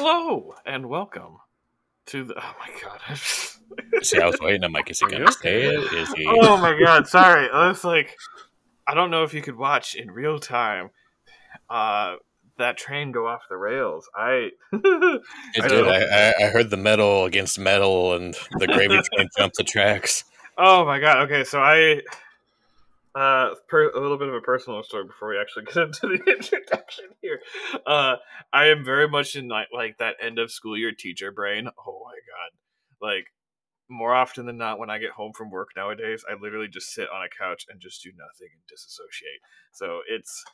Hello and welcome to the. Oh my god. See, I was waiting. I'm like, is he Are gonna you it? Is he? oh my god, sorry. I was like, I don't know if you could watch in real time uh, that train go off the rails. I. It I did. I, I, I heard the metal against metal, and the gravy train jumped the tracks. Oh my god. Okay, so I. Uh, per, a little bit of a personal story before we actually get into the introduction here. Uh, I am very much in like like that end of school year teacher brain. Oh my god, like more often than not when I get home from work nowadays, I literally just sit on a couch and just do nothing and disassociate. So it's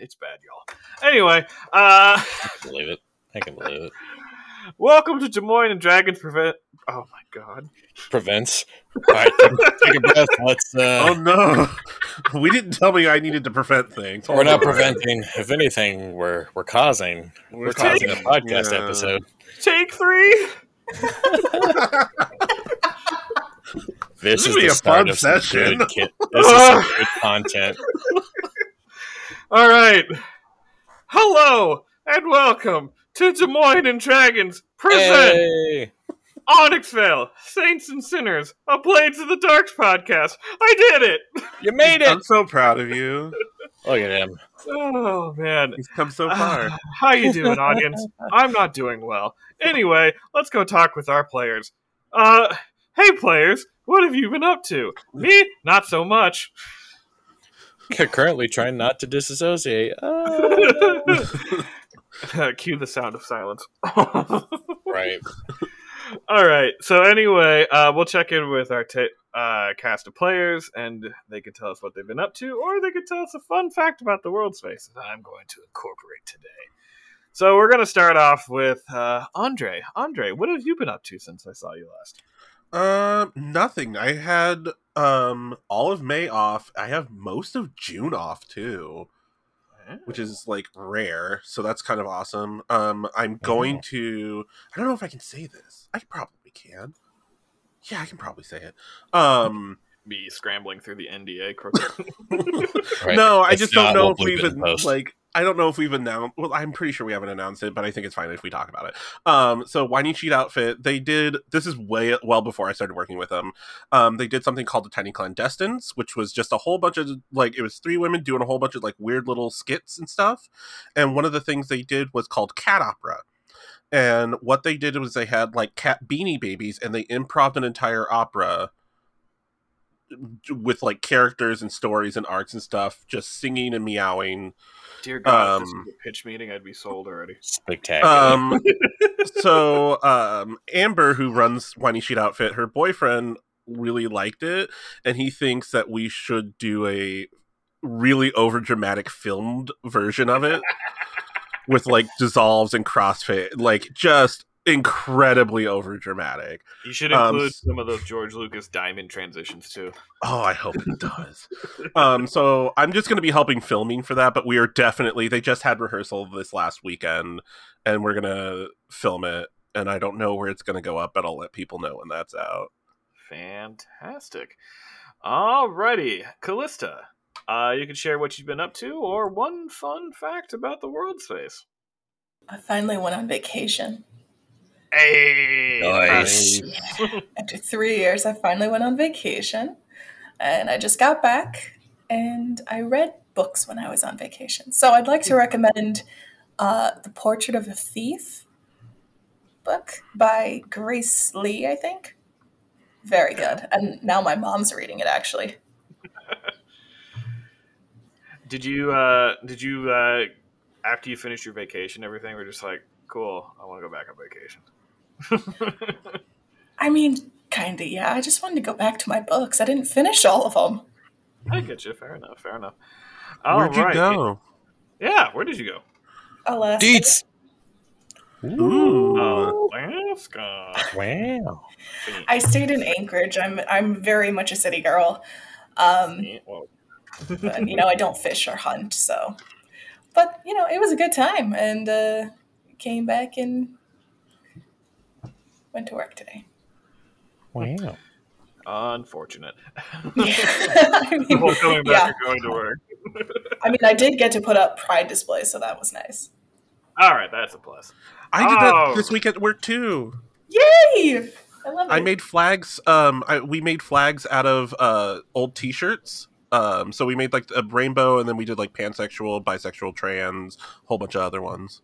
it's bad, y'all. Anyway, uh, I can believe it. I can believe it. welcome to Des Moines and Dragons Prevent. Oh my god. Prevents. All right, take, take a breath. Let's. Uh, Oh no! we didn't tell me I needed to prevent things. we're not preventing. If anything, we're we're causing. We're, We're causing a podcast yeah. episode. Take three. This, This is would be the a start fun of session. good. Ki- this is some good content. All right. Hello and welcome to Des Moines and Dragons present Hey! Onyxvale, Saints and Sinners, a Blades of the Dark podcast. I did it. You made it. I'm so proud of you. Look at him. Oh man. He's come so far. Ah, how you doing, audience? I'm not doing well. Anyway, let's go talk with our players. Uh, hey players, what have you been up to? Me? Not so much. Currently trying not to disassociate. Uh, Cue the sound of silence. right. All right. So anyway, uh, we'll check in with our ta- uh, cast of players, and they can tell us what they've been up to, or they can tell us a fun fact about the world space that I'm going to incorporate today. So we're going to start off with uh, Andre. Andre, what have you been up to since I saw you last? Um, nothing. I had um all of May off. I have most of June off too, which is like rare. So that's kind of awesome. Um, I'm going to. I don't know if I can say this. I probably can. Yeah, I can probably say it. Um, Be scrambling through the NDA. right. no, I just don't know if we've bleep it in an- post. like. I don't know if we've announced. Well, I'm pretty sure we haven't announced it, but I think it's fine if we talk about it. Um, so Whiny Cheat outfit, they did. This is way well before I started working with them. Um, they did something called the Tiny Clandestines, which was just a whole bunch of like it was three women doing a whole bunch of like weird little skits and stuff. And one of the things they did was called cat opera. And what they did was they had like cat beanie babies, and they improv an entire opera with like characters and stories and arcs and stuff, just singing and meowing. Dear God, if this Um, was a pitch meeting, I'd be sold already. Spectacular. Um, so um, Amber, who runs Whiny Sheet Outfit, her boyfriend really liked it, and he thinks that we should do a really over dramatic filmed version of it with like dissolves and crossfit, like just incredibly over dramatic. You should Um, include some of those George Lucas diamond transitions too. Oh, I hope it does. um, so I'm just going to be helping filming for that, but we are definitely. They just had rehearsal this last weekend, and we're gonna film it. And I don't know where it's going to go up, but I'll let people know when that's out. Fantastic. Alrighty, Callista. Uh, you can share what you've been up to, or one fun fact about the world space. I finally went on vacation. Hey, Nice. After three years, I finally went on vacation. And I just got back and I read books when I was on vacation. So I'd like to recommend uh, The Portrait of a Thief book by Grace Li, I think. Very good. And now my mom's reading it actually. Did you uh did you uh after you finished your vacation everything were just like, cool, I want to go back on vacation. I mean, kinda, yeah. I just wanted to go back to my books. I didn't finish all of them. I get you. Fair enough. Fair enough. Where'd you Alright. go? Yeah, where did you go? Alaska. Deets. Ooh. Alaska. Wow. I stayed in Anchorage. I'm I'm very much a city girl. Um, but you know, I don't fish or hunt, so. But you know, it was a good time, and uh, came back and went to work today. Wow. Unfortunate. Yeah. I mean, People coming back yeah. and going to work. I mean, I did get to put up pride displays, so that was nice. All right, that's a plus. I did Oh. that this week at work too. Yay! I love it. I made flags. Um, I, we made flags out of uh old T-shirts. Um, so we made like a rainbow, and then we did like pansexual, bisexual, trans, whole bunch of other ones.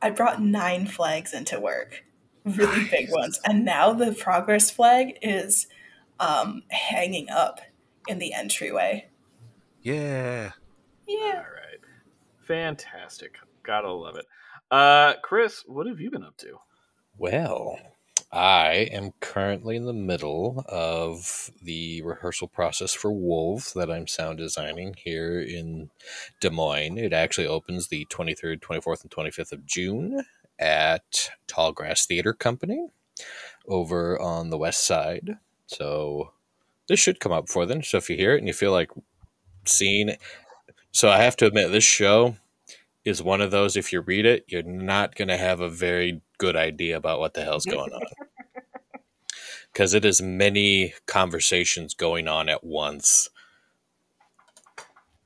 I brought nine flags into work, really big ones, and now the progress flag is um, hanging up in the entryway. Yeah. Yeah. All right, fantastic. Gotta love it. Uh, Chris, what have you been up to? Well, I am currently in the middle of the rehearsal process for Wolves that I'm sound designing here in Des Moines. It actually opens the 23rd, 24th, and 25th of June at Tallgrass Theater Company over on the west side. So this should come out before then. So if you hear it and you feel like seeing it, so I have to admit, this show is one of those, if you read it, you're not going to have a very good idea about what the hell's going on. Because it is many conversations going on at once.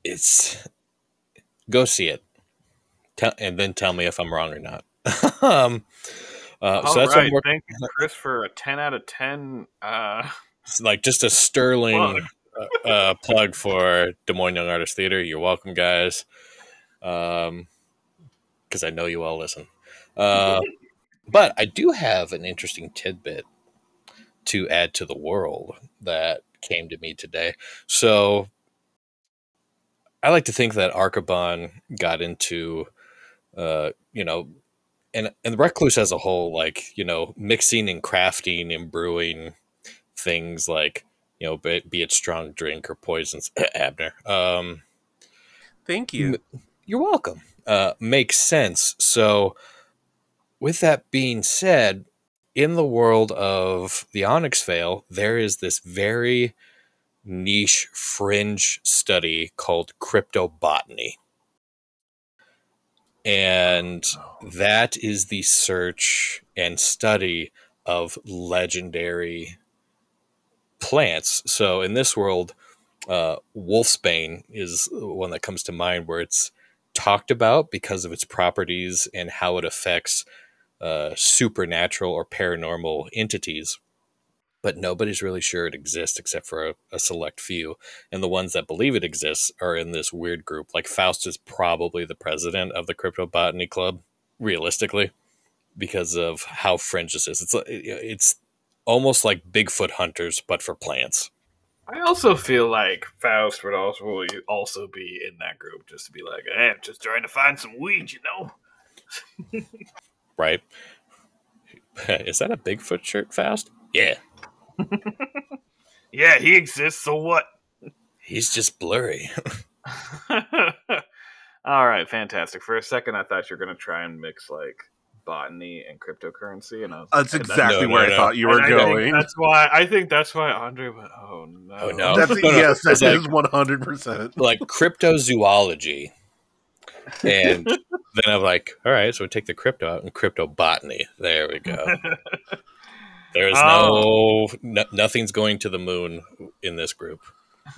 It's. Go see it. Tell, and then tell me if I'm wrong or not. um, uh, All so that's right, what I'm working thank you, Chris, for a ten out of ten. Uh, It's like just a sterling Plug. uh, uh, plug for Des Moines Young Artist Theater. You're welcome, guys. Um, because I know you all listen. Uh, but I do have an interesting tidbit to add to the world that came to me today. So I like to think that Archibon got into, uh, you know, and and the Recluse as a whole, like you know, mixing and crafting and brewing things like you know, be, be it strong drink or poisons. Abner, um, Thank you. you're welcome. Uh, makes sense. So, with that being said, in the world of the Onyxvale, there is this very niche fringe study called cryptobotany. And that is the search and study of legendary plants. So, in this world, uh, wolfsbane is one that comes to mind where it's talked about because of its properties and how it affects uh, supernatural or paranormal entities. But nobody's really sure it exists except for a, a select few. And the ones that believe it exists are in this weird group. Like Faust is probably the president of the Cryptobotany Club, realistically, because of how fringe this is. It's uh, it's almost like Bigfoot hunters, but for plants. I also feel like Faust would also also be in that group, just to be like, hey, I'm just trying to find some weed, you know. right? Is that a Bigfoot shirt, Faust? Yeah. Yeah, he exists. So what? He's just blurry. All right, fantastic. For a second, I thought you were gonna try and mix like botany and cryptocurrency, and I was That's and exactly No, where no, I no. thought you were I think going. That's why I think that's why Andre went. Oh no! Oh, no. That's, No, no, yes, it's that like- is one hundred percent. like cryptozoology. And then I'm like, all right, so we take the crypto out and crypto botany. There we go. There's Oh. no, no, nothing's going to the moon in this group.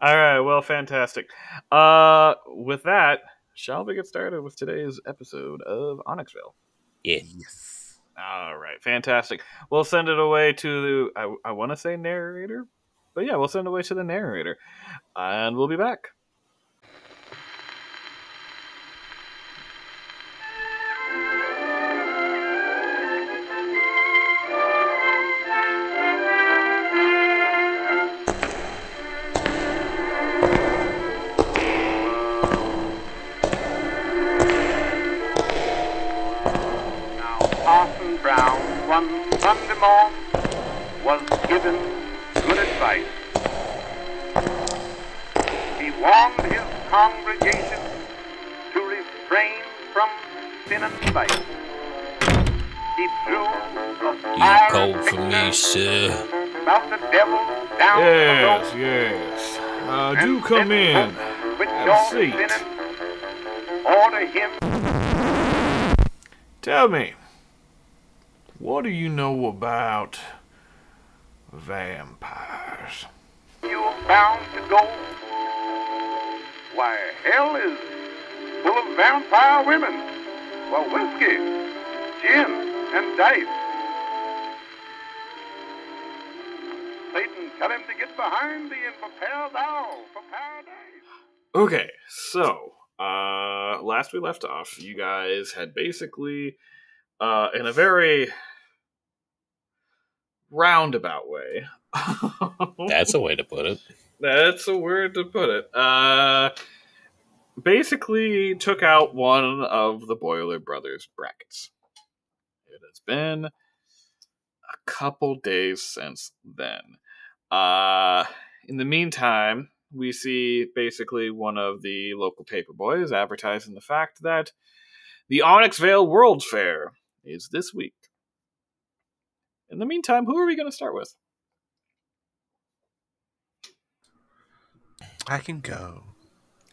All right, well, fantastic. Uh, with that, shall we get started with today's episode of Onyxvale? Yeah. Yes. All right, fantastic. We'll send it away to the, I, I want to say narrator, but yeah, we'll send it away to the narrator. And we'll be back. Warned his congregation to refrain from sin and vice. He drew a You fire cold for me, sir. about the devil down Yes, the yes. Uh, do come in. folks With Have a your seat. sinning, order him Tell me, what do you know about vampires. You're bound to go. Why, hell is full of vampire women. Well, whiskey, gin, and dice. Satan, tell him to get behind thee and prepare thou for paradise. Okay, so uh last we left off, you guys had basically uh in a very roundabout way. That's a way to put it. That's a word to put it. Uh basically took out one of the Boiler Brothers brackets. It has been a couple days since then. Uh in the meantime, we see basically one of the local paper boys advertising the fact that the Onyxvale World's Fair is this week. In the meantime, who are we going to start with? I can go.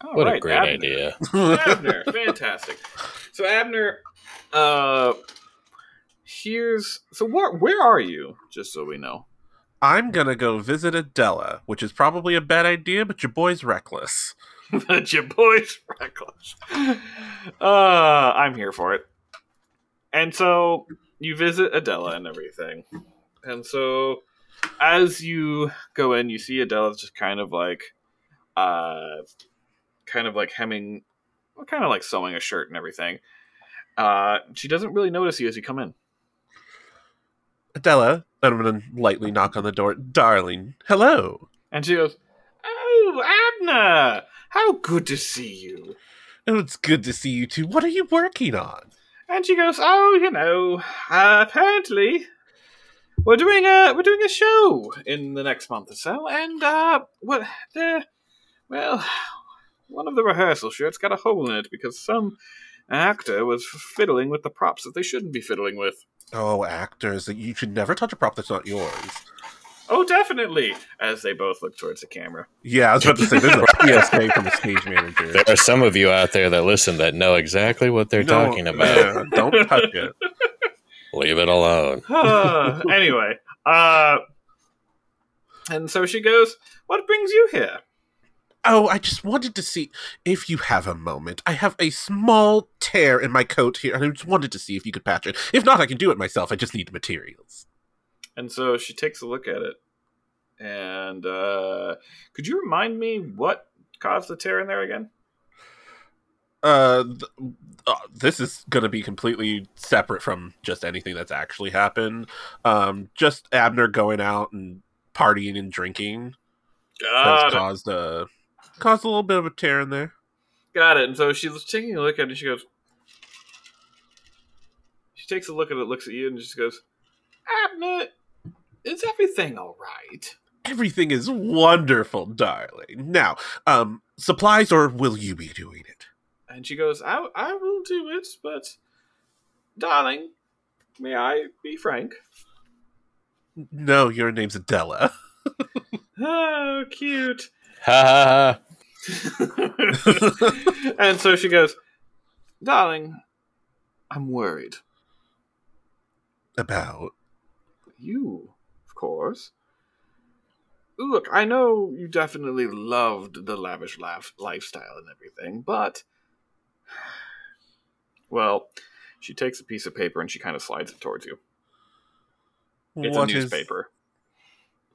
All What a great Abner. idea. Abner, fantastic. So Abner, uh, here's so where where are you? Just so we know. I'm gonna go visit Adela, which is probably a bad idea, but your boy's reckless. but your boy's reckless. Uh, I'm here for it. And so you visit Adela and everything. And so as you go in, you see Adela just kind of like, uh, kind of like hemming, well, kind of like sewing a shirt and everything. Uh, she doesn't really notice you as you come in. Adela, I'm gonna lightly knock on the door. Darling, hello. And she goes, Oh, Abner! How good to see you. Oh, it's good to see you too. What are you working on? And she goes, "Oh, you know, uh, apparently we're doing a we're doing a show in the next month or so, and uh, what the well, one of the rehearsal shirts got a hole in it because some actor was fiddling with the props that they shouldn't be fiddling with. Oh, actors, you should never touch a prop that's not yours. Oh, definitely. As they both look towards the camera. Yeah, I was about to say this is a PSA from the stage manager. There are some of you out there that listen that know exactly what they're No, talking about. yeah, don't touch it. Leave it alone. Uh, anyway, uh, and so she goes, "What brings you here?" Oh, I just wanted to see if you have a moment. I have a small tear in my coat here, and I just wanted to see if you could patch it. If not, I can do it myself. I just need the materials. And so she takes a look at it. And uh, could you remind me what caused the tear in there again? Uh, th- uh, this is going to be completely separate from just anything that's actually happened. Um, just Abner going out and partying and drinking has it. caused a caused a little bit of a tear in there. Got it. And so she's taking a look at it. And she goes. She takes a look at it, looks at you, and just goes, "Abner, is everything all right?" Everything is wonderful, darling. Now, um, supplies, or will you be doing it? And she goes, "I, I will do it, but, darling, may I be frank?" No, your name's Adela. Oh, cute. Ha ha ha. and so she goes, Darling, I'm worried. About You, of course. Look, I know you definitely loved the lavish laugh lifestyle and everything, but. Well, she takes a piece of paper and she kind of slides it towards you. It's what a is- newspaper.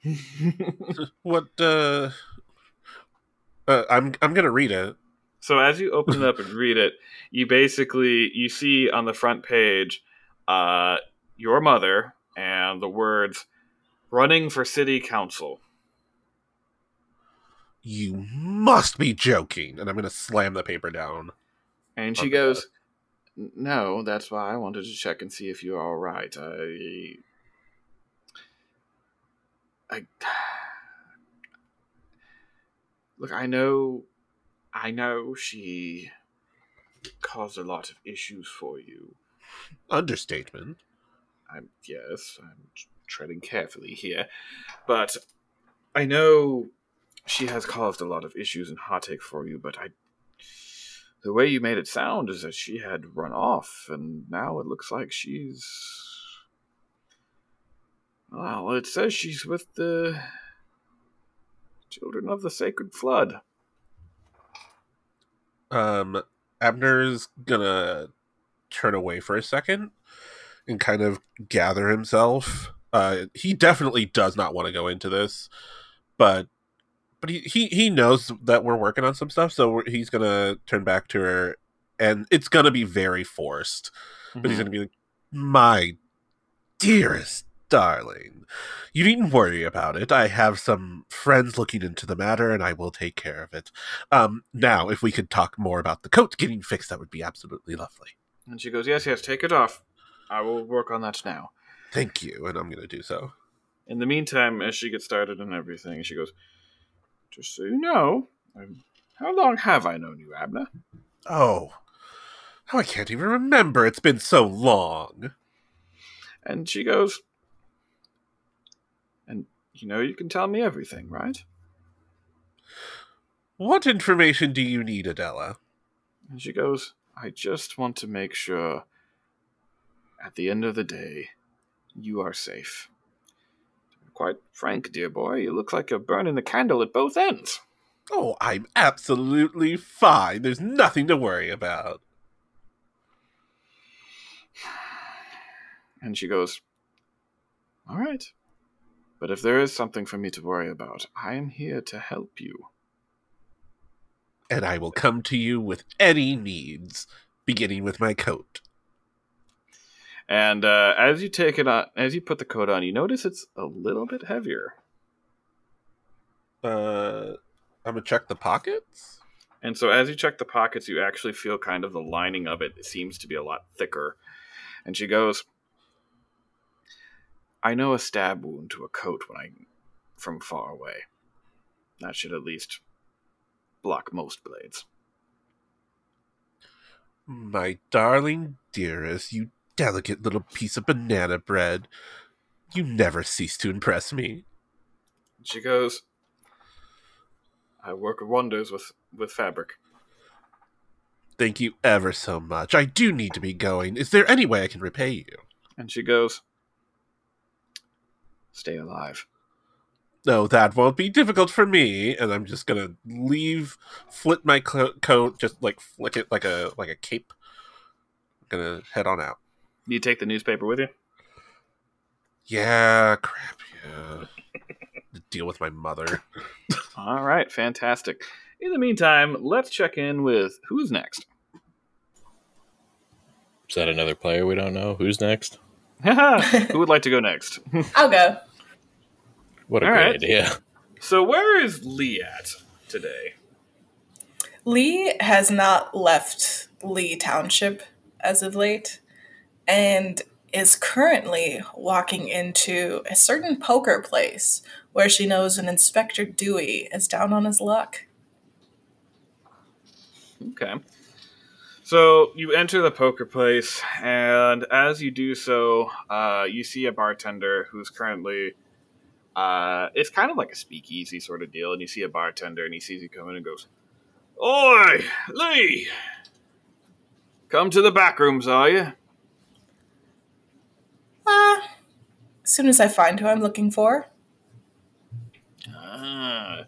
what? Uh, uh, I'm I'm gonna read it. So as you open it up and read it, you basically you see on the front page uh, your mother and the words "running for city council." You must be joking, and I'm gonna slam the paper down. And she goes, "N- "No, that's why I wanted to check and see if you're all right. I, I look. I know, I know she caused a lot of issues for you. Understatement. I'm yes, I'm treading carefully here, but I know she has caused a lot of issues and heartache for you. But I, the way you made it sound is that she had run off, and now it looks like she's. Well, it says she's with the children of the sacred flood. Um, Abner's gonna turn away for a second and kind of gather himself. Uh, he definitely does not want to go into this, but but he, he he knows that we're working on some stuff, so he's gonna turn back to her, and it's gonna be very forced. But he's gonna be like, "My dearest darling, you needn't worry about it. I have some friends looking into the matter, and I will take care of it. Um, now, if we could talk more about the coat getting fixed, that would be absolutely lovely. And she goes, Yes, yes, take it off. I will work on that now. Thank you, and I'm going to do so. In the meantime, as she gets started and everything, she goes, Just so you know, um, how long have I known you, Abner? Oh, oh, I can't even remember. It's been so long. And she goes, you know, you can tell me everything, right? What information do you need, Adela? And she goes, I just want to make sure at the end of the day, you are safe. Quite frank, dear boy, you look like you're burning the candle at both ends. Oh, I'm absolutely fine. There's nothing to worry about. And she goes, All right. But if there is something for me to worry about, I am here to help you. And I will come to you with any needs, beginning with my coat. And uh, as you take it on, as you put the coat on, you notice it's a little bit heavier. Uh, I'm gonna check the pockets. And so as you check the pockets, you actually feel kind of the lining of it seems to be a lot thicker. And she goes, I know a stab wound to a coat when I from far away. That should at least block most blades. My darling dearest, you delicate little piece of banana bread. You never cease to impress me. She goes, I work wonders with, with fabric. Thank you ever so much. I do need to be going. Is there any way I can repay you? And she goes, Stay alive. No, that won't be difficult for me. And I'm just gonna leave, flip my clo- coat, just like flick it like a like a cape. I'm gonna head on out. You take the newspaper with you? Yeah, crap. Yeah, deal with my mother. All right, fantastic. In the meantime, let's check in with who's next. Is that another player we don't know? Who's next? Who would like to go next? I'll go. What a All great right. idea. so, where is Lee at today? Lee has not left Lee Township as of late and is currently walking into a certain poker place where she knows an Inspector Dewey is down on his luck. Okay. So you enter the poker place, and as you do so, uh, you see a bartender who's currently. Uh, it's kind of like a speakeasy sort of deal, and you see a bartender, and he sees you come in and goes, "Oi, Lee! Come to the back rooms, are you?" Ah, as soon as I find who I'm looking for. Ah.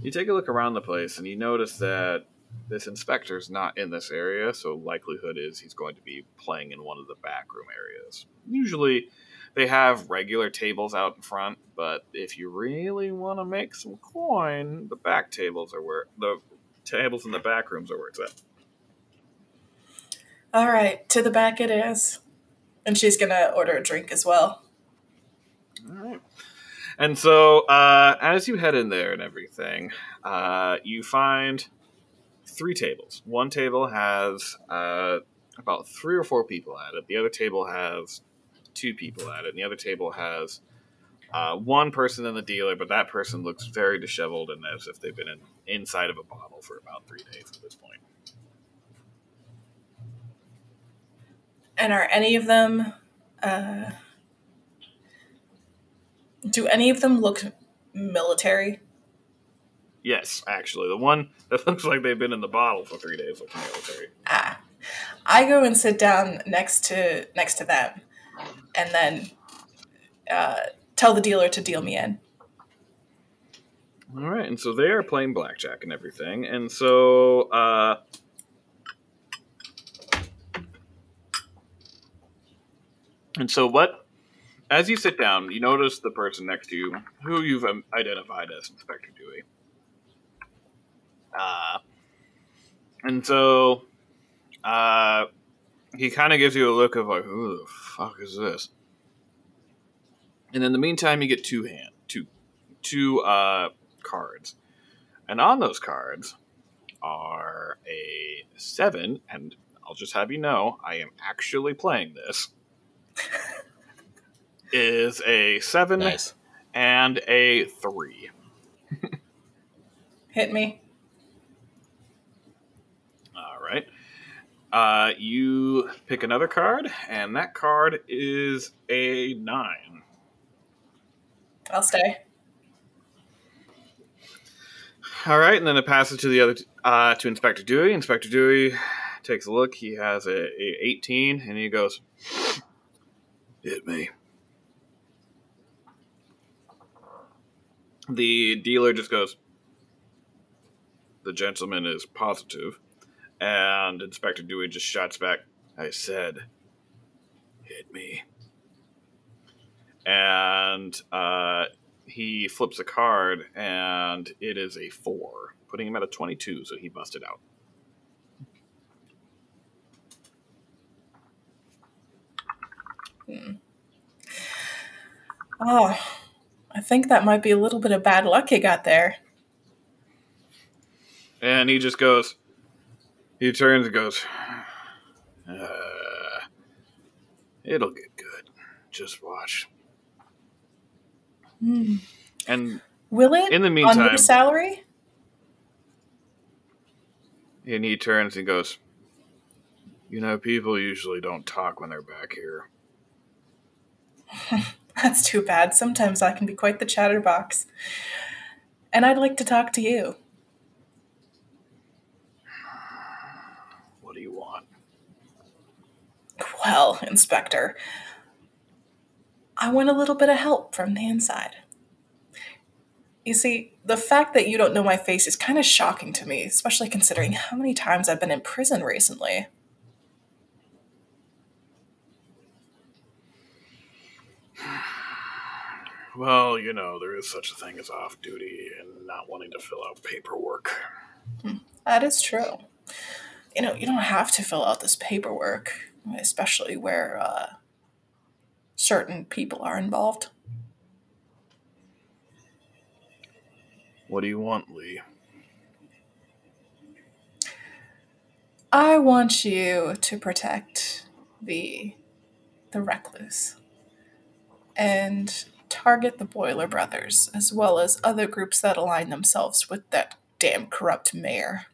You take a look around the place, and you notice that this inspector's not in this area, so likelihood is he's going to be playing in one of the back room areas. Usually, they have regular tables out in front, but if you really want to make some coin, the back tables are where the tables in the back rooms are where it's at. All right, to the back it is. And she's gonna order a drink as well. All right. And so, uh, as you head in there and everything, uh, you find three tables. One table has uh, about three or four people at it. The other table has two people at it. And the other table has uh, one person and the dealer, but that person looks very disheveled and as if they've been in, inside of a bottle for about three days at this point. And are any of them uh do any of them look military? Yes, actually, the one that looks like they've been in the bottle for three days looks military. Ah. I go and sit down next to next to them and then uh tell the dealer to deal me in. All right, and so they are playing blackjack and everything, and so uh, and so what? As you sit down, you notice the person next to you, who you've um, identified as Inspector Dewey. Uh, and so uh, he kind of gives you a look of like, "Who the fuck is this?" And in the meantime, you get two hand, two, two uh, cards, and on those cards are a seven. And I'll just have you know, I am actually playing this. is a seven Nice. and a three. Hit me. All right. Uh, you pick another card, and that card is a nine. I'll stay. All right, and then it passes to the other uh, to Inspector Dewey. Inspector Dewey takes a look. He has a, a eighteen, and he goes, "Hit me." The dealer just goes, "The gentleman is positive," and Inspector Dewey just shouts back, "I said, hit me." And uh, he flips a card, and it is a four, putting him at a twenty-two. So he busted out. Oh, I think that might be a little bit of bad luck he got there. And he just goes, he turns and goes, uh, it'll get good. Just watch. Hmm. And Will it? in the on meantime, your salary? and he turns and goes, you know, people usually don't talk when they're back here. That's too bad. Sometimes I can be quite the chatterbox. And I'd like to talk to you. What do you want? Well, Inspector, I want a little bit of help from the inside. You see, the fact that you don't know my face is kind of shocking to me, especially considering how many times I've been in prison recently. Well, you know, there is such a thing as off duty and not wanting to fill out paperwork. Hmm, that is true. You know, you don't have to fill out this paperwork, especially where uh, certain people are involved. What do you want, Lee? I want you to protect the the recluse and target the Boiler Brothers as well as other groups that align themselves with that damn corrupt mayor.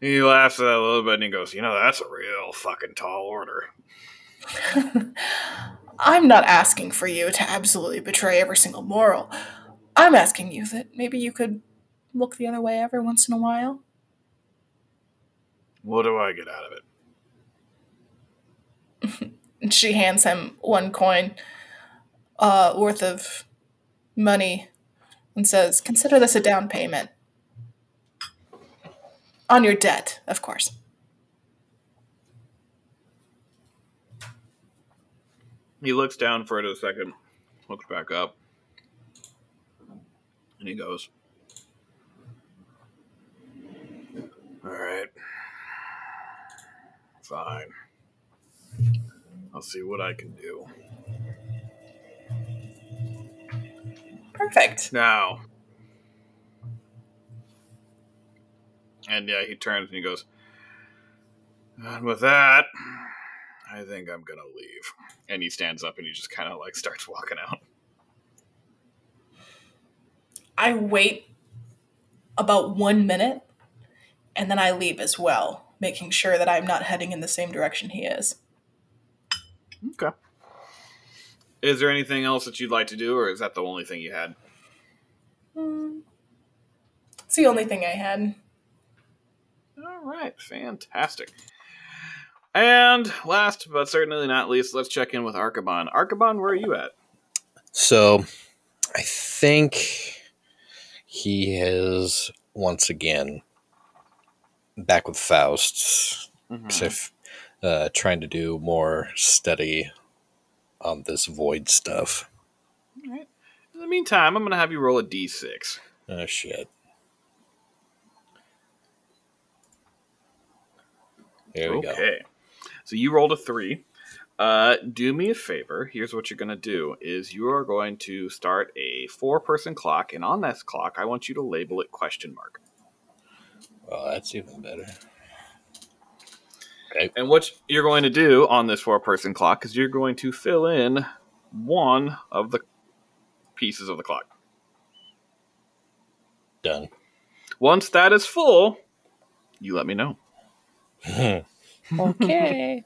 He laughs at that a little bit and he goes, You know, that's a real fucking tall order. I'm not asking for you to absolutely betray every single moral. I'm asking you that maybe you could look the other way every once in a while. What do I get out of it? She hands him one coin uh, worth of money and says, Consider this a down payment. On your debt, of course. He looks down for it a second, looks back up, and he goes, All right. Fine. I'll see what I can do. Perfect. Now. And yeah, he turns and he goes, and with that, I think I'm gonna leave. And he stands up and he just kind of like starts walking out. I wait about one minute and then I leave as well, making sure that I'm not heading in the same direction he is. Okay. Is there anything else that you'd like to do, or is that the only thing you had? Hmm. It's the only thing I had. All right, fantastic. And last but certainly not least, let's check in with Archibon. Archibon, where are you at? So, I think he is once again back with Faust, if, uh, trying to do more study on this void stuff. In the meantime, I'm going to have you roll a d6. Oh shit! There we go. Okay. So you rolled a three. Uh, do me a favor. Here's what you're going to do: is you are going to start a four-person clock, and on this clock, I want you to label it question mark. Well, that's even better. Okay. And what you're going to do on this four-person clock is you're going to fill in one of the pieces of the clock. Done. Once that is full, you let me know. okay.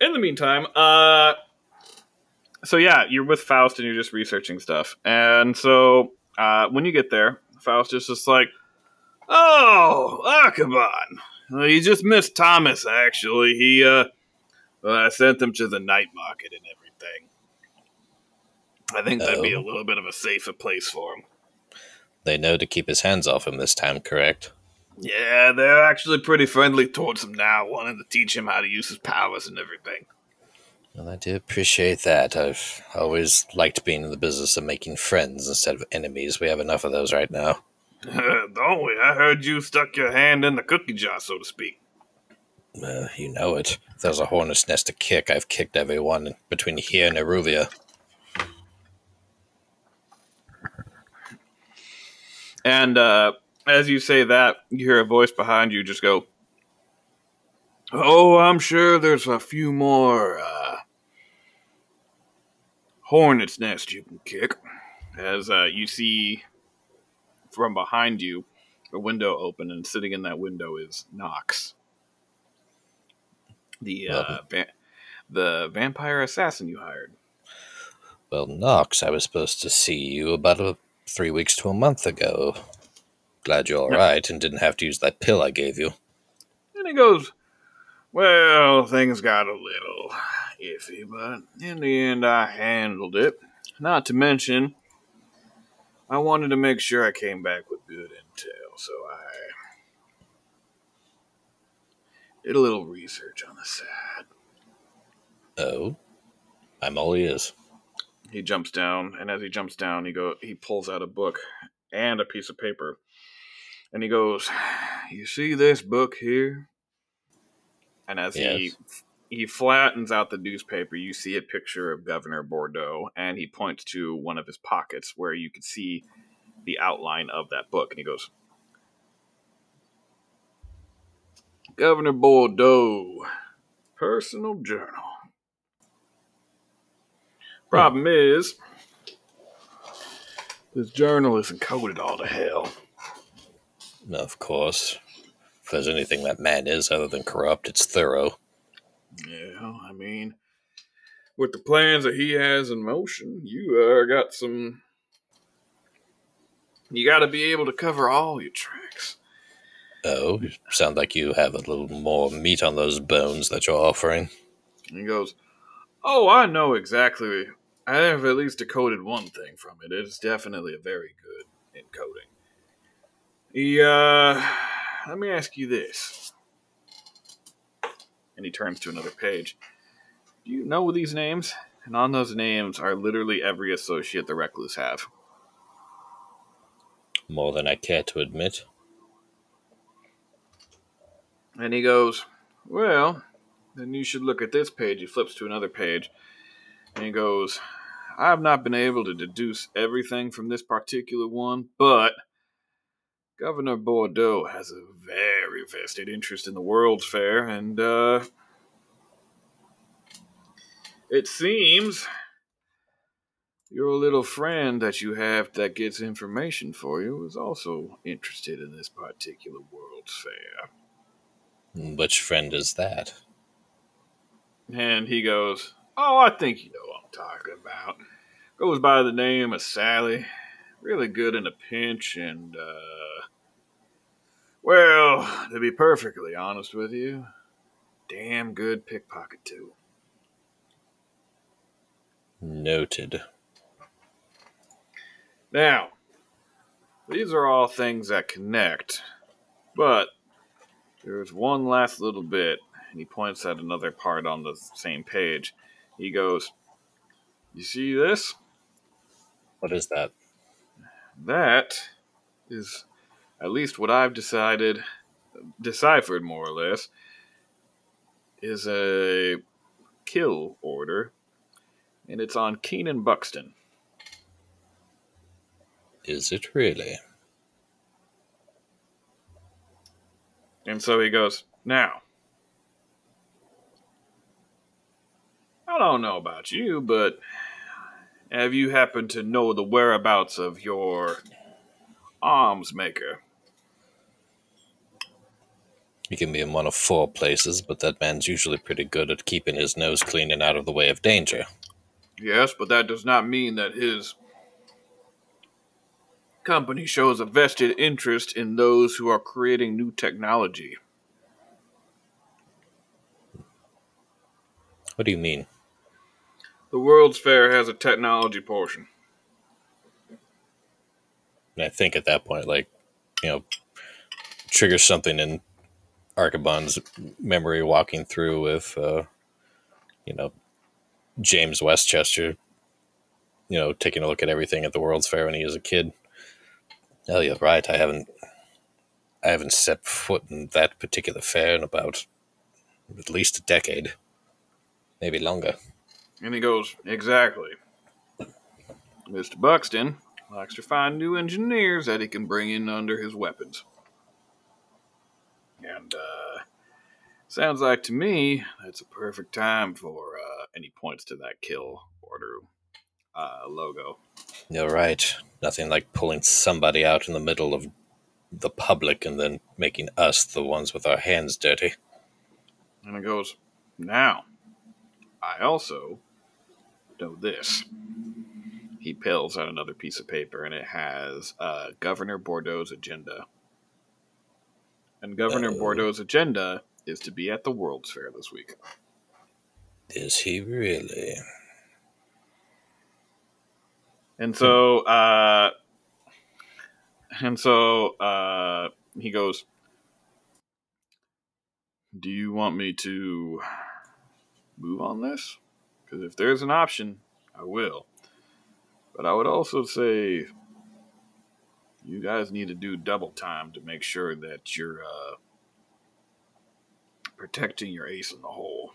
in the meantime, uh, so yeah, you're with Faust and you're just researching stuff. And so uh, when you get there, Faust is just like, "Oh, Archibald, well, you just missed Thomas. Actually, he uh, well, I sent them to the night market and everything. I think that'd be a Oh. little bit of a safer place for him. They know to keep his hands off him this time, correct? Yeah, they're actually pretty friendly towards him now, wanting to teach him how to use his powers and everything." Well, I do appreciate that. I've always liked being in the business of making friends instead of enemies. We have enough of those right now. Don't we? I heard you stuck your hand in the cookie jar, so to speak. Uh, you know it. If there's a hornet's nest to kick, I've kicked everyone between here and Eruvia. And uh, as you say that, you hear a voice behind you just go, Oh, I'm sure there's a few more uh, hornet's nest you can kick. As uh, you see from behind you, a window open, and sitting in that window is Knox, the uh, Well- va- the vampire assassin you hired. Well, Knox, I was supposed to see you about a, three weeks to a month ago. Glad you're all right and didn't have to use that pill I gave you. And he goes, Well, things got a little iffy, but in the end, I handled it. Not to mention, I wanted to make sure I came back with good intel, so I did a little research on the side. Oh? I'm all ears. He jumps down, and as he jumps down, he go he pulls out a book and a piece of paper, and he goes, "You see this book here?" And as he Yes. he flattens out the newspaper, you see a picture of Governor Bordeaux, and he points to one of his pockets where you can see the outline of that book, and he goes, "Governor Bordeaux, personal journal." Problem is, this journal is encoded all to hell. Of course. If there's anything that man is other than corrupt, it's thorough. Yeah, I mean, with the plans that he has in motion, you uh, got some. You got to be able to cover all your tracks. Oh, you sound like you have a little more meat on those bones that you're offering. He goes, "Oh, I know exactly. I have at least decoded one thing from it. It is definitely a very good encoding." He, uh, let me ask you this. And he turns to another page. Do you know these names? And on those names are literally every associate the Recluse have. More than I care to admit. And he goes, Well, then you should look at this page. He flips to another page. And he goes, I've not been able to deduce everything from this particular one, but Governor Bordeaux has a very vested interest in the World's Fair, and uh, it seems your little friend that you have that gets information for you is also interested in this particular World's Fair. Which friend is that? And he goes, Oh, I think you know what I'm talking about. Goes by the name of Sally. Really good in a pinch, and, uh. Well, to be perfectly honest with you, damn good pickpocket too. Noted. Now, these are all things that connect, but there's one last little bit, and he points at another part on the same page. He goes, You see this? What is that? That is at least what I've decided, deciphered more or less, is a kill order, and it's on Keenan Buxton. Is it really? And so he goes, Now, I don't know about you, but have you happened to know the whereabouts of your arms maker? He can be in one of four places, but that man's usually pretty good at keeping his nose clean and out of the way of danger. Yes, but that does not mean that his company shows a vested interest in those who are creating new technology. What do you mean? The World's Fair has a technology portion. And I think at that point, like, you know, triggers something in Archibald's memory walking through with, uh, you know, James Westchester, you know, taking a look at everything at the World's Fair when he was a kid. Oh, you're right. I haven't, I haven't set foot in that particular fair in about at least a decade, maybe longer. And he goes, Exactly. Mr. Buxton likes to find new engineers that he can bring in under his weapons. And, uh, sounds like to me that's a perfect time for, uh, he points to that kill order uh, logo. You're right. Nothing like pulling somebody out in the middle of the public and then making us the ones with our hands dirty. And it goes, Now, I also know this. He pills out another piece of paper and it has uh, Governor Bordeaux's agenda. And Governor Oh. Bordeaux's agenda is to be at the World's Fair this week. Is he really? And so, uh, and so, uh, he goes, Do you want me to move on this? Because if there's an option, I will. But I would also say you guys need to do double time to make sure that you're, uh, protecting your ace in the hole.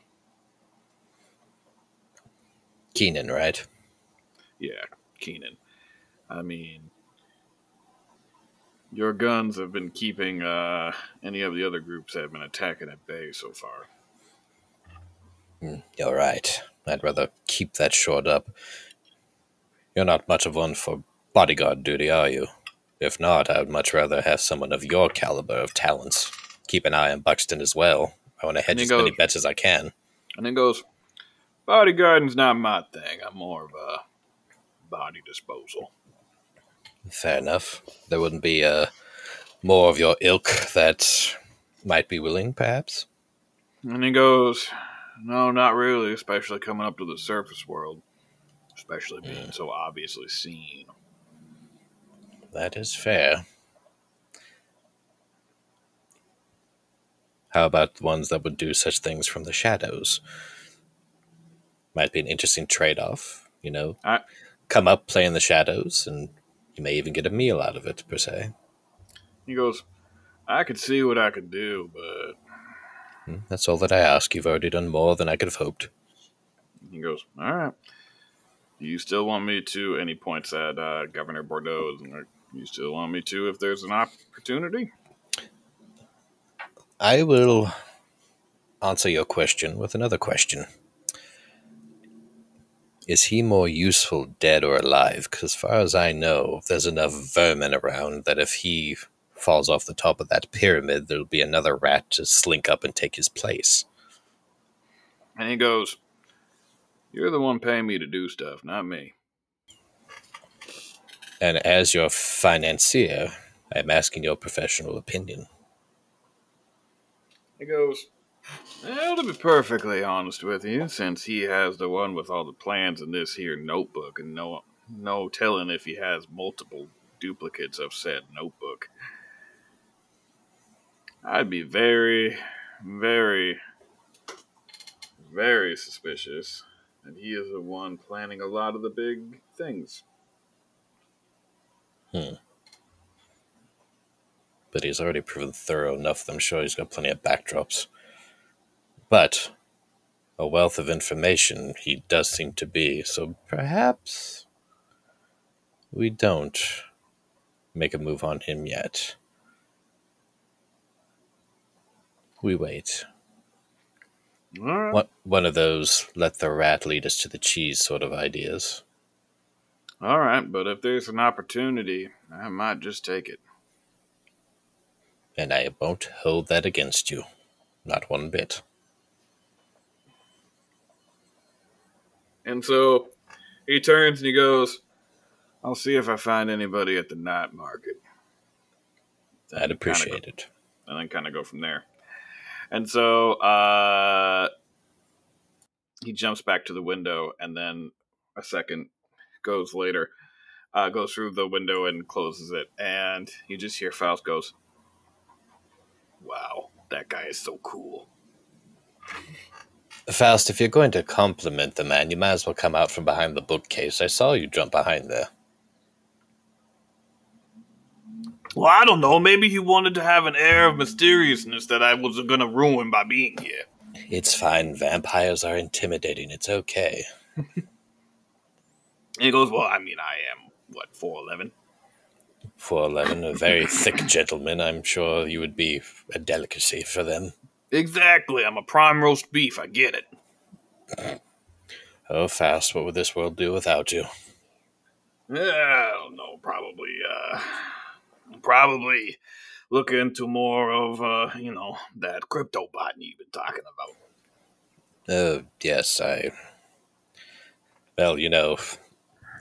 Keenan, right? Yeah, Keenan. I mean, your guns have been keeping uh, any of the other groups that have been attacking at bay so far. Mm, You're right. I'd rather keep that shored up. You're not much of one for bodyguard duty, are you? If not, I would much rather have someone of your caliber of talents. Keep an eye on Buxton as well. I want to hedge as many bets as I can. And then goes, bodyguarding's not my thing. I'm more of a body disposal. Fair enough. There wouldn't be uh, more of your ilk that might be willing, perhaps? And he goes, no, not really, especially coming up to the surface world. Especially being so obviously seen. That is fair. How about the ones that would do such things from the shadows? Might be an interesting trade off, you know? I- Come up, play in the shadows, and you may even get a meal out of it, per se. He goes, I could see what I could do, but Hmm, That's all that I ask. You've already done more than I could have hoped. He goes, All right. Do you still want me to? And he points at uh, Governor Bordeaux. And like, you still want me to if there's an opportunity? I will answer your question with another question. Is he more useful dead or alive? Because as far as I know, there's enough vermin around that if he falls off the top of that pyramid, there'll be another rat to slink up and take his place. And he goes, You're the one paying me to do stuff, not me. And as your financier, I'm asking your professional opinion. He goes, Well, to be perfectly honest with you, since he has the one with all the plans in this here notebook, and no no telling if he has multiple duplicates of said notebook, I'd be very, very, very suspicious And he is the one planning a lot of the big things. Hmm. But he's already proven thorough enough that I'm sure he's got plenty of backdrops. But a wealth of information he does seem to be, so perhaps we don't make a move on him yet. We wait. All right. One, one of those let the rat lead us to the cheese sort of ideas. All right, but if there's an opportunity, I might just take it. And I won't hold that against you. Not one bit. And so he turns and he goes, I'll see if I find anybody at the night market. I'd appreciate go- it. And then kind of go from there. And so uh, he jumps back to the window, and then a second goes later, uh, goes through the window and closes it. And you just hear Faust goes, Wow, that guy is so cool. Faust, if you're going to compliment the man, you might as well come out from behind the bookcase. I saw you jump behind there. Well, I don't know. Maybe he wanted to have an air of mysteriousness that I was going to ruin by being here. It's fine. Vampires are intimidating. It's okay. And he goes, Well, I mean, I am, what, 4'11? 411, a very thick gentleman. I'm sure you would be a delicacy for them. Exactly. I'm a prime roast beef. I get it. Oh, Faust. what would this world do without you? Yeah, I don't know. Probably, uh, probably look into more of, uh, you know, that crypto botany you've been talking about. Oh, yes, I. Well, you know,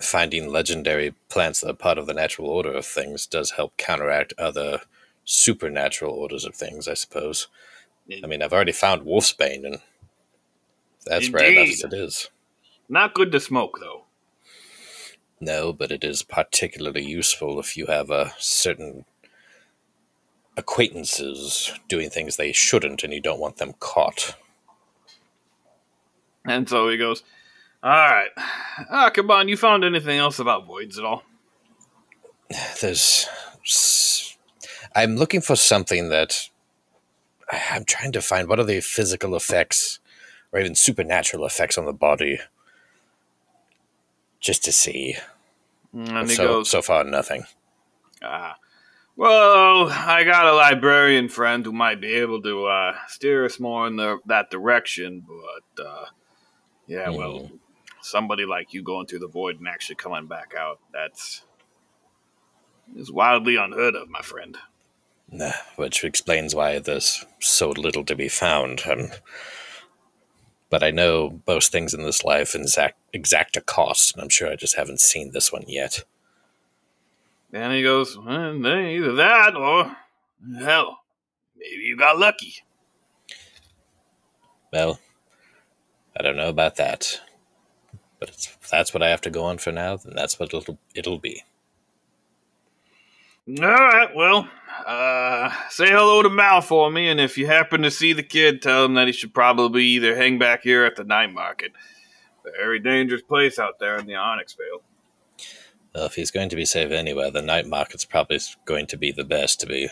finding legendary plants that are part of the natural order of things does help counteract other supernatural orders of things, I suppose. I mean, I've already found Wolfsbane, and that's rare enough as it is. Not good to smoke, though. No, but it is particularly useful if you have a certain acquaintances doing things they shouldn't and you don't want them caught. And so he goes, All right. Ah, come on. You found anything else about voids at all? There's. I'm looking for something that. I'm trying to find what are the physical effects or even supernatural effects on the body. Just to see. And he so, goes, so far, nothing. Ah. Well, I got a librarian friend who might be able to uh, steer us more in the, that direction, but uh, yeah, well, somebody like you going through the void and actually coming back out, that's is wildly unheard of, my friend. Nah, Which explains why there's so little to be found. Um, but I know most things in this life exact, exact a cost, and I'm sure I just haven't seen this one yet. And he goes, well, either that or, hell, maybe you got lucky. Well, I don't know about that. But if that's what I have to go on for now, then that's what it'll, it'll be. All right, well, uh, say hello to Mal for me, and if you happen to see the kid, tell him that he should probably either hang back here at the night market. Very dangerous place out there in the Onyxvale. Well, if he's going to be safe anywhere, the night market's probably going to be the best, to be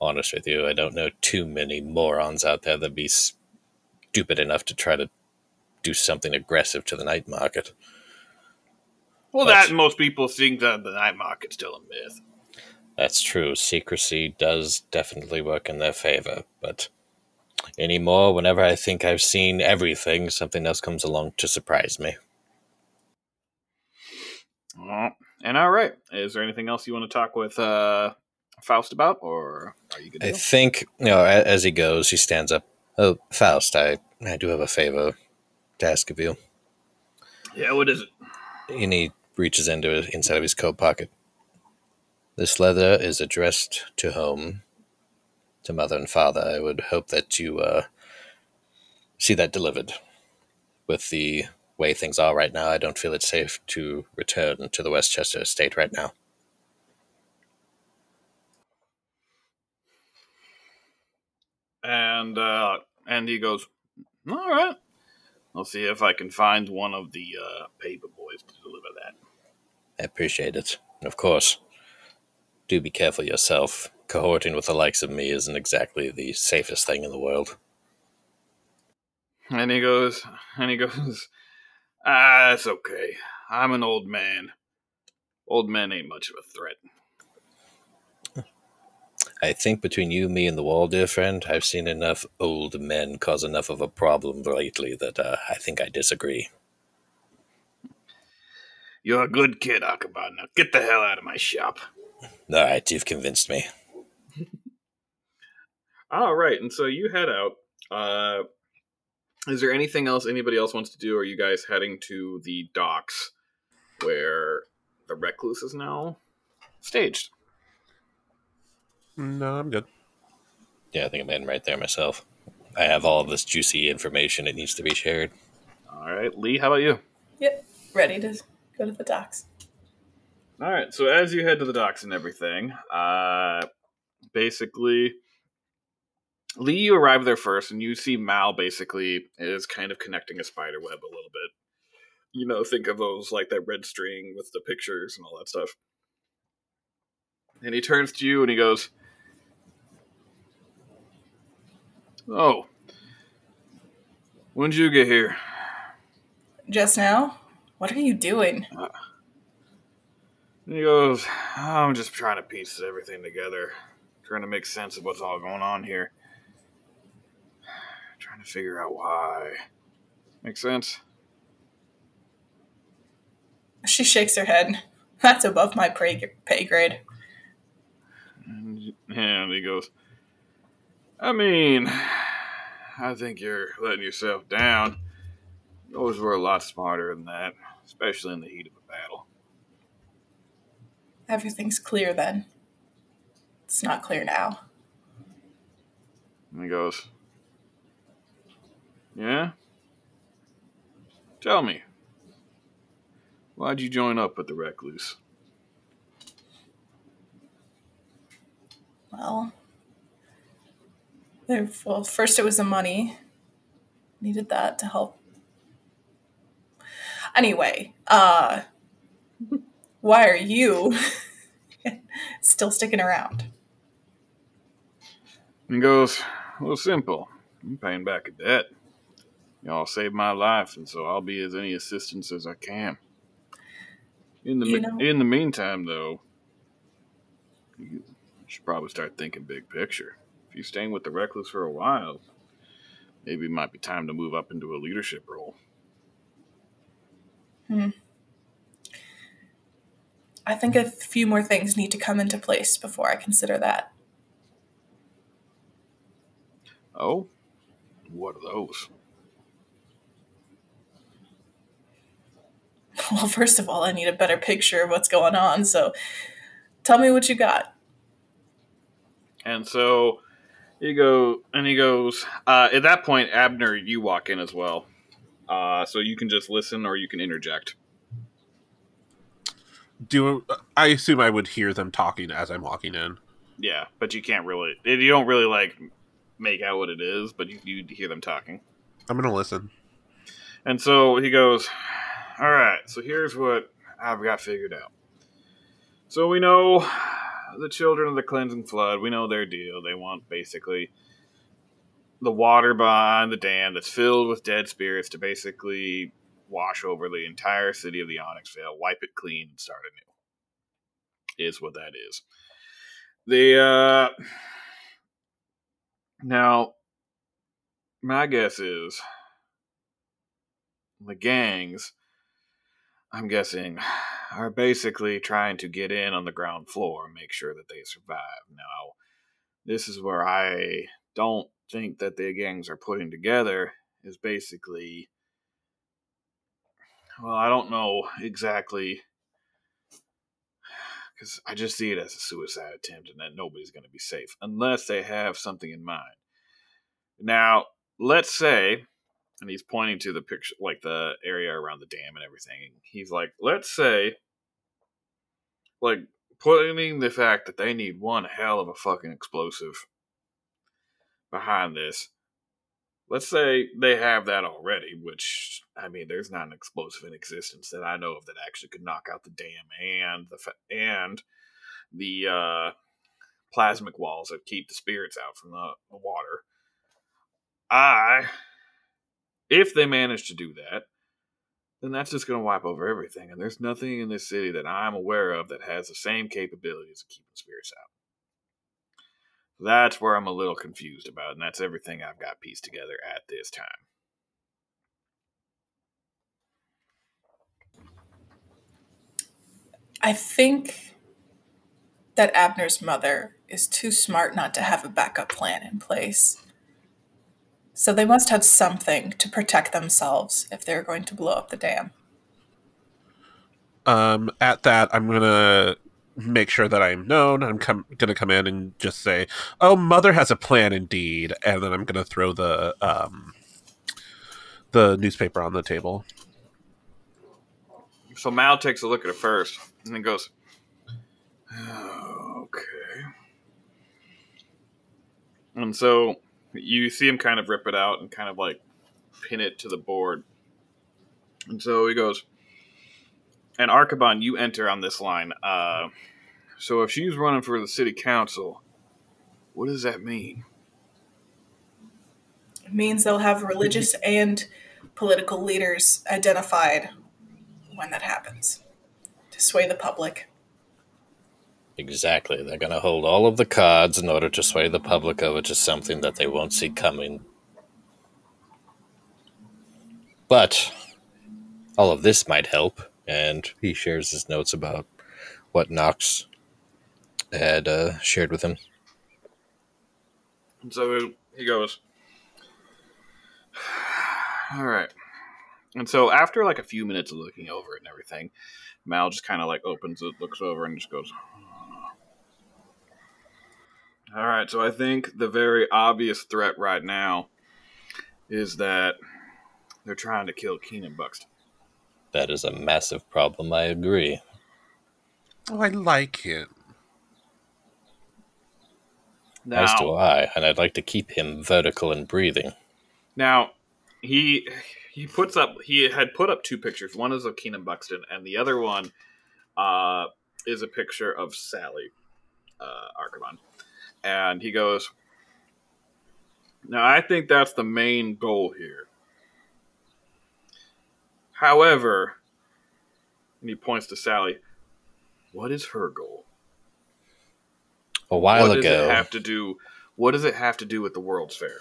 honest with you. I don't know too many morons out there that'd be stupid enough to try to do something aggressive to the night market. Well, But- that most people think that the night market's still a myth. That's true. Secrecy does definitely work in their favor, but anymore, whenever I think I've seen everything, something else comes along to surprise me. Well, and all right, is there anything else you want to talk with uh, Faust about, or are you good? I go? think, you know, as he goes, he stands up. Oh, Faust, I, I do have a favor to ask of you. Yeah, what is it? And he reaches into inside of his coat pocket. This letter is addressed to home, to mother and father. I would hope that you uh, see that delivered. With the way things are right now, I don't feel it's safe to return to the Westchester estate right now. And uh, and he goes, "All right, I'll see if I can find one of the uh, paper boys to deliver that." I appreciate it. Of course, do be careful yourself. Cohorting with the likes of me isn't exactly the safest thing in the world. And he goes, and he goes, ah, it's okay. I'm an old man. Old men ain't much of a threat. I think between you, me, and the wall, dear friend, I've seen enough old men cause enough of a problem lately that uh, I think I disagree. You're a good kid, Akaban. Now get the hell out of my shop. All right, you've convinced me. All right, and so you head out. Uh, is there anything else anybody else wants to do? Or are you guys heading to the docks where the recluse is now staged? No, I'm good. Yeah, I think I'm heading right there myself. I have all of this juicy information. It needs to be shared. All right, Lee, how about you? Yep, ready to go to the docks. All right, so as you head to the docks and everything, uh, basically, Lee, you arrive there first, and you see Mal basically is kind of connecting a spider web a little bit. You know, think of those like that red string with the pictures and all that stuff. And he turns to you and he goes, "Oh, when did you get here?" Just now? What are you doing? And he goes, I'm just trying to piece everything together, trying to make sense of what's all going on here. Trying to figure out why. Make sense? She shakes her head. That's above my pay, pay grade. And he goes, I mean, I think you're letting yourself down. Those were a lot smarter than that, especially in the heat of a battle. Everything's clear then. It's not clear now. And he goes, Yeah? Tell me, why'd you join up with the Recluse? Well, well, first it was the money. Needed that to help. Anyway, uh, why are you still sticking around? And he goes, Well, simple. I'm paying back a debt. Y'all saved my life, and so I'll be as any assistance as I can. In the You know- in the meantime, though, you should probably start thinking big picture. You're staying with the Recluse for a while, maybe it might be time to move up into a leadership role. Hmm. I think a few more things need to come into place before I consider that. Oh, what are those? Well, first of all, I need a better picture of what's going on, so tell me what you got. And so he go and he goes. Uh, at that point, Abner, you walk in as well. Uh, so you can just listen or you can interject. Do I assume I would hear them talking as I'm walking in? Yeah, but you can't really. You don't really like make out what it is, but you, you hear them talking. I'm gonna listen. And so he goes, All right, so here's what I've got figured out. So we know the children of the cleansing flood, we know their deal. They want basically the water behind the dam that's filled with dead spirits to basically wash over the entire city of the Onyxvale, wipe it clean, and start anew. Is what that is. The, uh. Now, my guess is the gangs, I'm guessing, are basically trying to get in on the ground floor and make sure that they survive. Now, this is where I don't think that the gangs are putting together is basically well, I don't know exactly because I just see it as a suicide attempt and that nobody's going to be safe unless they have something in mind. Now, let's say and he's pointing to the picture, like the area around the dam and everything. He's like, let's say, like, putting the fact that they need one hell of a fucking explosive behind this. Let's say they have that already, which I mean, there's not an explosive in existence that I know of that actually could knock out the dam and the fa- and the uh, plasmic walls that keep the spirits out from the, the water. I, if they manage to do that, then that's just going to wipe over everything. And there's nothing in this city that I'm aware of that has the same capabilities of keeping spirits out. That's where I'm a little confused about, and that's everything I've got pieced together at this time. I think that Abner's mother is too smart not to have a backup plan in place. So they must have something to protect themselves if they're going to blow up the dam. Um, at that, I'm gonna make sure that I'm known. I'm com- gonna come in and just say, "Oh, mother has a plan, indeed," and then I'm gonna throw the um, the newspaper on the table. So Mal takes a look at it first and then goes, okay. And so you see him kind of rip it out and kind of like pin it to the board. And so he goes, and Archibald, you enter on this line. Uh, so if she's running for the city council, what does that mean? It means they'll have religious and political leaders identified when that happens to sway the public. Exactly. They're going to hold all of the cards in order to sway the public over to something that they won't see coming. But all of this might help, and he shares his notes about what Knox had uh, shared with him. So he goes, all right. And so after like a few minutes of looking over it and everything, Mal just kind of like opens it, looks over, and just goes, all right. So I think the very obvious threat right now is that they're trying to kill Keenan Buxton. That is a massive problem, I agree. Oh, I like him. Now, As do I, and I'd like to keep him vertical and breathing. Now, he he puts up he had put up two pictures. One is of Keenan Buxton, and the other one uh, is a picture of Sally uh, Archibald. And he goes, "Now, I think that's the main goal here. However, and he points to Sally. What is her goal? A while what does ago, it have to do? What does it have to do with the World's Fair?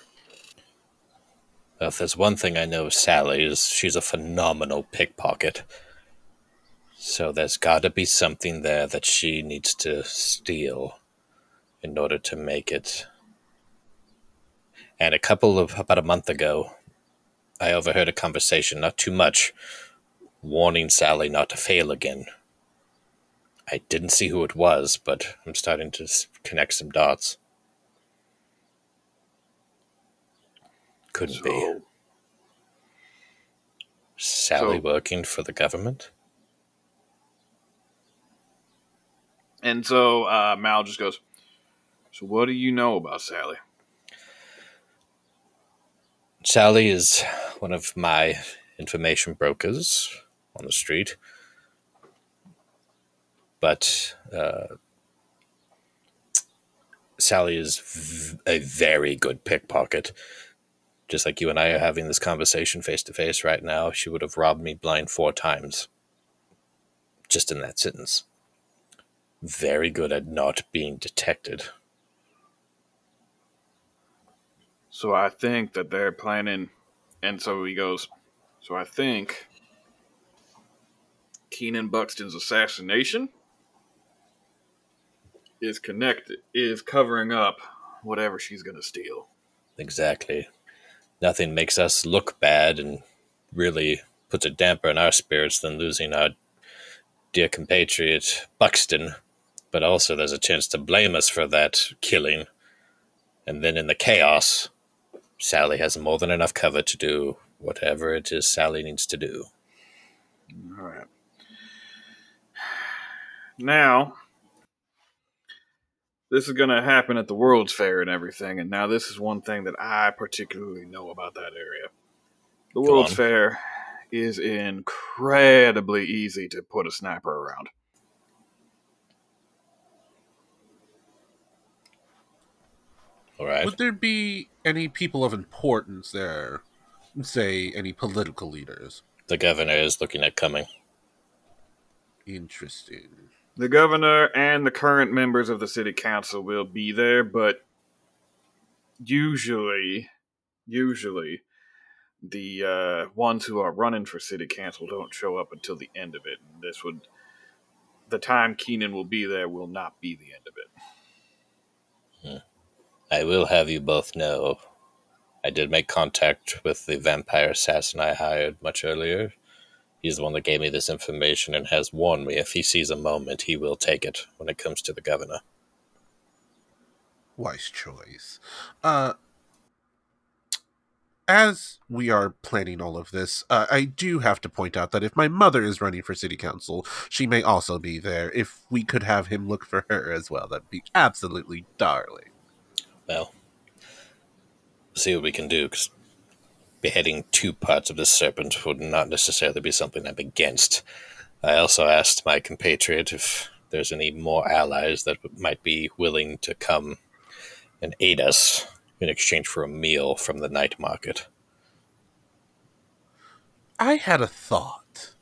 Well, if there's one thing I know of Sally is she's a phenomenal pickpocket. So there's got to be something there that she needs to steal in order to make it. And a couple of about a month ago, I overheard a conversation, not too much, warning Sally not to fail again. I didn't see who it was, but I'm starting to connect some dots. Couldn't be. Sally So- working for the government? and so uh, Mal just goes. So, what do you know about Sally? Sally is one of my information brokers on the street. But uh, Sally is v- a very good pickpocket. Just like you and I are having this conversation face to face right now, she would have robbed me blind four times. Just in that sentence. Very good at not being detected. So I think that they're planning, and so he goes. So I think Keenan Buxton's assassination is connected, is covering up whatever she's gonna steal. Exactly. Nothing makes us look bad and really puts a damper on our spirits than losing our dear compatriot Buxton. But also, there's a chance to blame us for that killing. And then in the chaos, Sally has more than enough cover to do whatever it is Sally needs to do. All right. Now, this is going to happen at the World's Fair and everything, and now this is one thing that I particularly know about that area. The Go World's on. Fair is incredibly easy to put a sniper around. All right. Would there be any people of importance there? Say, any political leaders? The governor is looking at coming. Interesting. The governor and the current members of the city council will be there, but usually, usually, the uh, ones who are running for city council don't show up until the end of it. And this would, the time Keenan will be there will not be the end of it. I will have you both know. I did make contact with the vampire assassin I hired much earlier. He's the one that gave me this information and has warned me if he sees a moment, he will take it when it comes to the governor. Wise choice. Uh, as we are planning all of this, uh, I do have to point out that if my mother is running for city council, she may also be there. If we could have him look for her as well, that'd be absolutely darling. Well, see what we can do, because beheading two parts of the serpent would not necessarily be something I'm against. I also asked my compatriot if there's any more allies that might be willing to come and aid us in exchange for a meal from the night market. I had a thought.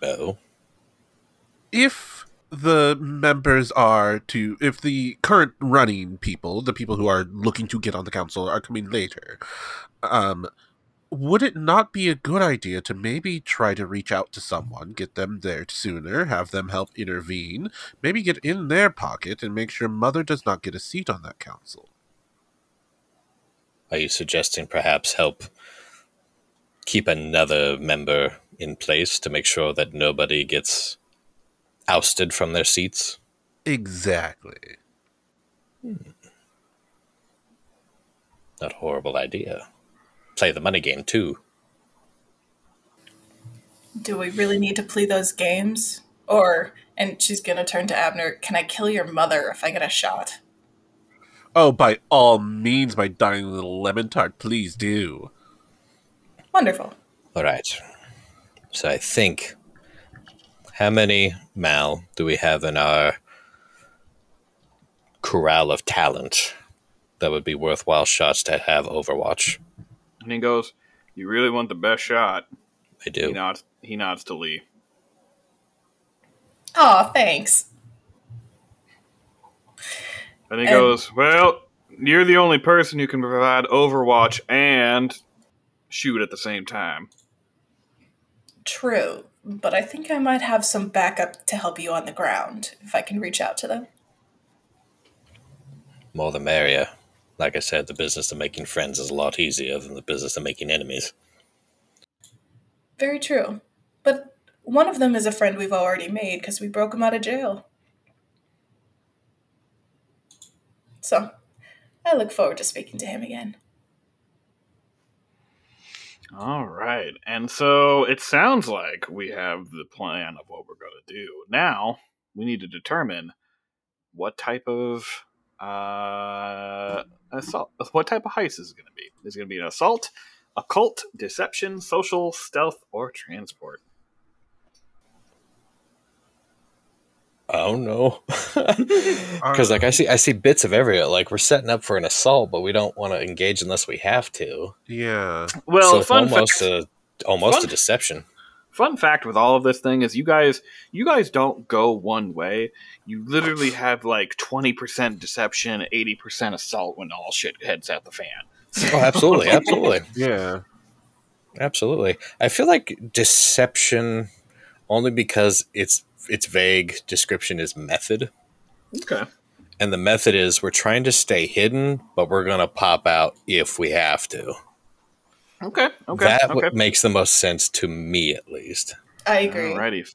Oh, if the members are to if the current running people the people who are looking to get on the council are coming later um would it not be a good idea to maybe try to reach out to someone get them there sooner have them help intervene maybe get in their pocket and make sure mother does not get a seat on that council? Are you suggesting perhaps help keep another member in place to make sure that nobody gets ousted from their seats? exactly hmm. Not a horrible idea. Play the money game too. Do we really need to play those games? Or, and she's gonna turn to Abner, can I kill your mother if I get a shot? oh by all means my darling little lemon tart please do Wonderful. All right. So I think how many Mal do we have in our corral of talent that would be worthwhile shots to have Overwatch? And he goes, "You really want the best shot?" I do. He nods. He nods to Lee. Oh, thanks. And he And- goes, Well, you're the only person who can provide Overwatch and shoot at the same time. True, but I think I might have some backup to help you on the ground if I can reach out to them. More the merrier. Like I said, the business of making friends is a lot easier than the business of making enemies. Very true. But one of them is a friend we've already made because we broke him out of jail. So, I look forward to speaking to him again. All right. And so it sounds like we have the plan of what we're going to do. Now, we need to determine what type of uh assault what type of heist is going to be. Is it going to be an assault, occult, deception, social, stealth, or transport? Oh no. Because like I see I see bits of every like we're setting up for an assault, but we don't want to engage unless we have to. yeah Well, so it's fun almost fact, a almost Fun- a deception. fun fact with all of this thing is you guys you guys don't go one way. You literally have like 20% deception, 80% assault when all shit heads out the fan. Oh, absolutely, absolutely. yeah Absolutely. I feel like deception only because it's it's vague. Description is method. Okay. And the method is we're trying to stay hidden, but we're gonna pop out if we have to. Okay. Okay. that okay. what makes the most sense to me at least. I agree. Alrighty.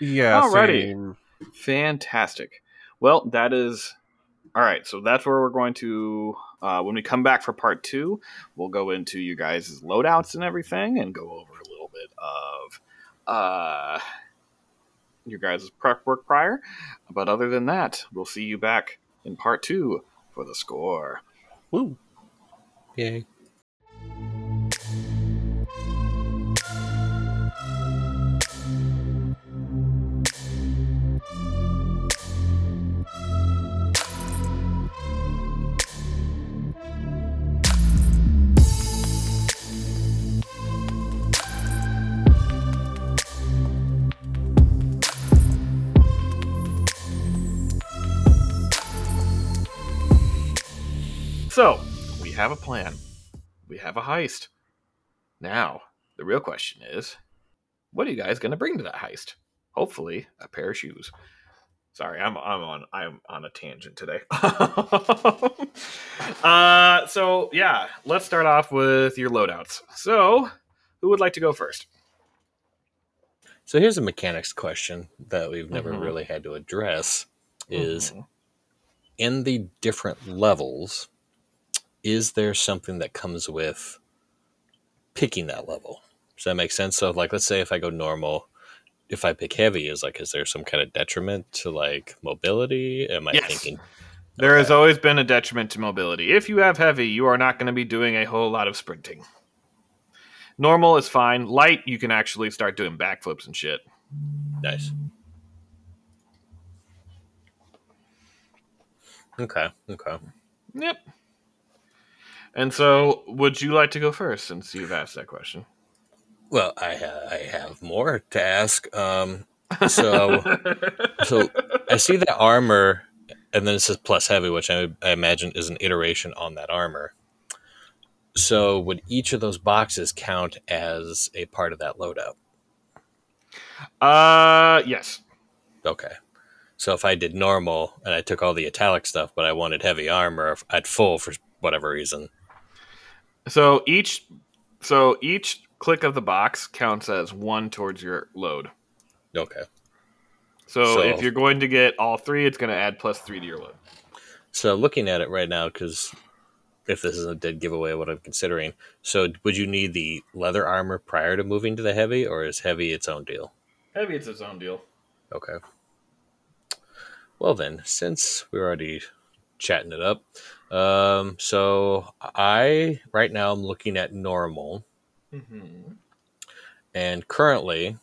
yeah Alrighty. same. Fantastic. Well, that is All right, so that's where we're going to. Uh, when we come back for part two, we'll go into you guys' loadouts and everything, and go over a little bit of uh, your guys' prep work prior. But other than that, we'll see you back in part two for the score. Woo. Yay. Have a plan. We have a heist. Now, the real question is what are you guys going to bring to that heist? Hopefully, a pair of shoes. Sorry, I'm I'm on I'm on a tangent today. uh so yeah, let's start off with your loadouts. So, who would like to go first? So here's a mechanics question that we've never Mhm. really had to address is Mhm. in the different levels, is there something that comes with picking that level? Does that make sense? So like let's say if I go normal, if I pick heavy, is like is there some kind of detriment to like mobility? Am I Yes. thinking There has always been a detriment to mobility. If you have heavy, you are not going to be doing a whole lot of sprinting. Normal is fine. Light, you can actually start doing backflips and shit. nice? Okay, okay. Yep. And so, would you like to go first since you've asked that question? Well, I ha- I have more to ask. Um, So- so I see that armor, and then it says plus heavy, which I, I imagine is an iteration on that armor. So would each of those boxes count as a part of that loadout? uh, yes. Okay. So if I did normal and I took all the italic stuff, but I wanted heavy armor, I'd full for whatever reason. So each, so each click of the box counts as one towards your load. Okay. So, So- if you're going to get all three, it's going to add plus three to your load. So looking at it right now, because if this is a dead giveaway, what I'm considering, so would you need the leather armor prior to moving to the heavy, or is heavy its own deal? Heavy, it's its own deal. Okay. Well then, since we're already chatting it up, um, so I right now I'm looking at normal, Mm-hmm. and currently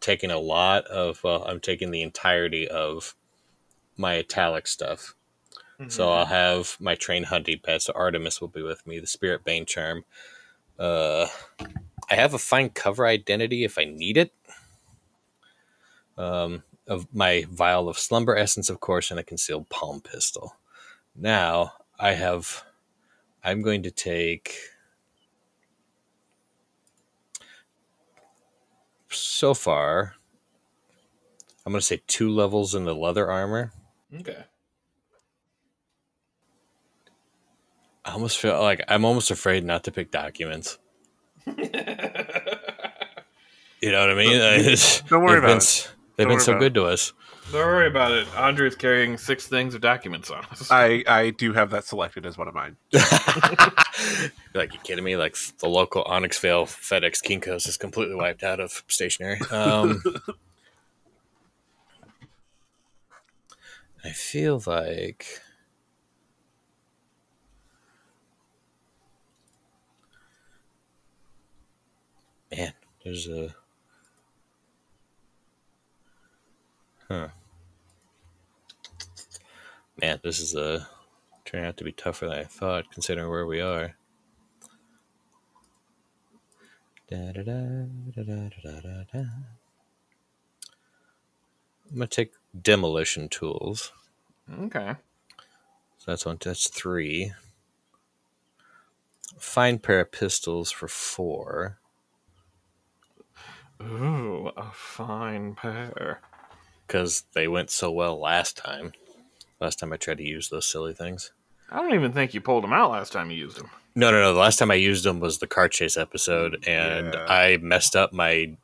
taking a lot of. Well, I'm taking the entirety of my italic stuff. So I'll have my train hunting pet. So Artemis will be with me. The Spirit Bane charm. Uh, I have a fine cover identity if I need it. Um, of my vial of slumber essence, of course, and a concealed palm pistol. Now I have. I'm going to take. So far, I'm going to say two levels in the leather armor. okay. I almost feel like I'm almost afraid not to pick documents. You know what I mean? I just- Don't worry they've about been, it. They've Don't been so about good to us. Don't worry about it. Andre's carrying six things of documents on us. I I do have that selected as one of mine. like you kidding me? Like the local Onyxvale FedEx Kinkos is completely wiped out of stationery. Um, I feel like man, there's a huh. Man, this is a turning out to be tougher than I thought, considering where we are. Da, da, da, da, da, da, da, da. I'm gonna take demolition tools. okay. So that's one. That's three. Fine pair of pistols for four. Ooh, a fine pair. because they went so well last time. Last time I tried to use those silly things. I don't even think you pulled them out last time you used them. No, no, no. The last time I used them was the car chase episode, and Yeah. I messed up my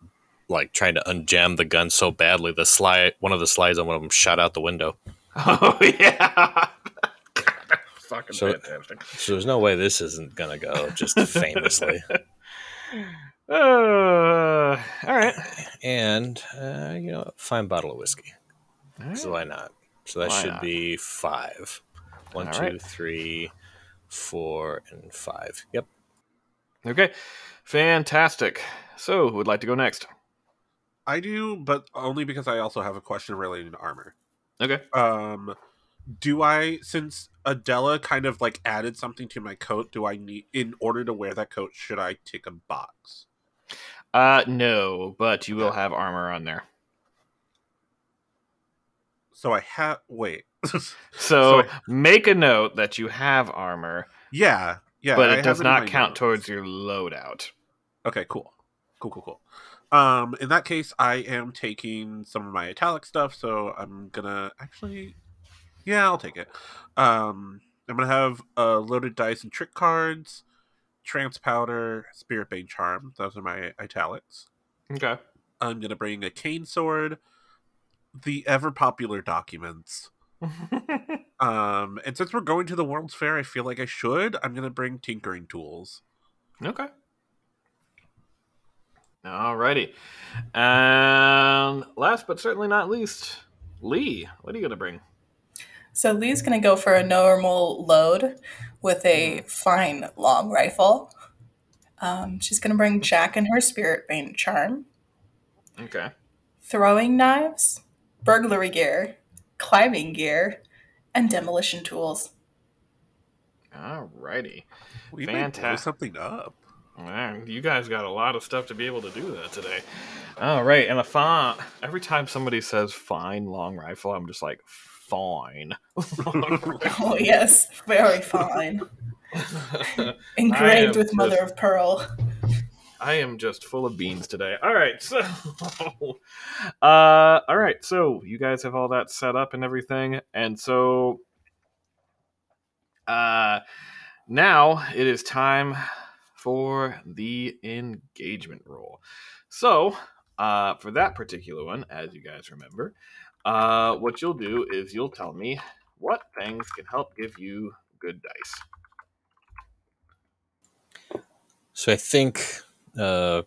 like trying to unjam the gun so badly. The slide, one of the slides on one of them, shot out the window. Oh yeah. fucking So- fantastic. So there's no way this isn't gonna go just famously. Uh, all right. and uh, you know, fine bottle of whiskey. All right. So why not? So that Why should not? be five. One, All two, right. three, four, and five. Yep. Okay, fantastic. So, who would like to go next? I do, but only because I also have a question relating to armor. Okay. Um, do I, since Adela kind of like added something to my coat, do I need, in order to wear that coat, should I tick a box? Uh, no, but you will have armor on there. So I have, wait. So So make a note that you have armor, yeah, yeah. but it have does not count notes. towards your loadout. Okay, cool. Cool, cool, cool. Um, in that case, I am taking some of my italic stuff, so I'm gonna actually, yeah, I'll take it. Um, I'm gonna have uh, loaded dice and trick cards, trance powder, spirit bane charm. Those are my italics. Okay. I'm gonna bring a cane sword, the ever popular documents. Um, and since we're going to the World's Fair, I feel like I should. I'm gonna bring tinkering tools. okay. Alrighty. And last but certainly not least, Lee, what are you going to bring? So Lee's gonna go for a normal load with a fine long rifle. Um, she's gonna bring Jack and her spirit bane charm, Okay. throwing knives, burglary gear, climbing gear, and demolition tools. Alrighty. We may blow something up. Man, you guys got a lot of stuff to be able to do that today. All right, and a fine. Every time somebody says "fine long rifle," I'm just like, "Fine." Oh yes, very fine. Engraved am with mother just- of pearl. I am just full of beans today. All right, so, uh, all right, so you guys have all that set up and everything, and so, uh, now it is time for the engagement roll. So, uh, for that particular one, as you guys remember, uh, what you'll do is you'll tell me what things can help give you good dice. So I think uh,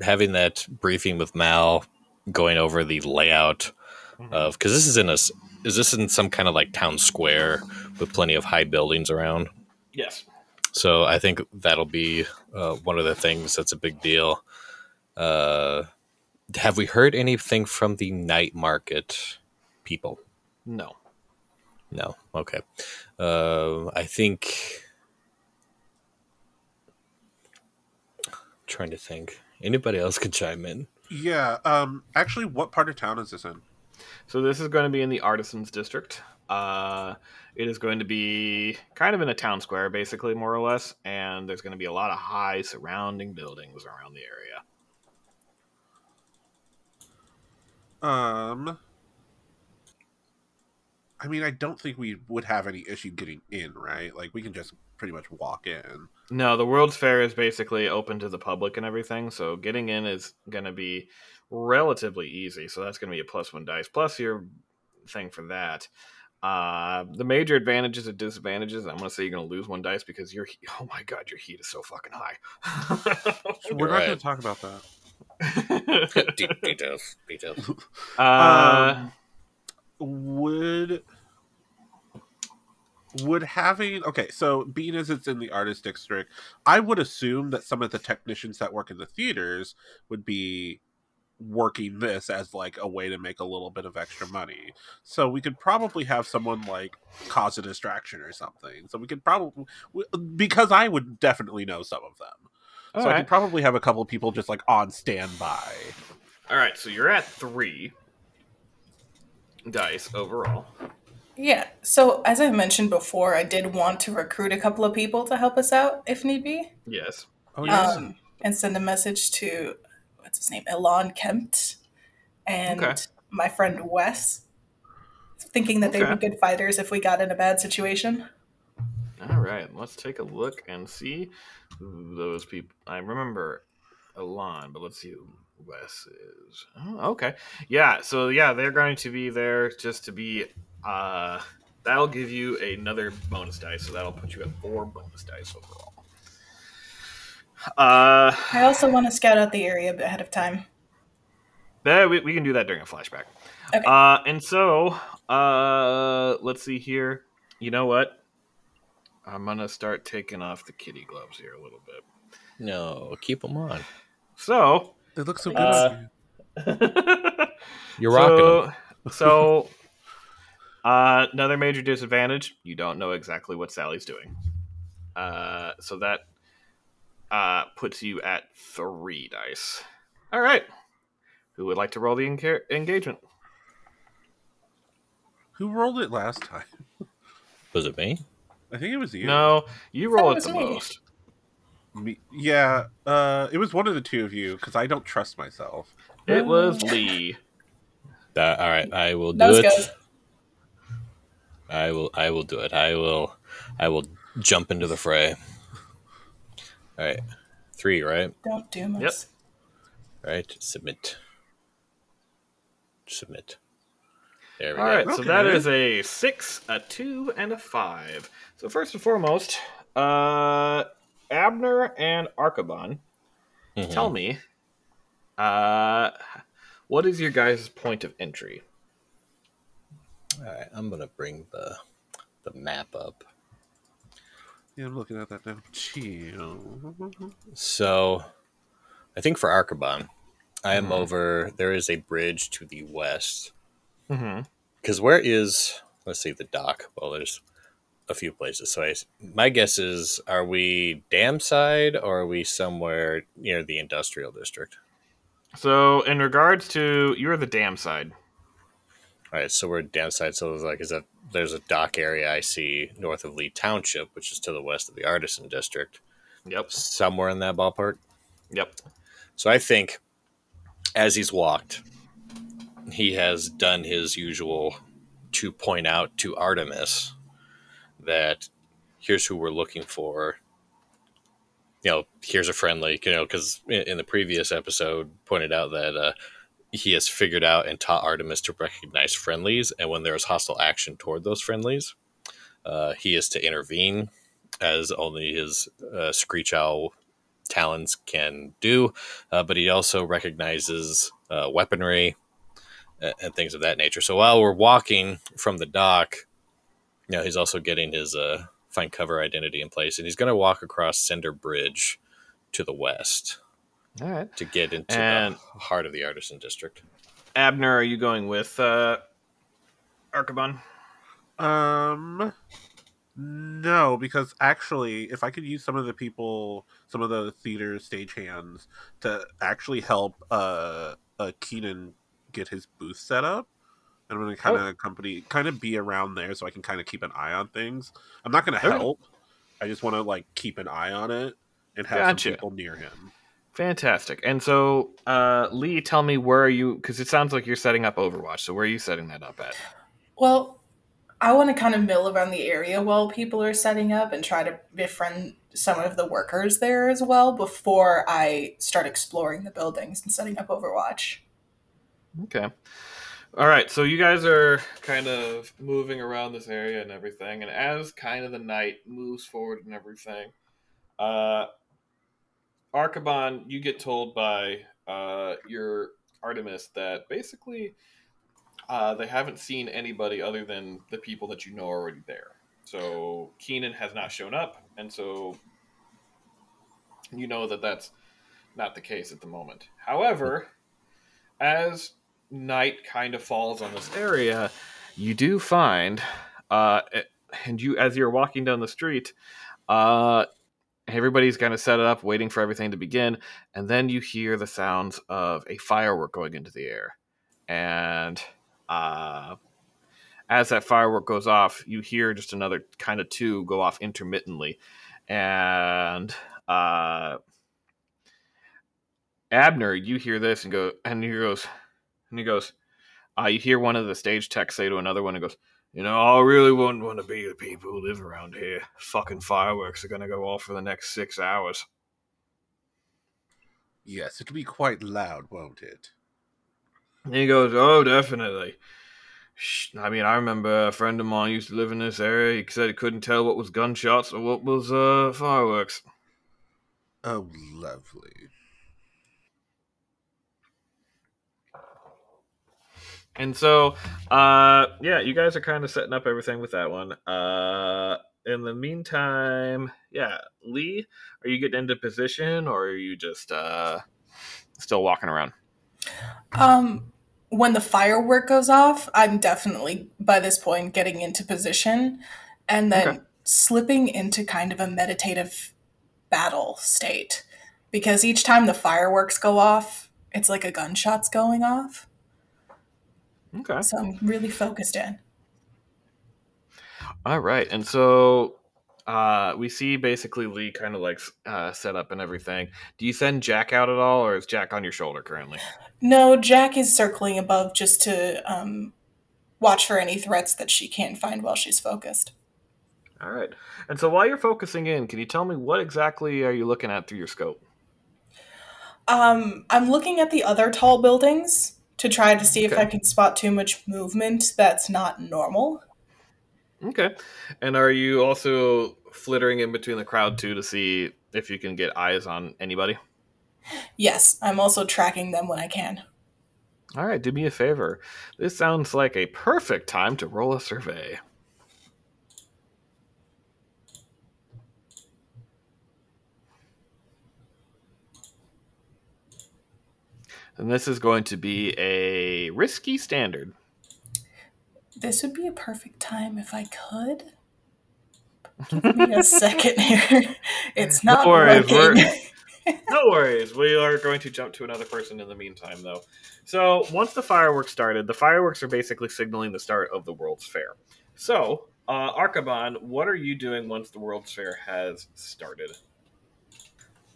having that briefing with Mal, going over the layout of because this is in a is this in some kind of like town square with plenty of high buildings around. Yes. So I think that'll be uh, one of the things that's a big deal. Uh, have we heard anything from the night market people? No. No. Okay. Uh, I think. Trying to think. Anybody else could chime in. Yeah. Um. Actually, what part of town is this in? So this is going to be in the Artisans District. Uh, it is going to be kind of in a town square, basically, more or less, and there's going to be a lot of high surrounding buildings around the area. Um. I mean, I don't think we would have any issue getting in, right? Like, we can just pretty much walk in. No, the World's Fair is basically open to the public and everything, so getting in is going to be relatively easy. So that's going to be a plus one dice plus your thing for that. Uh, the major advantages and disadvantages. I'm going to say you're going to lose one dice because your he- oh my god, your heat is so fucking high. We're not going to talk about that. De- details. Details. uh, Um, would would having okay so being as it's in the artist district i would assume that some of the technicians that work in the theaters would be working this as like a way to make a little bit of extra money. So we could probably have someone like cause a distraction or something. So we could probably because i would definitely know some of them. All so i could probably have a couple people just like on standby. All right, so you're at three dice overall. Yeah. So as I mentioned before, I did want to recruit a couple of people to help us out if need be. Yes. oh yes Um, and send a message to what's his name, Elon Kempt, and Okay. my friend Wes, thinking that they'd be good fighters if we got in a bad situation. All right, let's take a look and see those people. I remember Elon, but let's see who Wes is. Oh, okay, yeah. So yeah, they're going to be there just to be uh, that'll give you another bonus dice, so that'll put you at four bonus dice overall. Uh, I also want to scout out the area ahead of time. yeah, we, we can do that during a flashback. Okay. Uh, and so, uh, let's see here. You know what? I'm gonna start taking off the kitty gloves here a little bit. No, keep them on. So, It looks so good. Uh, you. You're rocking them. so, so uh, another major disadvantage: you don't know exactly what Sally's doing. Uh, so that uh, puts you at three dice. All right. Who would like to roll the enca- engagement? Who rolled it last time? Was it me? I think it was you. No, you roll it the me. most. Me, yeah, uh, it was one of the two of you because I don't trust myself. It was Lee. That, all right, I will do it. good. I will. I will do it. I will. I will jump into the fray. All right, three. Right. Don't do doom Yep. us. Right. Submit. Submit. There we All go. right, so that is a six, a two, and a five. So first and foremost, uh, Abner and Archibald, Mhm. tell me, uh, what is your guys' point of entry? All right, I'm gonna bring the the map up. Yeah, I'm looking at that now. Chill. So, I think for Archibald, I am Mhm. over. There is a bridge to the west. Mm-hmm. Because where is? Let's see the dock. Well, there's a few places. So I, my guess is, are we dam side or are we somewhere near the industrial district? So in regards to, you're the dam side. All right, so we're dam side. So there's like, is that there's a dock area I see north of Lee Township, which is to the west of the Artisan District, Yep. somewhere in that ballpark. Yep. So I think as he's walked, he has done his usual to point out to Artemis that here's who we're looking for. You know, here's a friendly, you know, because in the previous episode pointed out that uh, he has figured out and taught Artemis to recognize friendlies, and when there is hostile action toward those friendlies, uh, he is to intervene as only his uh, screech owl talons can do uh, but he also recognizes uh, weaponry and, and things of that nature. So while we're walking from the dock, you know, he's also getting his uh, find cover identity in place, and he's going to walk across Cinder Bridge to the west All right. to get into And- the heart of the Artisan District. Abner, are you going with uh, Archibald? Um, no, because actually, if I could use some of the people, some of the theater stagehands to actually help uh, uh Keenan get his booth set up, and I'm going to kind of accompany, kind of be around there, so I can kind of keep an eye on things. I'm not going to Okay. help. I just want to like keep an eye on it and have Gotcha. some people near him. Fantastic. And so, uh, Lee, tell me where are you? Because it sounds like you're setting up Overwatch. So where are you setting that up at? Well, I want to kind of mill around the area while people are setting up and try to befriend some of the workers there as well before I start exploring the buildings and setting up Overwatch. Okay. All right. So you guys are kind of moving around this area and everything, and as kind of the night moves forward and everything, uh, Archibald, you get told by uh, your Artemis that basically uh, they haven't seen anybody other than the people that you know are already there. So Keenan has not shown up, and so you know that that's not the case at the moment. However, as night kind of falls on this area, you do find, uh, and you as you're walking down the street, uh, everybody's kind of set up, waiting for everything to begin, and then you hear the sounds of a firework going into the air, and uh, as that firework goes off, you hear just another kind of two go off intermittently, and uh, Abner, you hear this and go, and he goes, and he goes, uh, you hear one of the stage techs say to another one, and goes, you know, I really wouldn't want to be the people who live around here. Fucking fireworks are gonna go off for the next six hours. Yes, it'll be quite loud, won't it? And he goes, oh, definitely. I mean, I remember a friend of mine used to live in this area. He said he couldn't tell what was gunshots or what was uh, fireworks. Oh, lovely. And so, uh, yeah, you guys are kind of setting up everything with that one. Uh, in the meantime, yeah, Lee, are you getting into position or are you just uh, still walking around? Um, when the firework goes off, I'm definitely by this point getting into position and then Okay. slipping into kind of a meditative battle state because each time the fireworks go off, it's like a gunshot's going off. Okay. So I'm really focused in. All right, and so uh, we see basically Lee kind of like uh, set up and everything. Do you send Jack out at all, or is Jack on your shoulder currently? No, Jack is circling above just to um, watch for any threats that she can't find while she's focused. All right, and so while you're focusing in, can you tell me what exactly are you looking at through your scope? Um, I'm looking at the other tall buildings to try to see if I can spot too much movement that's not normal. Okay, and are you also flittering in between the crowd too to see if you can get eyes on anybody? Yes, I'm also tracking them when I can. All right, do me a favor. This sounds like a perfect time to roll a survey. And this is going to be a risky standard. This would be a perfect time if I could. Give me a second here. It's not worries, working. No worries. We are going to jump to another person in the meantime, though. So, once the fireworks started, the fireworks are basically signaling the start of the World's Fair. So, uh, Archibald, what are you doing once the World's Fair has started?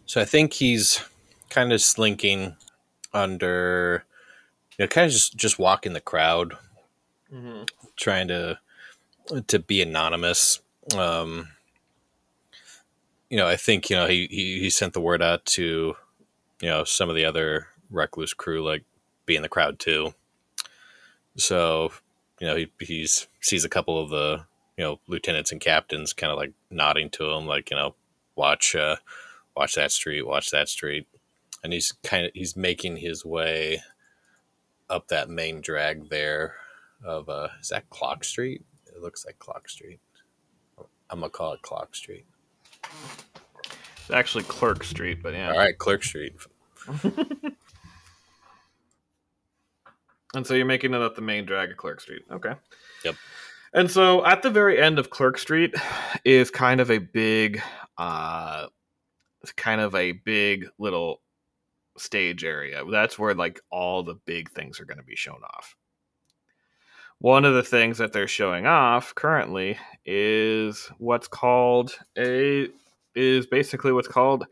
So I think he's kind of slinking under, you know, kind of just just walking the crowd, Mm-hmm. trying to to be anonymous. Um, you know, I think you know he, he he sent the word out to you know some of the other recluse crew, like be in the crowd too. So you know he he's sees a couple of the you know lieutenants and captains kind of like nodding to him, like you know watch uh, watch that street, watch that street, and he's kind of he's making his way up that main drag there of uh is that Clock Street? It looks like Clock Street. I'm gonna call it Clock Street. It's actually Clerk Street, but yeah. All right, Clerk Street. And so you're making it up the main drag of Clerk Street. Okay. Yep. And so at the very end of Clerk Street is kind of a big, uh, it's kind of a big little stage area. That's where like all the big things are going to be shown off. One of the things that they're showing off currently is what's called a is basically what's called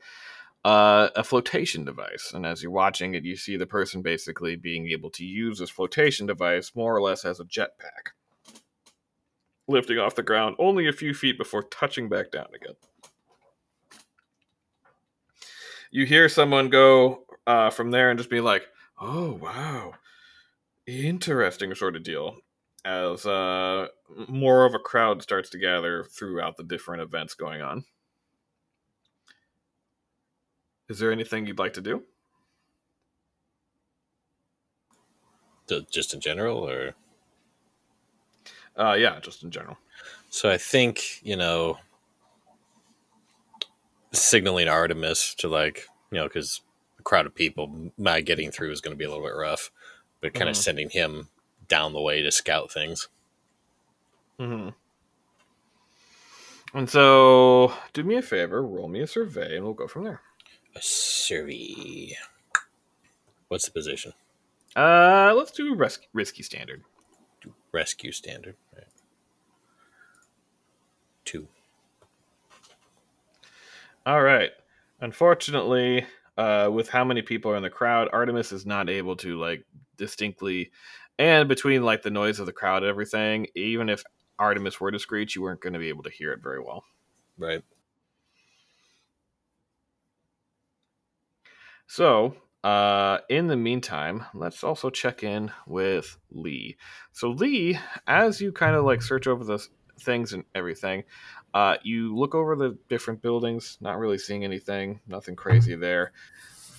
uh, a flotation device. And as you're watching it, you see the person basically being able to use this flotation device more or less as a jetpack, lifting off the ground only a few feet before touching back down again. You hear someone go uh, from there and just be like, "Oh wow, interesting," sort of deal. As uh, more of a crowd starts to gather throughout the different events going on. Is there anything you'd like to do? Just in general, or Uh, yeah, just in general. so I think you know signaling Artemis to like you know because crowd of people, my getting through is going to be a little bit rough, but kind of Mhm. sending him down the way to scout things. Mm-hmm. And so, do me a favor, roll me a survey, and we'll go from there. A survey. What's the position? Uh, let's do res- risky standard. Rescue standard. Right. Two. All right. Unfortunately, uh, with how many people are in the crowd, Artemis is not able to like distinctly, and between like the noise of the crowd and everything, even if Artemis were to screech, you weren't going to be able to hear it very well. Right. So, uh, in the meantime, let's also check in with Lee. So, Lee, as you kind of like search over the things and everything, uh, you look over the different buildings, not really seeing anything, nothing crazy there.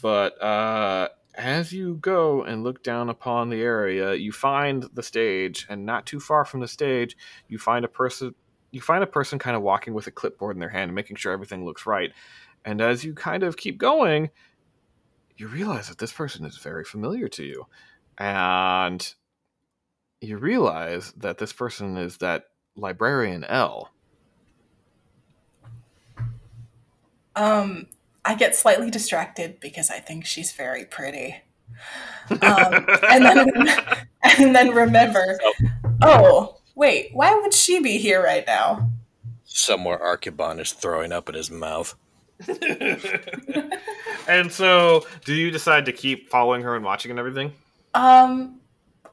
But uh, as you go and look down upon the area, you find the stage, and not too far from the stage, you find a person. You find a person kind of walking with a clipboard in their hand, making sure everything looks right. And as you kind of keep going, you realize that this person is very familiar to you. And you realize that this person is that librarian L. Um, I get slightly distracted because I think she's very pretty. Um, and then and then remember, oh wait, why would she be here right now? Somewhere Archibald is throwing up in his mouth. and so, do you decide to keep following her and watching and everything? Um,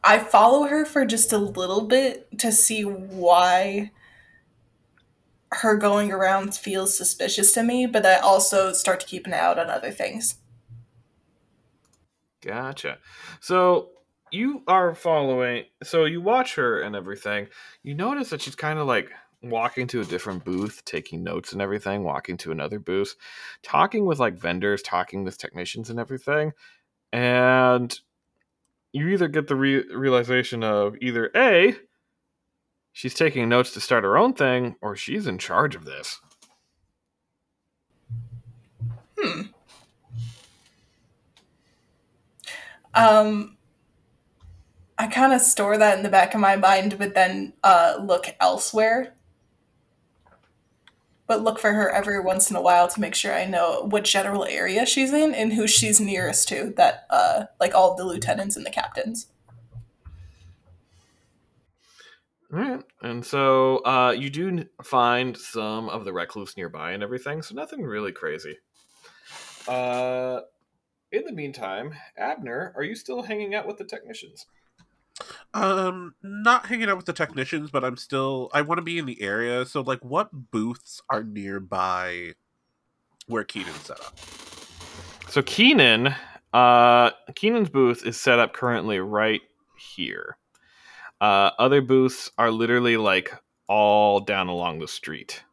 I follow her for just a little bit to see why her going around feels suspicious to me, but I also start to keep an eye out on other things. Gotcha. So you are following. So you watch her and everything. You notice that she's kind of like walking to a different booth, taking notes and everything. Walking to another booth, talking with like vendors, talking with technicians and everything. And you either get the re- realization of either a she's taking notes to start her own thing, or she's in charge of this. Hmm. Um, I kind of store that in the back of my mind, but then uh, look elsewhere. But look for her every once in a while to make sure I know what general area she's in and who she's nearest to. That, uh, like all the lieutenants and the captains. All right. And so uh, you do find some of the recluse nearby and everything, so nothing really crazy. Uh, in the meantime, Abner, are you still hanging out with the technicians? Um, not hanging out with the technicians, but I'm still. I want to be in the area. So, like, what booths are nearby where Keenan's set up? So Keenan, uh, Keenan's booth is set up currently right here. Uh, other booths are literally like all down along the street.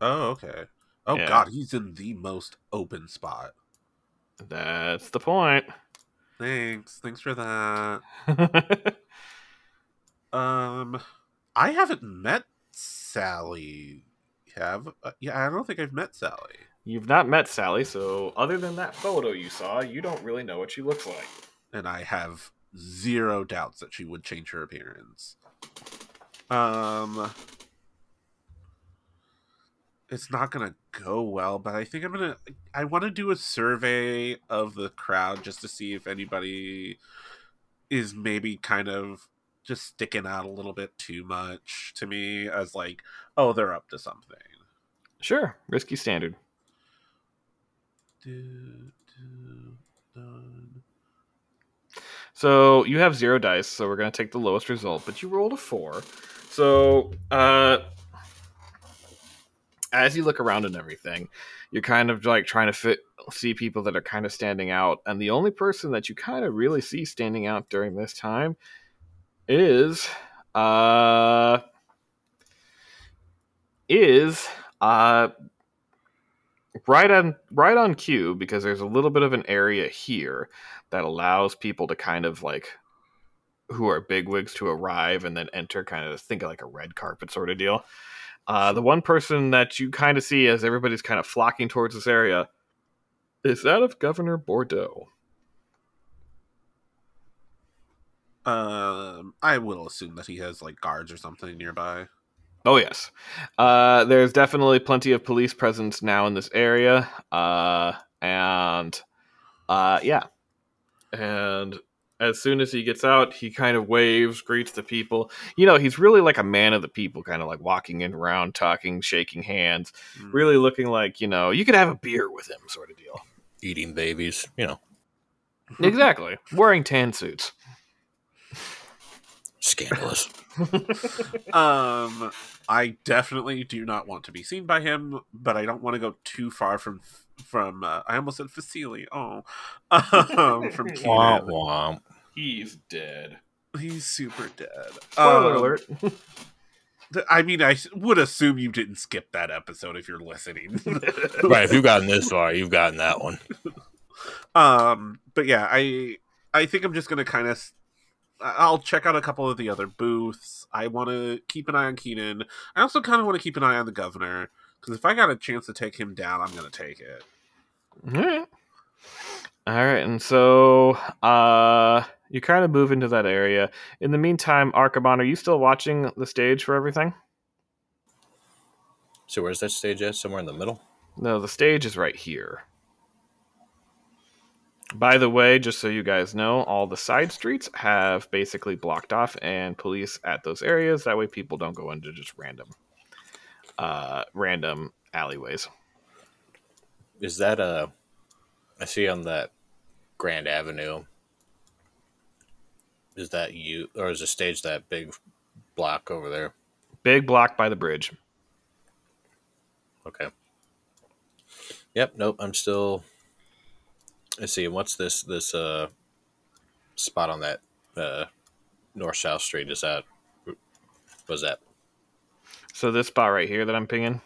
Oh, okay. Oh Yeah. God, he's in the most open spot. That's the point. Thanks, thanks for that. Um, I haven't met Sally. Have uh, yeah, I don't think I've met Sally. You've not met Sally, so other than that photo you saw, you don't really know what she looks like. and I have zero doubts that she would change her appearance. Um, it's not gonna go well, but I think I'm gonna. I want to do a survey of the crowd just to see if anybody is maybe kind of just sticking out a little bit too much to me as like, oh, they're up to something. Sure, risky standard. Do, do. So you have zero dice, so we're gonna take the lowest result, but you rolled a four. So uh as you look around and everything, you're kind of like trying to fit see people that are kind of standing out, and the only person that you kind of really see standing out during this time is uh is uh right on right on cue because there's a little bit of an area here that allows people to kind of like who are bigwigs to arrive and then enter kind of think of like a red carpet sort of deal. Uh, the one person that you kind of see as everybody's kind of flocking towards this area is that of governor bordeaux. Um, I will assume that he has like guards or something nearby. Oh yes, uh, there's definitely plenty of police presence now in this area, uh, and uh, yeah, and as soon as he gets out, he kind of waves, greets the people. You know, he's really like a man of the people, kind of like walking in around, talking, shaking hands, Mm. really looking like you know you could have a beer with him, sort of deal. Eating babies, you know. exactly, wearing tan suits. Scandalous. um, I definitely do not want to be seen by him, but I don't want to go too far from from. Uh, I almost said Facili. Oh, um, from womp Keenan. womp. He's dead. He's super dead. Spoiler Um, alert. I mean, I would assume you didn't skip that episode if you're listening. Right, if you've gotten this far, you've gotten that one. um, but yeah, I I think I'm just gonna kind of. I'll check out a couple of the other booths. I want to keep an eye on Keenan. I also kind of want to keep an eye on the governor because if I got a chance to take him down, I'm gonna take it. All right. All right, and so uh you kind of move into that area. In the meantime, Archibald, are you still watching the stage for everything? So where's that stage at? Somewhere in the middle? No, the stage is right here. By the way, just so you guys know, all the side streets have basically blocked off and police at those areas. That way people don't go into just random uh random alleyways. Is that a? I see on that Grand Avenue. Is that you, or is the stage that big block over there? Big block by the bridge. Okay. Yep. Nope. I'm still. I see. What's this? This uh spot on that uh north south street? Is that? Was that? So this spot right here that I'm pinging.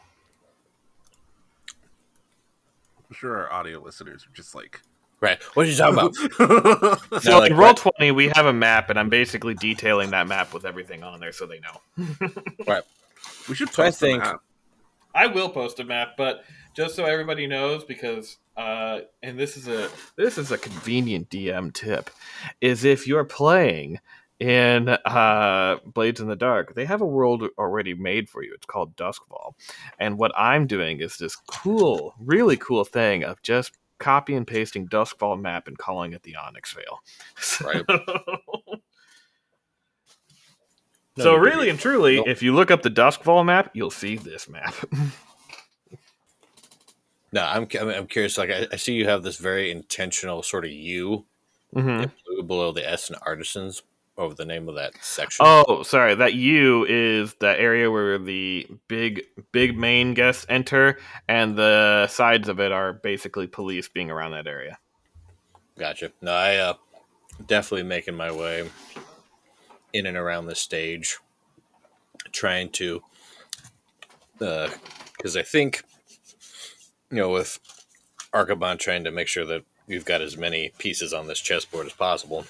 I'm sure our audio listeners are just like. Right. What are you talking about? So No, like, in roll what- twenty, we have a map, and I'm basically detailing that map with everything on there, so they know. right. we should So I post the think- map. I will post a map, but just so everybody knows, because uh, and this is a this is a convenient DM tip, is if you're playing in uh, Blades in the Dark, they have a world already made for you. It's called Doskvol, and what I'm doing is this cool, really cool thing of just copy and pasting Doskvol map and calling it the Onyxvale. Right. No, so really and truly, Nope. if you look up the Doskvol map, you'll see this map. No, I'm. I'm curious. Like, I, I see you have this very intentional sort of U Mhm. below the S in artisans over the name of that section. Oh, sorry. That U is the area where the big, big main guests enter, and the sides of it are basically police being around that area. Gotcha. No, I uh, definitely making my way in and around the stage, trying to, uh because I think, you know, with Archibald trying to make sure that you've got as many pieces on this chessboard as possible.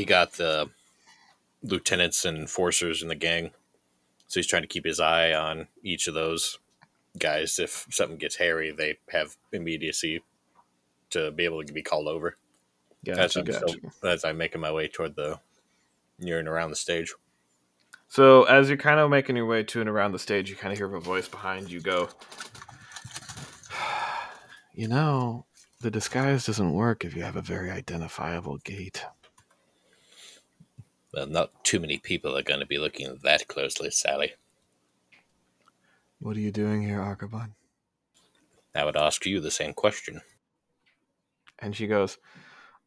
He got the lieutenants and enforcers in the gang, so he's trying to keep his eye on each of those guys. If something gets hairy, they have immediacy to be able to be called over. That's Gotcha, I'm gotcha. still- as I'm making my way toward the near and around the stage. So as you're kind of making your way to and around the stage, you kind of hear a voice behind you go, "You know, the disguise doesn't work if you have a very identifiable gait." Well, not too many people are going to be looking that closely, Sally. What are you doing here, Archibald? I would ask you the same question. And she goes,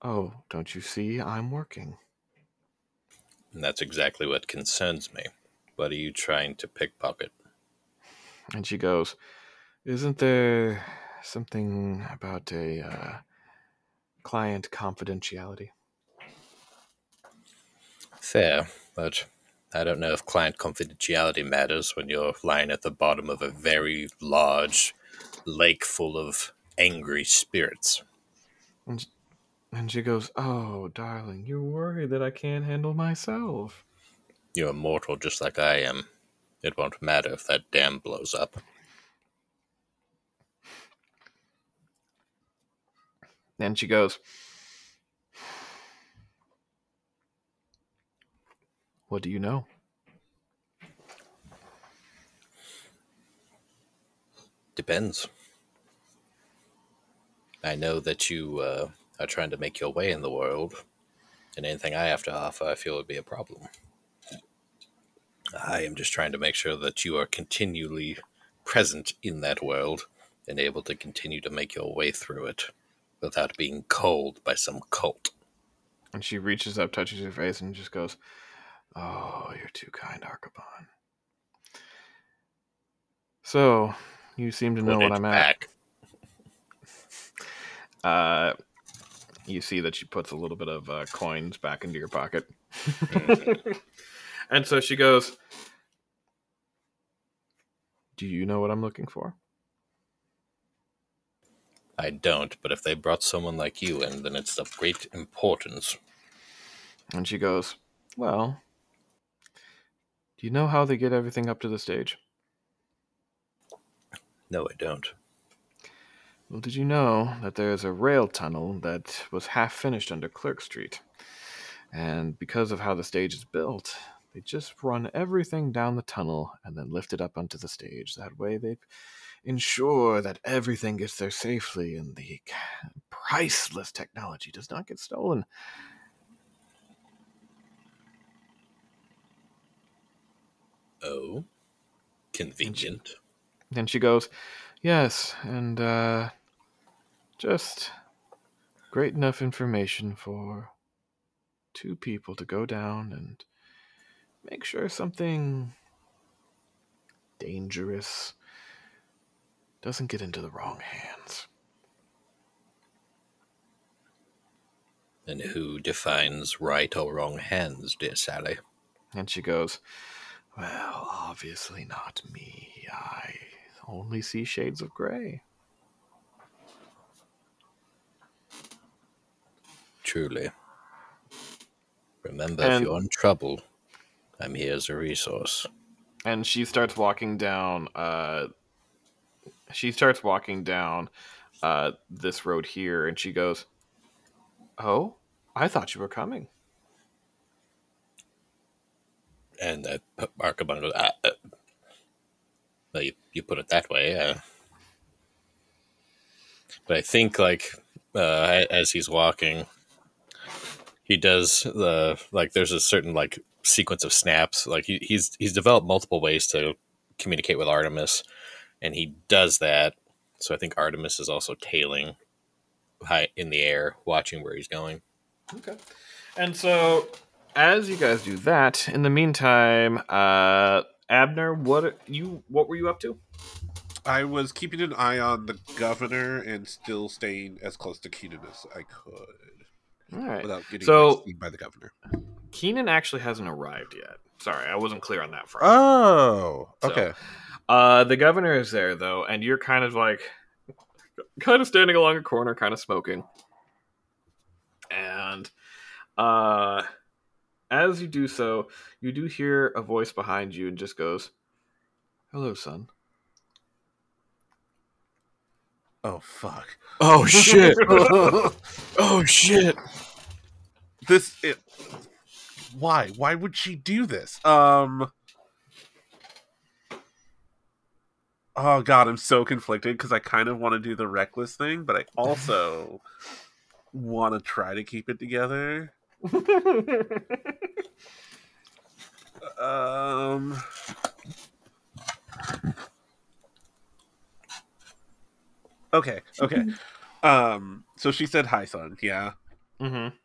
"Oh, don't you see? I'm working." And that's exactly what concerns me. What are you trying to pickpocket? And she goes, Isn't there something about a uh, client confidentiality? Fair, but I don't know if client confidentiality matters when you're lying at the bottom of a very large lake full of angry spirits. And she goes, Oh, darling, you're worried that I can't handle myself. You're immortal just like I am. It won't matter if that dam blows up. And she goes, What do you know? Depends. I know that you uh, are trying to make your way in the world, and anything I have to offer, I feel would be a problem. I am just trying to make sure that you are continually present in that world and able to continue to make your way through it without being cold by some cult. And she reaches up, touches your face, and just goes, Oh, you're too kind, Archibald. So, you seem to know Put what I'm at. Uh, you see that she puts a little bit of uh, coins back into your pocket. and so she goes, Do you know what I'm looking for? I don't, but if they brought someone like you in, then it's of great importance. And she goes, Well, do you know how they get everything up to the stage? No, I don't. Well, did you know that there's a rail tunnel that was half finished under Clerk Street? And because of how the stage is built, they just run everything down the tunnel and then lift it up onto the stage. That way they ensure that everything gets there safely and the priceless technology does not get stolen. Oh, convenient. Then she goes, Yes, and uh, just great enough information for two people to go down and make sure something dangerous doesn't get into the wrong hands. And who defines right or wrong hands, dear Sally? And she goes, Well, obviously not me. I only see shades of gray. Truly. Remember, And- if you're in trouble, I'm here as a resource. and she starts walking down uh she starts walking down uh this road here and she goes oh i thought you were coming And uh, Archibald goes, ah, uh, well, you, you put it that way. Uh, but I think, like, uh, as he's walking, he does the like. There's a certain like sequence of snaps. Like he, he's he's developed multiple ways to communicate with Artemis, and he does that. So I think Artemis is also tailing high in the air, watching where he's going. okay and so as you guys do that in the meantime uh abner what you what were you up to I was keeping an eye on the governor and still staying as close to Keenan as I could all right without getting So- seen by the governor. keenan actually hasn't arrived yet sorry i wasn't clear on that front Oh, So- okay. Uh, the governor is there though, and you're kind of like, kind of standing along a corner, kind of smoking. And, uh, as you do so, you do hear a voice behind you, and just goes, "Hello, son." Oh fuck. Oh shit! oh shit! this it, why why would she do this um oh god i'm so conflicted because i kind of want to do the reckless thing but i also want to try to keep it together um okay okay um so she said hi son yeah mm-hmm.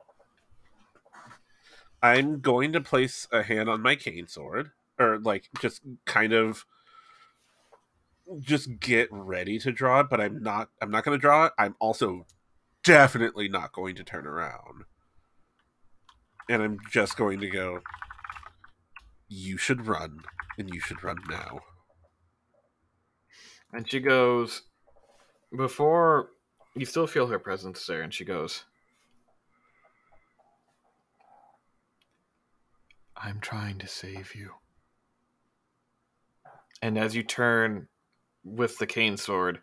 I'm going to place a hand on my cane sword, or like just kind of just get ready to draw it. But I'm not. I'm not going to draw it. I'm also definitely not going to turn around, and I'm just going to go. You should run, and you should run now. And she goes, before you still feel her presence there, and she goes, I'm trying to save you. And as you turn with the cane sword,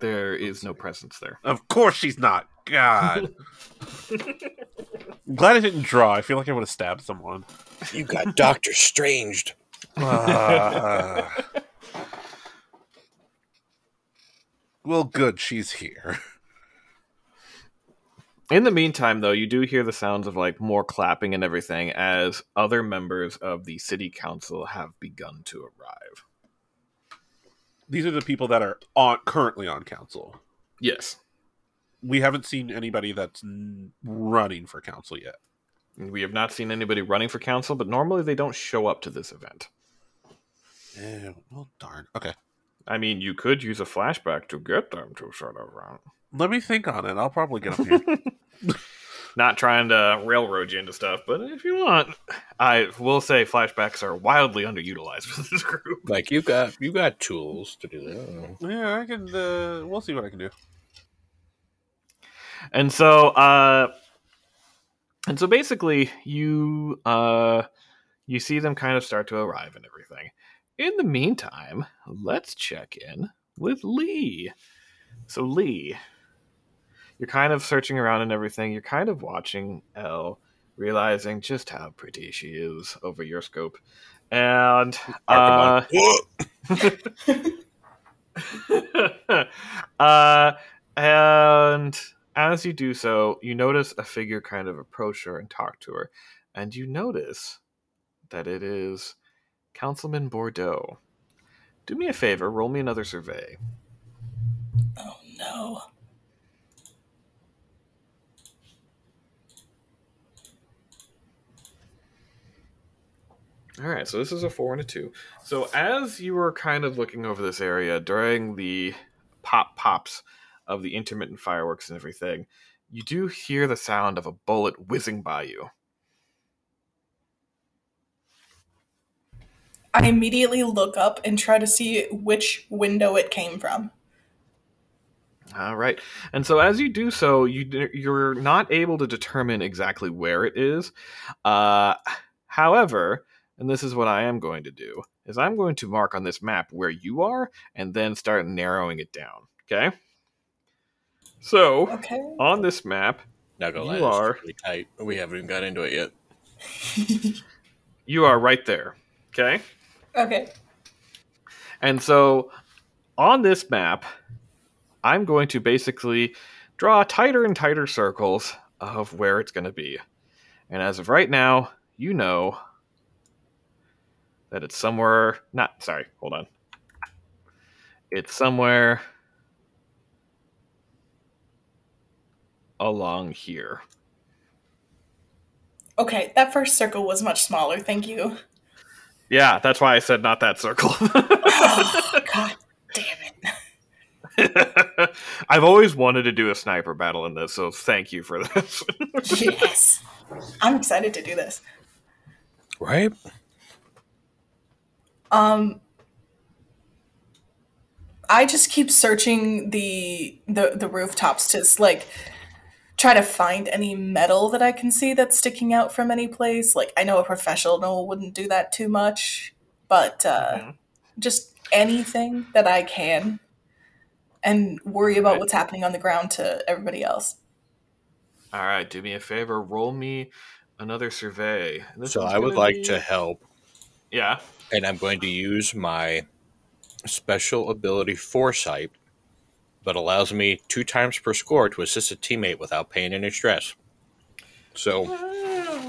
there is no presence there. Of course, she's not. God. I'm glad I didn't draw. I feel like I would have stabbed someone. You got Doctor Stranged. Ah. well, good. She's here. In the meantime, though, you do hear the sounds of like more clapping and everything as other members of the city council have begun to arrive. These are the people that are on currently on council. Yes. We haven't seen anybody that's n- running for council yet. We have not seen anybody running for council, but normally they don't show up to this event. Yeah, well, darn. Okay, I mean, you could use a flashback to get them to sort of run. let me think on it. I'll probably get up here. Not trying to railroad you into stuff, but if you want, I will say flashbacks are wildly underutilized with this group. Like you got you got tools to do that. yeah, I can. Uh, we'll see what I can do. And so, uh, and so basically, you uh, you see them kind of start to arrive and everything. In the meantime, let's check in with Lee. So Lee, you're kind of searching around and everything. You're kind of watching Elle, realizing just how pretty she is over your scope, and uh, uh, and as you do so, you notice a figure kind of approach her and talk to her, and you notice that it is Councilman Bordeaux. Do me a favor, roll me another survey. Oh no. All right, so this is a four and a two. So as you were kind of looking over this area during the pop pops of the intermittent fireworks and everything, you do hear the sound of a bullet whizzing by you. I immediately look up and try to see which window it came from. All right, and so as you do so, you you're not able to determine exactly where it is. Uh, however, and this is what I am going to do is I'm going to mark on this map where you are, and then start narrowing it down. Okay. So Okay. on this map, Now go You are really tight. We haven't even got into it yet. you are right there. Okay. Okay. And so on this map, I'm going to basically draw tighter and tighter circles of where it's going to be. And as of right now, you know that it's somewhere not sorry, hold on. It's somewhere along here. Okay, that first circle was much smaller, thank you. Yeah, that's why I said not that circle. Oh, God damn it. I've always wanted to do a sniper battle in this, so thank you for this. Yes. I'm excited to do this. Right? Um I just keep searching the the the rooftops to like try to find any metal that I can see that's sticking out from any place. Like I know a professional wouldn't do that too much, but uh Mhm. just anything that I can and worry about Right. what's happening on the ground to everybody else. All right, do me a favor, roll me another survey. This so I would gonna like be- to help, Yeah. and I'm going to use my special ability Foresight, but allows me two times per score to assist a teammate without pain any stress. So,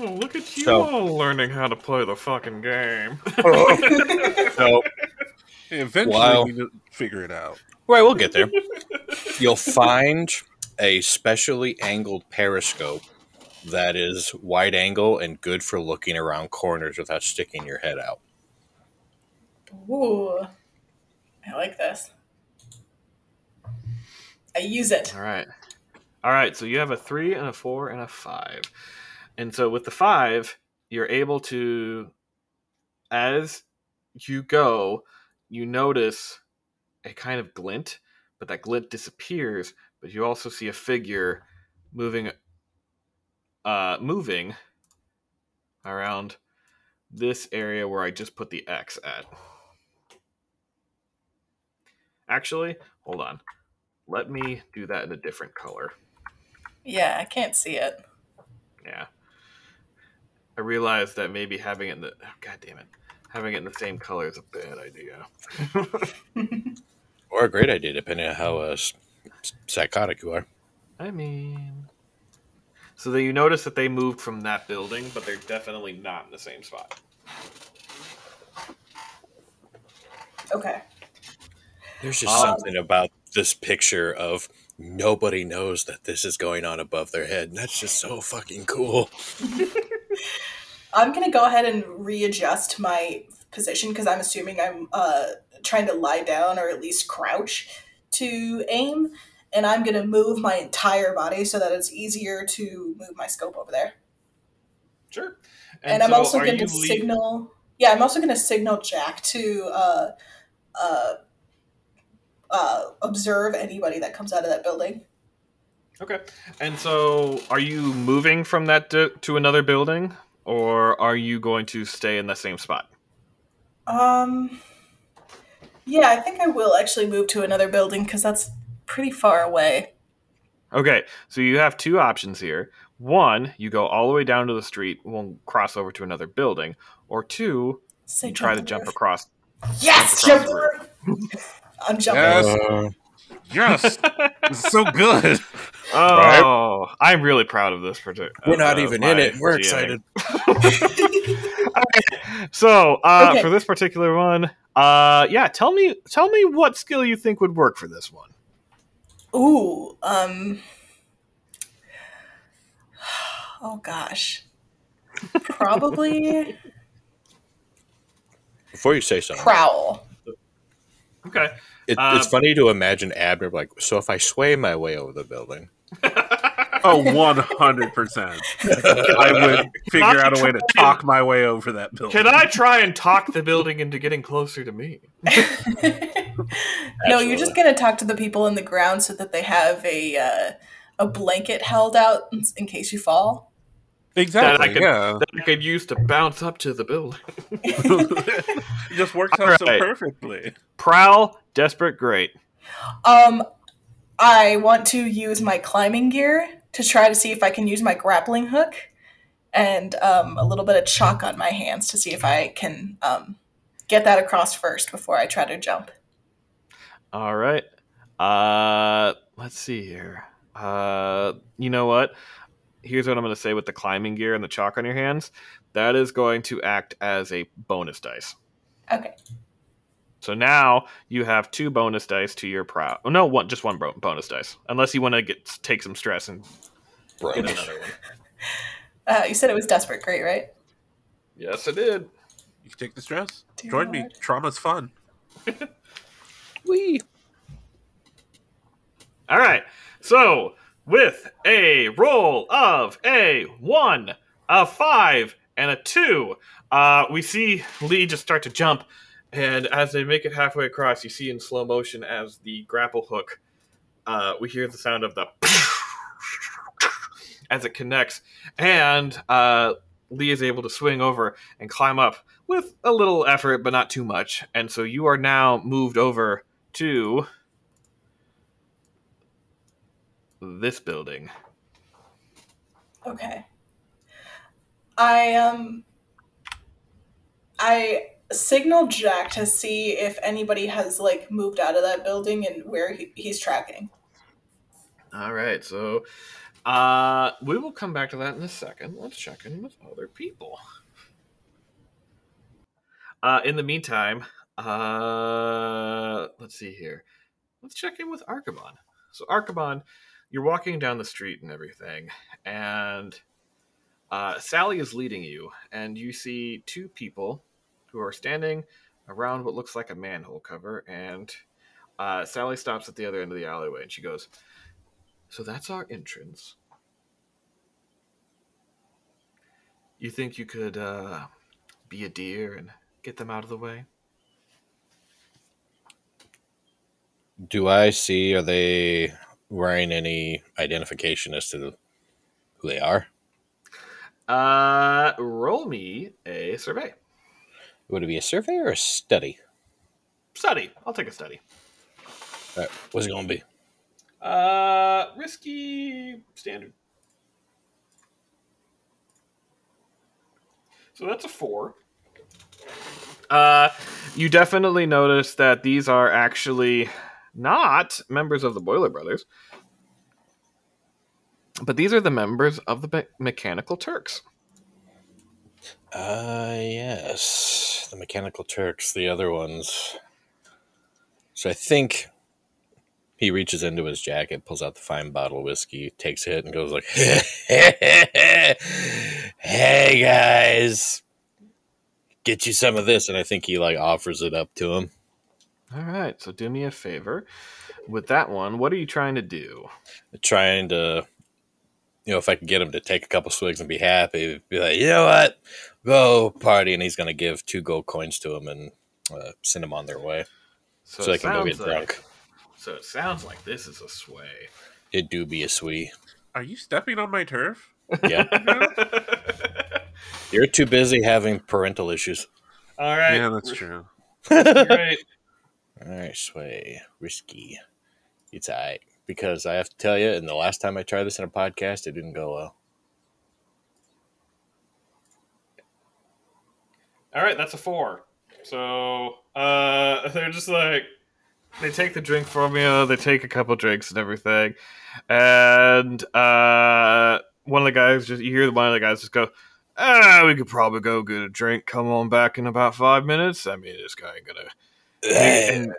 Oh, look at you So- all learning how to play the fucking game. so Eventually, Wow. we need to figure it out. right, we'll get there. You'll find a specially angled periscope that is wide angle and good for looking around corners without sticking your head out. Ooh. I like this. I use it. All right. All right. So you have a three and a four and a five. And so with the five, you're able to, as you go, you notice a kind of glint, but that glint disappears. But you also see a figure moving, uh, moving around this area where I just put the X at. Actually, hold on. Let me do that in a different color. Yeah, I can't see it. Yeah. I realized that maybe having it in the oh, god damn it. Having it in the same color is a bad idea. Or a great idea, depending on how uh, psychotic you are. I mean So that you notice that they moved from that building, but they're definitely not in the same spot. Okay. There's just Um, something about this picture of nobody knows that this is going on above their head. And that's just so fucking cool. I'm gonna go ahead and readjust my position because I'm assuming I'm uh, trying to lie down or at least crouch to aim, and I'm gonna move my entire body so that it's easier to move my scope over there. Sure. And, I'm so also going to you signal. Yeah, I'm also going to signal Jack to uh, uh, uh, observe anybody that comes out of that building. Okay. And so, are you moving from that to, to another building, or are you going to stay in the same spot? Um, yeah, I think I will actually move to another building because that's pretty far away. Okay. So you have two options here. One, you go all the way down to the street, will cross over to another building, or two, Say you try to jump roof. across. Yes, jump jump the roof. I'm jumping. Yes. Uh, Yes. It's so good. Oh, I'm really proud of this project. we're not uh, even in it. We're GMing. excited. So, uh, Okay. for this particular one, uh, yeah, tell me, tell me what skill you think would work for this one. Ooh, um. Oh gosh. Probably Before you say something, prowl. Okay. it, Uh, it's funny to imagine Abner like, so if I sway my way over the building, Oh, 100%. I would figure out a way to talk my way over that building. Can I try and talk the building into getting closer to me? no, you're just gonna talk to the people in the ground so that they have a uh, a blanket held out in, in case you fall. Exactly, That I could- yeah. That I could use to bounce up to the building. it just works out All so perfectly. Prowl, desperate, great. Um, I want to use my climbing gear to try to see if I can use my grappling hook and um, a little bit of chalk on my hands to see if I can um, get that across first before I try to jump. All right. Uh, let's see here. Uh, you know what? Here's what I'm going to say with the climbing gear and the chalk on your hands. That is going to act as a bonus dice. Okay. So now you have two bonus dice to your prowl. Oh, no, one just one bonus dice, unless you want to get take some stress and bro. get another one. Uh, you said it was desperate, great, right? Yes, I did. You can take the stress. Dear Join me. Trauma's fun. Wee. All right. So with a roll of a one, a five, and a two, uh, we see Lee just start to jump, and as they make it halfway across, you see in slow motion as the grapple hook, uh, we hear the sound of the as it connects, and uh, Lee is able to swing over and climb up with a little effort, but not too much. And so you are now moved over to this building. Okay. I um I signal Jack to see if anybody has like moved out of that building and where he, he's tracking. All right, so uh, we will come back to that in a second. Let's check in with other people. Uh, in the meantime, uh, let's see here. Let's check in with Archibald. So, Archibald, you're walking down the street and everything, and uh, Sally is leading you, and you see two people who are standing around what looks like a manhole cover, and uh, Sally stops at the other end of the alleyway, and she goes, so that's our entrance. You think you could uh, be a deer and get them out of the way? Do I see? Are they wearing any identification as to who they are? Uh, roll me a survey. Would it be a survey or a study? Study. I'll take a study. All right, what's it going to be? Uh, risky standard. So that's a four. Uh, you definitely notice that these are actually not members of the Boiler Brothers, but these are the members of the Me- Mechanical Turks. Uh, yes, the Mechanical Turks, the other ones. So I think He reaches into his jacket, pulls out the fine bottle of whiskey, takes a hit, and goes like, "Hey guys, get you some of this." And I think he like offers it up to him. All right, so do me a favor with that one. What are you trying to do? Trying to, you know, if I can get him to take a couple swigs and be happy, be like, you know what, go party, and he's going to give two gold coins to him and uh, send them on their way so, it they can go get like- drunk. So it sounds like this is a sway. It do be a sweet. Are you stepping on my turf? Yeah, you're too busy having parental issues. All right. Yeah, that's true. Great. All right, sway risky. It's alright because I have to tell you, and the last time I tried this in a podcast, it didn't go well. All right, that's a four. So uh, they're just like they take the drink from you. They take a couple drinks and everything, and uh, one of the guys just you hear one of the guys just go, "Ah, we could probably go get a drink. Come on back in about five minutes." I mean, this guy ain't gonna. And,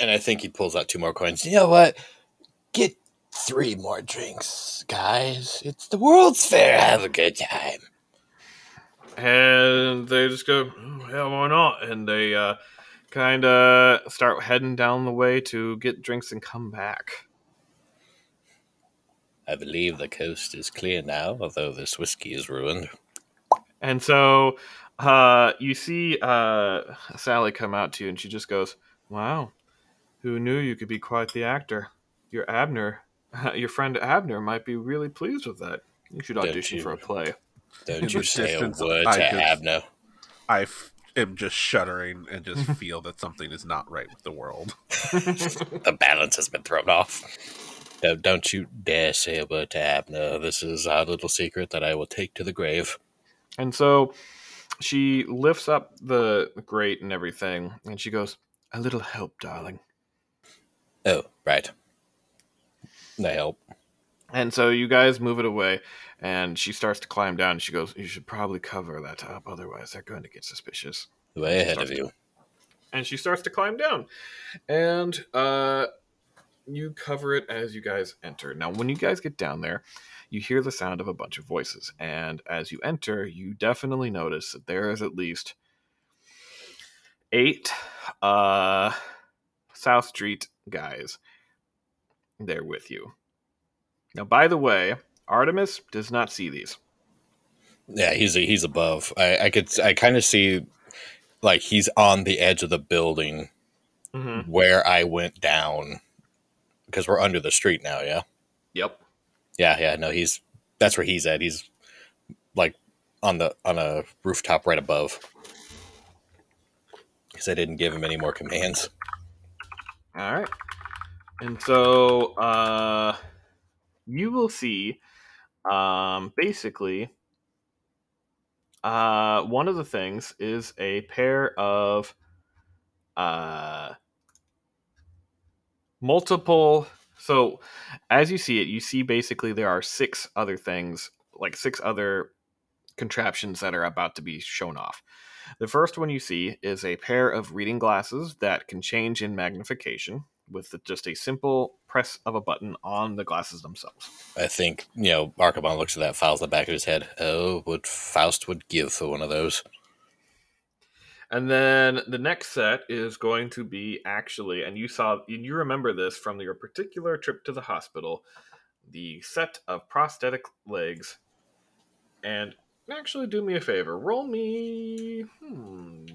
and I think he pulls out two more coins. You know what? Get three more drinks, guys. It's the World's Fair. Have a good time. and they just go, oh, hell, why not? And they uh, kind of start heading down the way to get drinks and come back. I believe the coast is clear now, although this whiskey is ruined. And so uh, you see uh, Sally come out to you, and she just goes, "Wow, who knew you could be quite the actor? Your Abner, your friend Abner, might be really pleased with that. You should audition you- for a play." Don't you the say a distance, word I to just- Abner. I f- am just shuddering and just feel that something is not right with the world. The balance has been thrown off. Don't, don't you dare say a word to Abner. This is our little secret that I will take to the grave. And so she lifts up the grate and everything, and she goes, "A little help, darling." Oh, right. They help. And so you guys move it away, and she starts to climb down. And she goes, "You should probably cover that up, otherwise they're going to get suspicious." Way ahead of you. And she starts to climb down, and uh, you cover it as you guys enter. Now, when you guys get down there, you hear the sound of a bunch of voices, and as you enter, you definitely notice that there is at least eight uh, South Street guys there with you. Now, by the way, Artemis does not see these. Yeah, he's a, he's above. I, I could I kind of see like he's on the edge of the building Mm-hmm. where I went down because we're under the street now. Yeah, Yep. Yeah, yeah. No, he's that's where he's at. He's like on the on a rooftop right above because I didn't give him any more commands. All right. And so uh you will see um basically uh one of the things is a pair of uh multiple so as you see it you see basically there are six other things like six other contraptions that are about to be shown off the first one you see is a pair of reading glasses that can change in magnification with just a simple press of a button on the glasses themselves. I think you know Archibald looks at that, files the back of his head. Oh, what Faust would give for one of those. And then the next set is going to be actually, and you saw, you remember this from your particular trip to the hospital, the set of prosthetic legs. And actually, do me a favor, roll me. Hmm.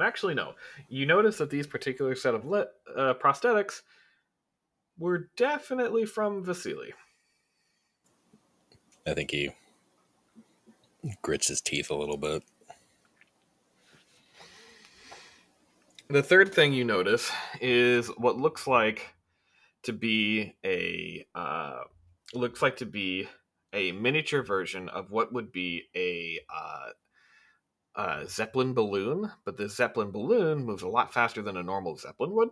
Actually, no. You notice that these particular set of le- uh, prosthetics were definitely from Vasily. I think he grits his teeth a little bit. The third thing you notice is what looks like to be a uh, looks like to be a miniature version of what would be a uh, uh, zeppelin balloon, but the zeppelin balloon moves a lot faster than a normal zeppelin would.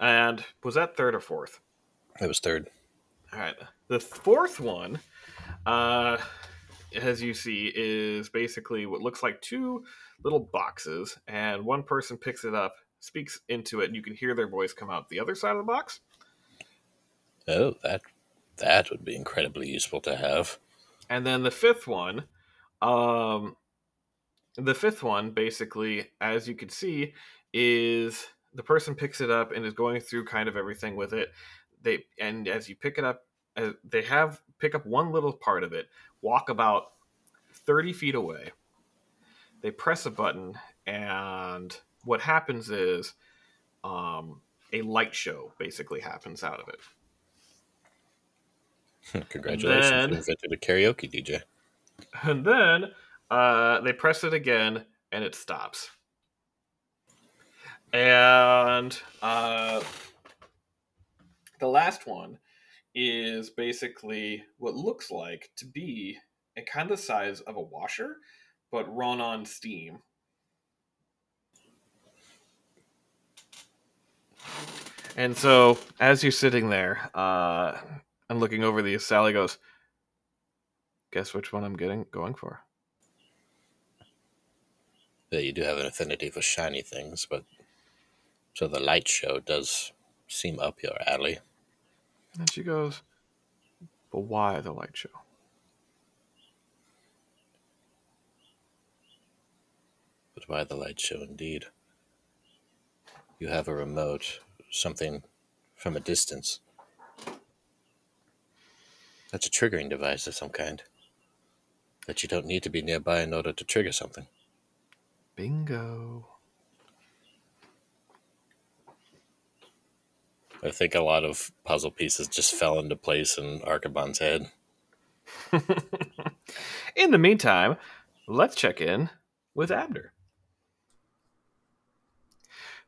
And was that third or fourth? It was third. All right. The fourth one, uh, as you see, is basically what looks like two little boxes, and one person picks it up, speaks into it, and you can hear their voice come out the other side of the box. Oh, that that would be incredibly useful to have. And then the fifth one, um, the fifth one, basically, as you can see, is the person picks it up and is going through kind of everything with it. They and as you pick it up, uh, they have pick up one little part of it, walk about thirty feet away. They press a button, and what happens is, um, a light show basically happens out of it. Congratulations, then- you invented a karaoke DJ. And then uh, they press it again, and it stops. And uh, the last one is basically what looks like to be a kind of the size of a washer, but run on steam. And so, as you're sitting there uh, and looking over these, Sally goes, Guess which one I'm getting going for. Yeah, you do have an affinity for shiny things, but so the light show does seem up your alley. And she goes, But why the light show? But why the light show indeed? You have a remote, something from a distance. That's a triggering device of some kind. That you don't need to be nearby in order to trigger something. Bingo. I think a lot of puzzle pieces just fell into place in Archibald's head. in the meantime, let's check in with Abner.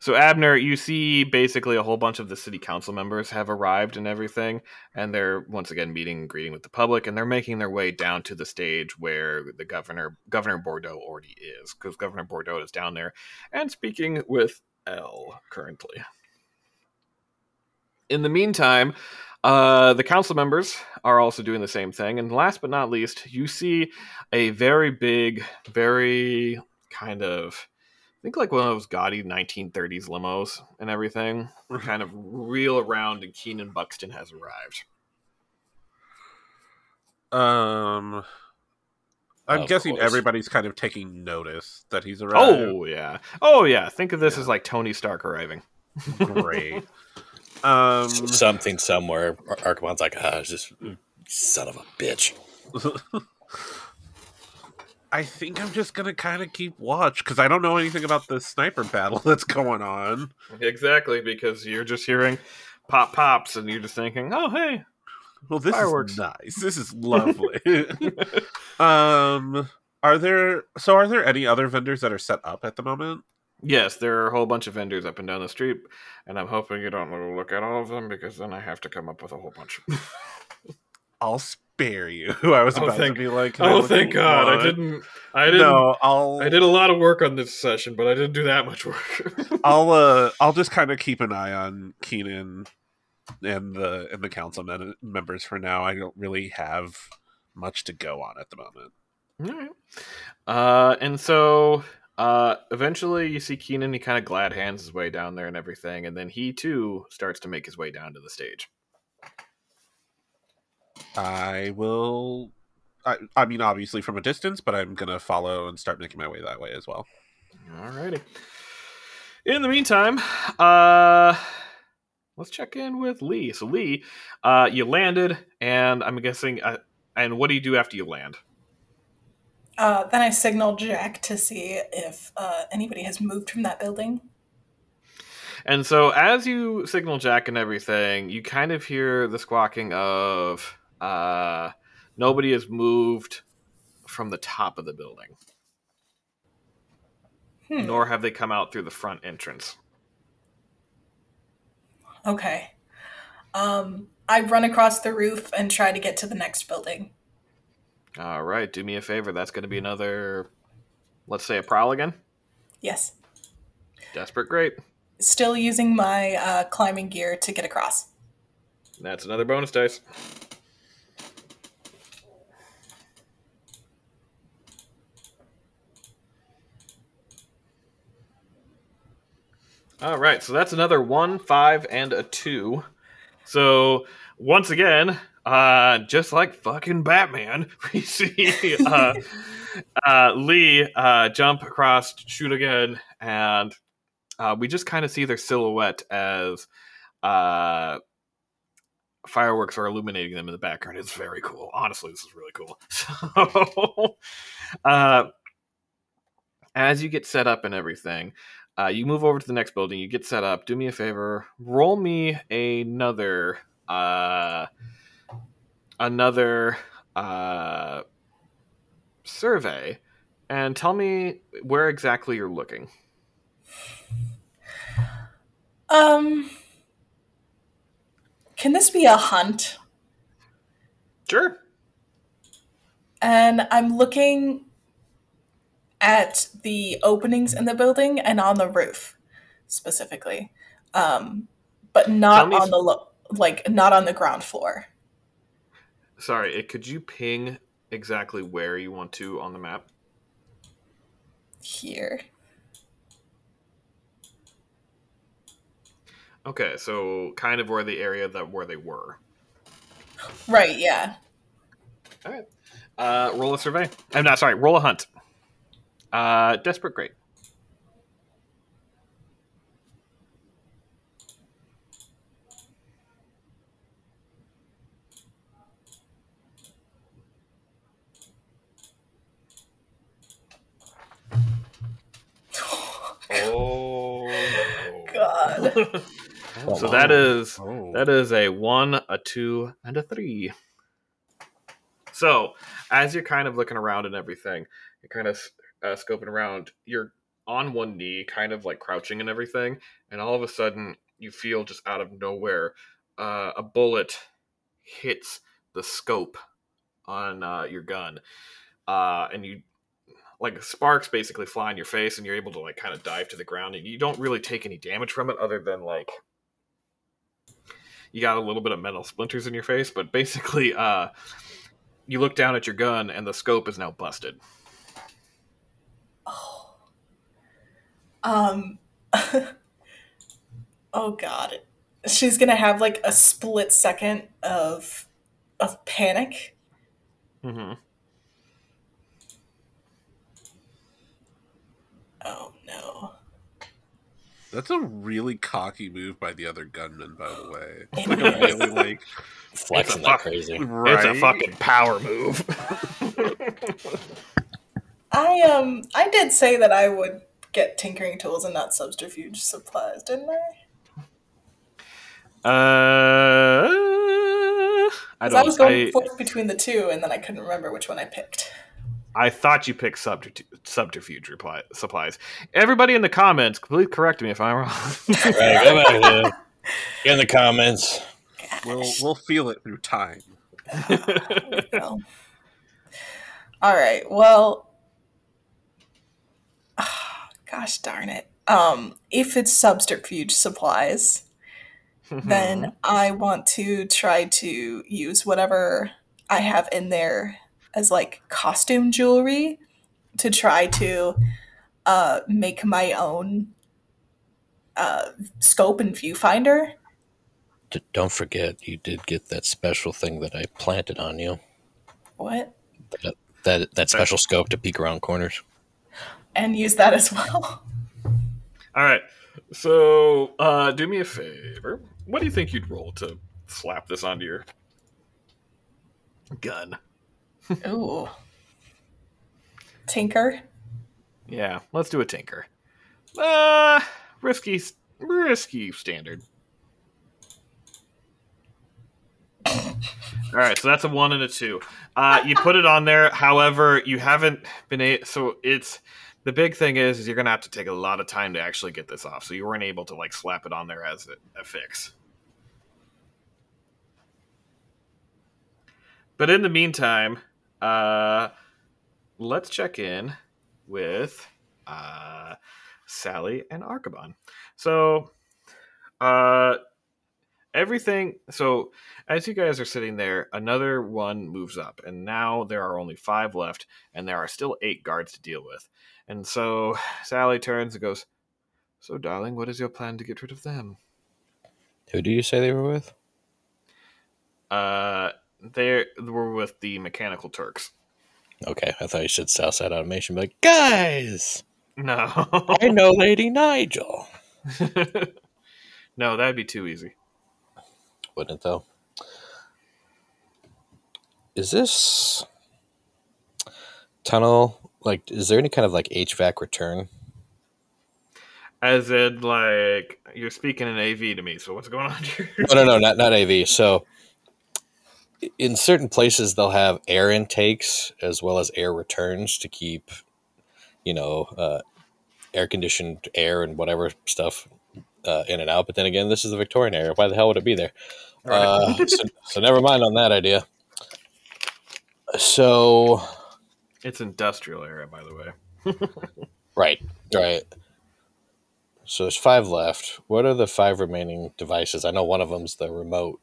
So, Abner, you see basically a whole bunch of the city council members have arrived and everything, and they're once again meeting and greeting with the public, and they're making their way down to the stage where the governor, Governor Bordeaux, already is, because Governor Bordeaux is down there and speaking with Elle currently. In the meantime, uh, the council members are also doing the same thing. And last but not least, you see a very big, very kind of, I think like one of those gaudy 1930s limos and everything, kind of reel around, and Keenan Buxton has arrived. Um, I'm Of guessing course. everybody's kind of taking notice that he's arrived. Oh, yeah. Oh, yeah. Think of this Yeah. as like Tony Stark arriving. great. Um, Something somewhere. Ar- Archibald's like, ah, just son of a bitch. I think I'm just gonna kind of keep watch because I don't know anything about the sniper battle that's going on. Exactly, because you're just hearing pop pops and you're just thinking, oh, hey. Well, this Fireworks. is nice. This is lovely. um, are there so are there any other vendors that are set up at the moment? Yes, there are a whole bunch of vendors up and down the street, and I'm hoping you don't look at all of them because then I have to come up with a whole bunch. I'll spare you. I was Oh, about thank- to be like, oh, thank God! I didn't. I didn't. No, I'll. I did a lot of work on this session, but I didn't do that much work. I'll. Uh, I'll just kind of keep an eye on Keenan and the and the council men- members for now. I don't really have much to go on at the moment. All right. Uh, and so uh, eventually you see Keenan, he kind of glad hands his way down there and everything, and then he too starts to make his way down to the stage. I will. I, I mean, obviously from a distance, but I'm gonna follow and start making my way that way as well. Alrighty. In the meantime, uh, let's check in with Lee. So Lee, uh, you landed, and I'm guessing, uh, and what do you do after you land? Uh, then I signal Jack to see if uh, anybody has moved from that building. And so, as you signal Jack and everything, you kind of hear the squawking of uh, nobody has moved from the top of the building, Hmm. nor have they come out through the front entrance. Okay. Um, I run across the roof and try to get to the next building. All right, do me a favor. That's going to be another, let's say, a prowl again. Yes. Desperate, great. Still using my uh, climbing gear to get across. That's another bonus dice. All right, so that's another one, five, and a two. So once again, uh, just like fucking Batman, we see uh, uh, Lee uh, jump across, shoot again, and uh, we just kind of see their silhouette as uh, fireworks are illuminating them in the background. It's very cool. Honestly, this is really cool. So, as you get set up and everything, you move over to the next building. You get set up. Do me a favor. Roll me another. Another uh, survey, and tell me where exactly you're looking. Um, can this be a hunt? Sure. And I'm looking at the openings in the building and on the roof specifically, um, but not on the lo- like not on the ground floor. Sorry, it, could you ping exactly where you want to on the map? Here, Okay, so kind of where the area that where they were. right? Yeah. All right. Uh, roll a survey. I'm not sorry. Roll a hunt. Uh, desperate great. Oh. God. so that is Oh. That is a one, a two, and a three. So, as you're kind of looking around and everything, you're kind of uh, scoping around. You're on one knee, kind of like crouching and everything, and all of a sudden, you feel just out of nowhere uh, a bullet hits the scope on uh, your gun, uh, and you like sparks basically fly in your face, and you're able to like kind of dive to the ground, and you don't really take any damage from it, other than like you got a little bit of metal splinters in your face, but basically, uh, you look down at your gun and the scope is now busted. Oh. Um. oh God. She's gonna have like a split second of of panic. Mm-hmm. Oh no. That's a really cocky move by the other gunman, by the way. It's like a really like Flexing a that crazy. right. It's a fucking power move. I um I did say that I would get tinkering tools and not subterfuge supplies, didn't I? uh, I 'Cause don't. I was going I, between the two, and then I couldn't remember which one I picked. I thought you picked subterfuge, subterfuge reply, supplies. Everybody in the comments, please correct me if I'm wrong. Right, go back there. In the comments. we'll we'll feel it through time. Well, all right. Well, gosh darn it. Um, if it's subterfuge supplies, then I want to try to use whatever I have in there as like costume jewelry to try to uh, make my own uh, scope and viewfinder. D- don't forget, you did get that special thing that I planted on you. What? That that, that special scope to peek around corners. And use that as well. All right. So, uh, do me a favor. What do you think you'd roll to slap this onto your gun? Ooh. Tinker. Yeah, let's do a tinker. Uh, risky, risky standard. All right, so that's a one and a two. Uh, you put it on there. However, you haven't been a so it's the big thing is, is you're gonna have to take a lot of time to actually get this off. So you weren't able to like slap it on there as a, a fix. But in the meantime, uh, let's check in with uh, Sally and Archibald. So, uh, everything. So, as you guys are sitting there, another one moves up, and now there are only five left, and there are still eight guards to deal with. And so, Sally turns and goes, So, darling, what is your plan to get rid of them? Who do you say they were with? Uh, they were with the Mechanical Turks. Okay, I thought you said Southside Automation. But like, guys, No. I know Lady Nigel. no, that'd be too easy. Wouldn't it though? Is this tunnel like? Is there any kind of like HVAC return? As in, like, you're speaking in AV to me, so what's going on here? No, no, no, not not AV. So, in certain places, they'll have air intakes as well as air returns to keep, you know, uh, air conditioned air and whatever stuff uh, in and out. But then again, this is the Victorian area. Why the hell would it be there? Uh, so, so never mind on that idea. So It's industrial area, by the way. right, right. So there's five left. What are the five remaining devices? I know one of them's the remote.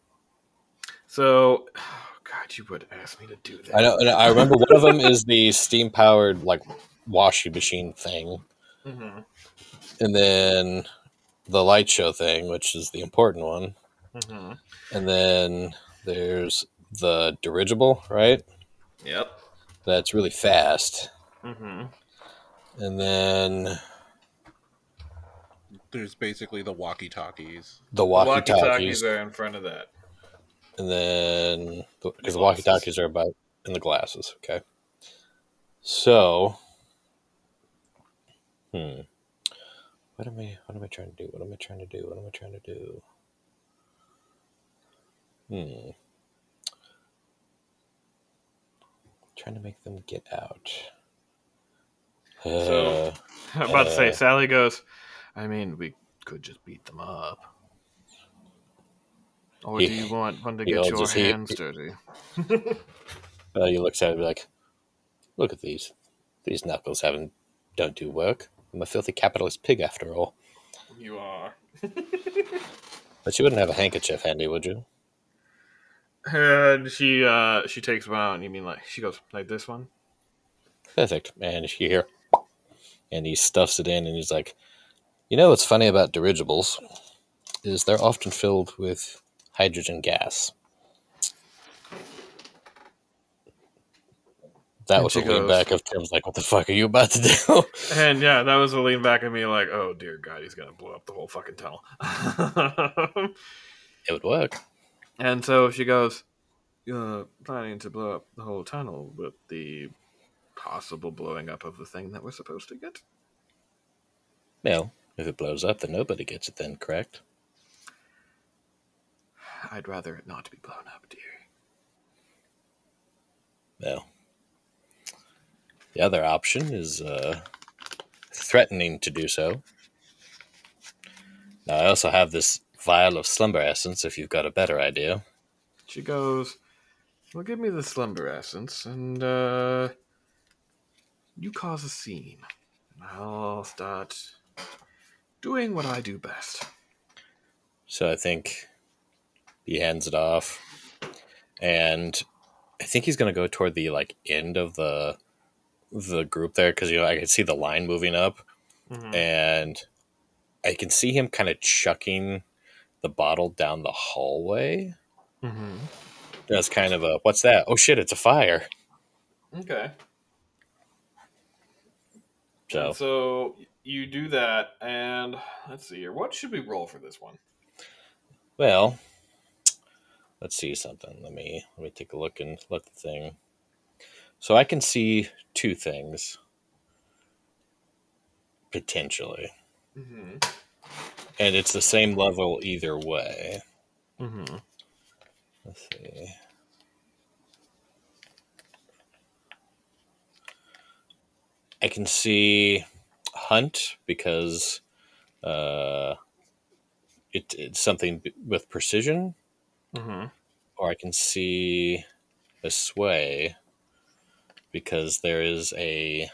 So, oh God, you would ask me to do that. I know. and I remember one of them is the steam powered like washing machine thing, hmm and then the light show thing, which is the important one, hmm and then there's the dirigible, right? Yep. That's really fast, hmm and then There's basically the walkie talkies. the walkie talkies, are in front of that. And then because the Glasses. walkie talkies are about in the glasses. Okay, so hmm, what am I? What am I trying to do? What am I trying to do? What am I trying to do? Hmm. Trying to make them get out. So- Uh, I'm about to say, Uh, Sally goes, I mean, we could just beat them up. Or do you want one to get your hands dirty? uh, he looks at it and be like, "Look at these. These knuckles haven't don't do work. I'm a filthy capitalist pig after all." You are. But you wouldn't have a handkerchief handy, would you? And she uh she takes one out and you mean like she goes like this one? Perfect. And you hear, and he stuffs it in, and he's like, "You know what's funny about dirigibles is they're often filled with hydrogen gas." That And was a lean goes- back of Tim's like, "What the fuck are you about to do?" And yeah, that was a lean back of me like, oh dear God, he's gonna blow up the whole fucking tunnel. it would work. and so she goes, You're planning to blow up the whole tunnel with the possible blowing up of the thing that we're supposed to get? Well, if it blows up, then nobody gets it. Then, correct? I'd rather it not be blown up, dear. Well, the other option is uh, threatening to do so. Now, I also have this vial of slumber essence if you've got a better idea. She goes, Well, give me the slumber essence, and uh, you cause a scene. And I'll start doing what I do best. So I think he hands it off, and I think he's going to go toward the like end of the the group there because you know I can see the line moving up, Mhm. and I can see him kind of chucking the bottle down the hallway. Mm-hmm. That's kind of a what's that? Oh shit! It's a fire. Okay. So So you do that, and let's see here. What should we roll for this one? well, let's see something. Let me let me take a look and let the thing. So I can see two things potentially, Mm-hmm. and it's the same level either way. Mm-hmm. Let's see. I can see hunt because uh, it, it's something b- with precision, Mm-hmm. or I can see a sway because there is a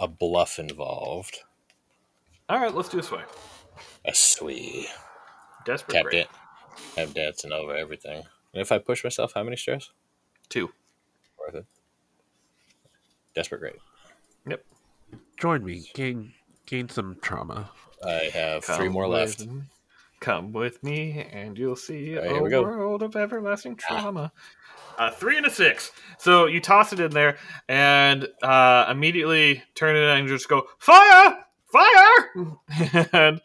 a bluff involved. All right, let's do this way. A sway. Desperate Tap Grave. it. I'm dancing over everything. And if I push myself, how many stairs? Two. Worth it. Desperate great. Yep. Join me. Gain gain some trauma. I have three more left. with- Come with me, and you'll see Alright, a world of everlasting trauma. Uh, three and a six. So you toss it in there, and uh, immediately turn it and just go fire, fire, and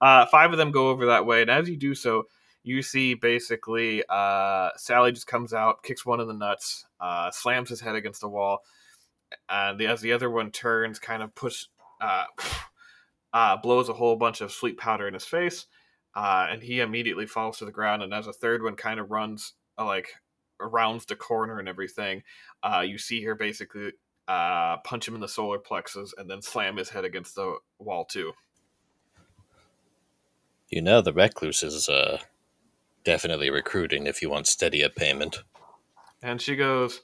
uh, five of them go over that way. And as you do so, you see basically uh, Sally just comes out, kicks one in the nuts, uh, slams his head against the wall, and the, as the other one turns, kind of push, uh, uh, blows a whole bunch of sleep powder in his face, uh, and he immediately falls to the ground. And as a third one kind of runs, uh, like rounds the corner and everything, uh, you see her basically uh, punch him in the solar plexus and then slam his head against the wall too. You know, the recluse is uh, definitely recruiting if you want steady a payment. And she goes,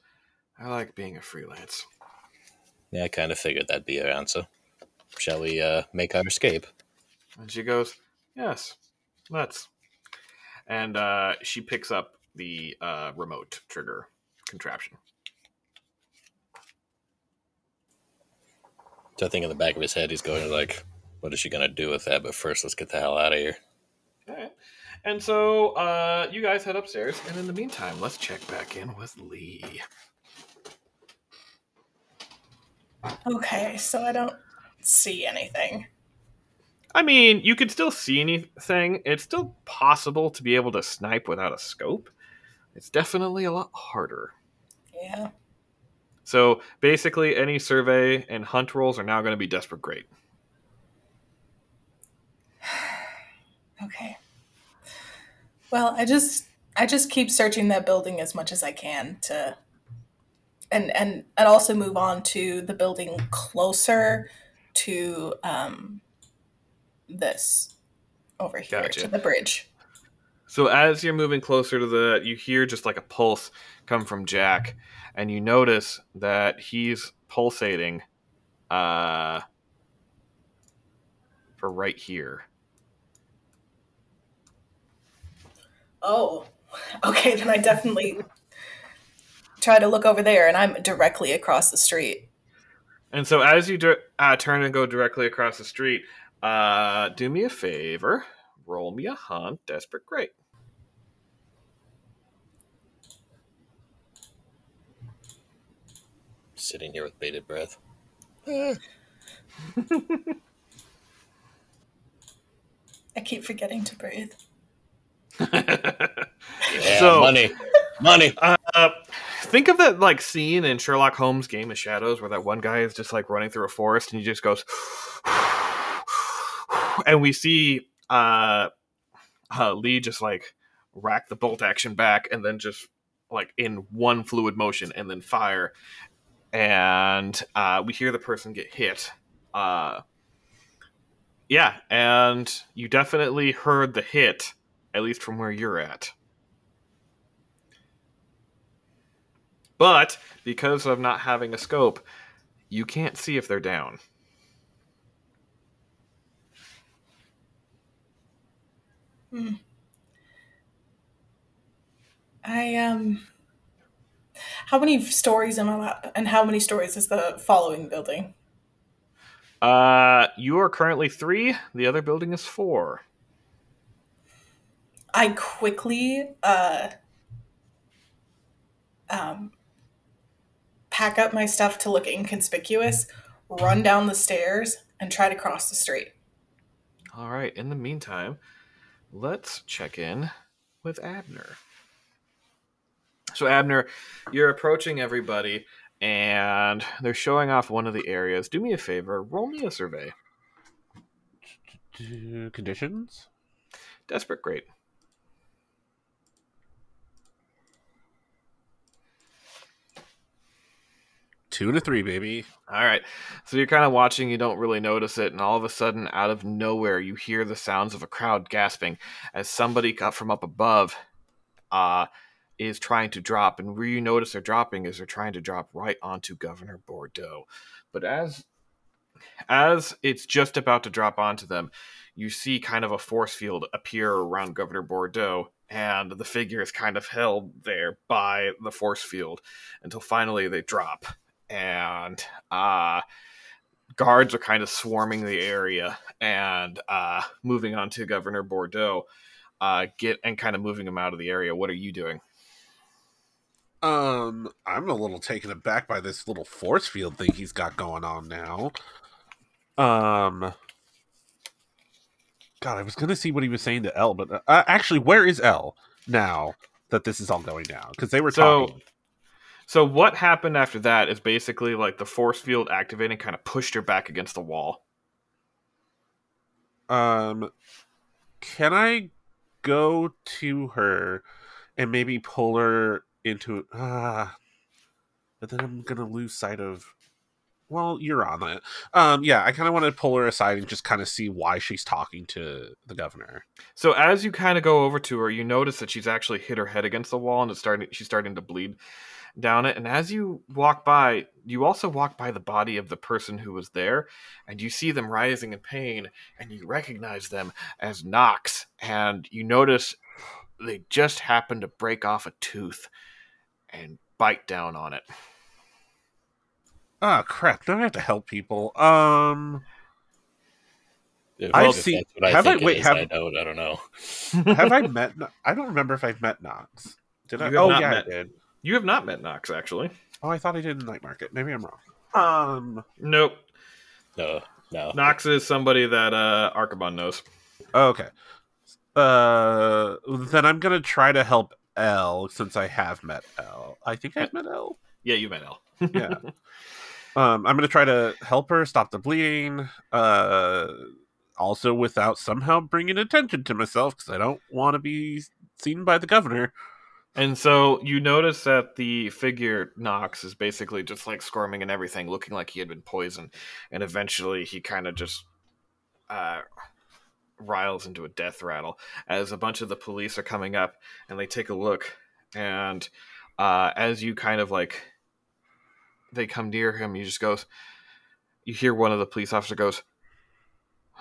"I like being a freelance." Yeah, I kind of figured that'd be your answer. Shall we uh, make our escape? And she goes, "Yes, let's." And uh, she picks up the uh, remote trigger contraption. So I think in the back of his head, he's going like, "What is she gonna do with that?" But first, let's get the hell out of here. All right. And so uh, you guys head upstairs, and in the meantime, let's check back in with Li. Okay, so I don't see anything. I mean, you could still see anything. It's still possible to be able to snipe without a scope. It's definitely a lot harder. Yeah. So basically, any survey and hunt rolls are now going to be desperate great. Okay. Well, I just I just keep searching that building as much as I can to and and and also move on to the building closer to um this over here Gotcha. to the bridge. So as you're moving closer to the, you hear just like a pulse come from Jack, and you notice that he's pulsating, uh, for right here. Oh. Okay, then I definitely try to look over there and I'm directly across the street. And so as you uh, turn and go directly across the street, uh, do me a favor, roll me a hunt, desperate great. Sitting here with bated breath. I keep forgetting to breathe. Yeah, So- money, money. Uh, think of that like scene in Sherlock Holmes' Game of Shadows where that one guy is just like running through a forest and he just goes, and we see uh, uh, Li just like rack the bolt action back and then just like in one fluid motion and then fire, and uh, we hear the person get hit. Uh, yeah, and you definitely heard the hit, at least from where you're at. But because of not having a scope, you can't see if they're down. I um how many stories am I up and how many stories is the following building? Uh, you are currently three. The other building is four. I quickly uh um pack up my stuff to look inconspicuous, run down the stairs, and try to cross the street. All right. In the meantime, let's check in with Abner. So, Abner, you're approaching everybody, and they're showing off one of the areas. Do me a favor. Roll me a survey. Conditions? Desperate, great. Two to three, baby. All right. So you're kind of watching, you don't really notice it, and all of a sudden, out of nowhere, you hear the sounds of a crowd gasping as somebody up from up above uh, is trying to drop. And where you notice they're dropping is they're trying to drop right onto Governor Bordeaux. But as as it's just about to drop onto them, you see kind of a force field appear around Governor Bordeaux, and the figure is kind of held there by the force field until finally they drop and uh, guards are kind of swarming the area and uh, moving on to Governor Bordeaux. Uh, get and kind of moving him out of the area. What are you doing? Um, I'm a little taken aback by this little force field thing he's got going on now. Um, God, I was gonna see what he was saying to Elle, but uh, actually, where is Elle now that this is all going down? Because they were So- talking. So what happened after that is basically like the force field activating kind of pushed her back against the wall. Um, can I go to her and maybe pull her into ah? but then I'm gonna lose sight of. Well, you're on it. Um, yeah, I kind of want to pull her aside and just kind of see why she's talking to the governor. So as you kind of go over to her, you notice that she's actually hit her head against the wall and it's starting she's starting to bleed down it. And as you walk by, you also walk by the body of the person who was there, and you see them rising in pain, and you recognize them as Knox. And you notice they just happened to break off a tooth and bite down on it. Ah, crap! Don't I have to help people? Um, If, I've seen- what I have I- think it wait, is, have- I don't. I don't know. have I met? No- I don't remember if I've met Knox. Did I? You have Oh yeah, met- I did. You have not met Knox, actually. Oh, I thought I did in the Night Market. Maybe I'm wrong. Um. Nope. No, no. Knox is somebody that uh, Archibald knows. Okay. Uh, then I'm gonna try to help Elle since I have met Elle. I think I've met Elle. Yeah, you met Elle. Yeah. um, I'm gonna try to help her stop the bleeding. Uh, also without somehow bringing attention to myself because I don't want to be seen by the governor. And so you notice that the figure Knox is basically just like squirming and everything, looking like he had been poisoned. And eventually he kind of just uh, riles into a death rattle as a bunch of the police are coming up and they take a look. And uh, as you kind of like, they come near him, he just goes, you hear one of the police officers goes,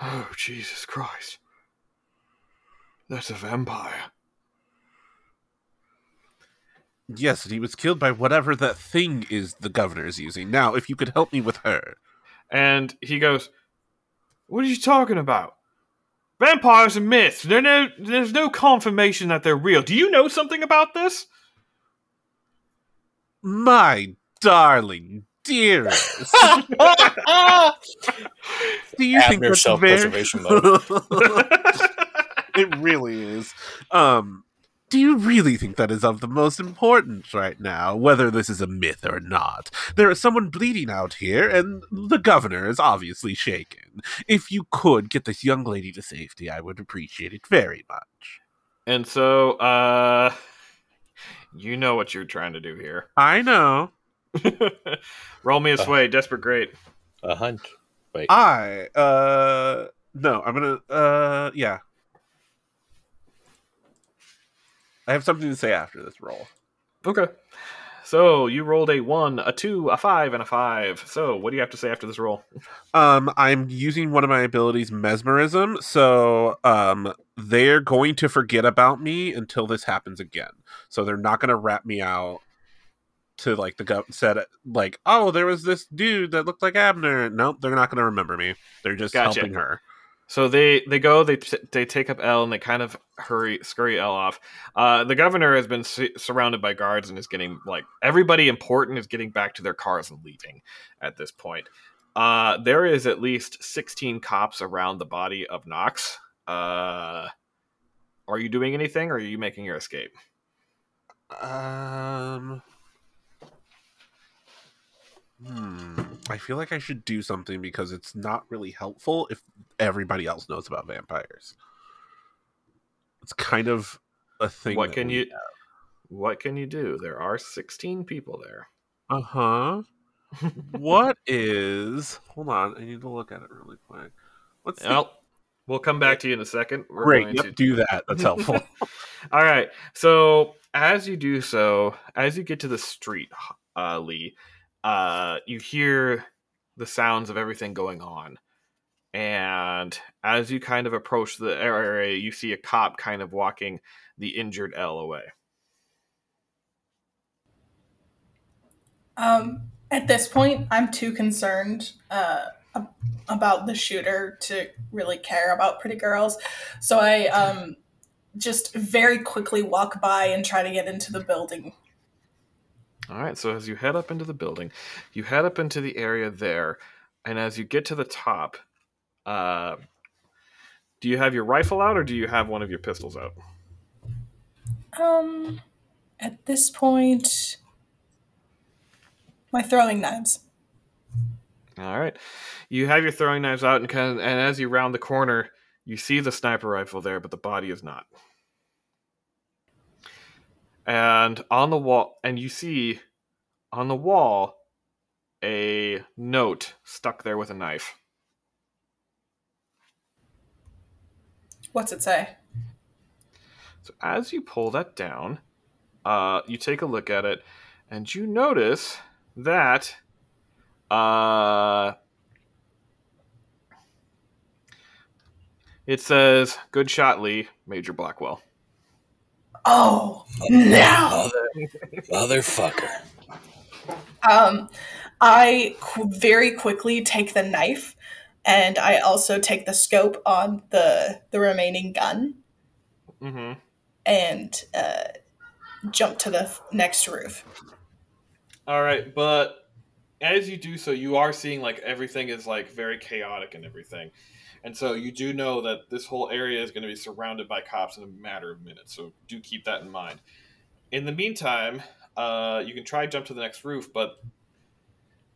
Oh, Jesus Christ. That's a vampire. Yes, and he was killed by whatever that thing is the governor is using. Now, if you could help me with her. And he goes, What are you talking about? Vampires are myths. No, there's no confirmation that they're real. Do you know something about this? My darling, dearest. Do you think Abner that's very... self-preservation mode. it really is. Um, do you really think that is of the most importance right now, whether this is a myth or not? There is someone bleeding out here, and the governor is obviously shaken. If you could get this young lady to safety, I would appreciate it very much. And so, uh, you know what you're trying to do here. I know. Roll me a sway, desperate great. A hunt. Wait. I uh no, I'm gonna uh yeah. I have something to say after this roll. Okay. So you rolled a one, a two, a five, and a five. So what do you have to say after this roll? Um, I'm using one of my abilities, mesmerism. So, um, they're going to forget about me until this happens again. So they're not going to rat me out to like the gov said like, oh, there was this dude that looked like Abner. Nope, they're not going to remember me. They're just Gotcha. helping her. So they they go, they they take up Elle, and they kind of hurry scurry Elle off. Uh, the governor has been su- surrounded by guards and is getting like everybody important is getting back to their cars and leaving at this point. Uh, there is at least sixteen cops around the body of Knox. Uh, are you doing anything, or are you making your escape? Um. Hmm. I feel like I should do something because it's not really helpful if everybody else knows about vampires. It's kind of a thing. What can you What can you do? There are sixteen people there. Uh huh. what is? Hold on, I need to look at it really quick. What's the... Well, we'll come back to you in a second. We're great? going Yep, to- do that. That's helpful. All right. So as you do so, as you get to the street, uh, Li, uh, you hear the sounds of everything going on, and as you kind of approach the area, you see a cop kind of walking the injured Elle away. Um, at this point, I'm too concerned uh, about the shooter to really care about pretty girls. So I um, just very quickly walk by and try to get into the building. All right, so as you head up into the building, you head up into the area there, and as you get to the top, uh, do you have your rifle out or do you have one of your pistols out? Um, at this point, my throwing knives. All right, you have your throwing knives out, and kind of, and as you round the corner, you see the sniper rifle there, but the body is not. And on the wall, and you see on the wall a note stuck there with a knife. What's it say? So as you pull that down, uh, you take a look at it, and you notice that uh, it says "Good shot, Li, Major Blackwell." Oh no! Mother, motherfucker. Um, I qu- very quickly take the knife, and I also take the scope on the the remaining gun, Mm-hmm. and uh, jump to the f- next roof. All right, but as you do so, you are seeing like everything is like very chaotic and everything, and so you do know that this whole area is going to be surrounded by cops in a matter of minutes. So do keep that in mind. In the meantime, uh, you can try jump to the next roof, but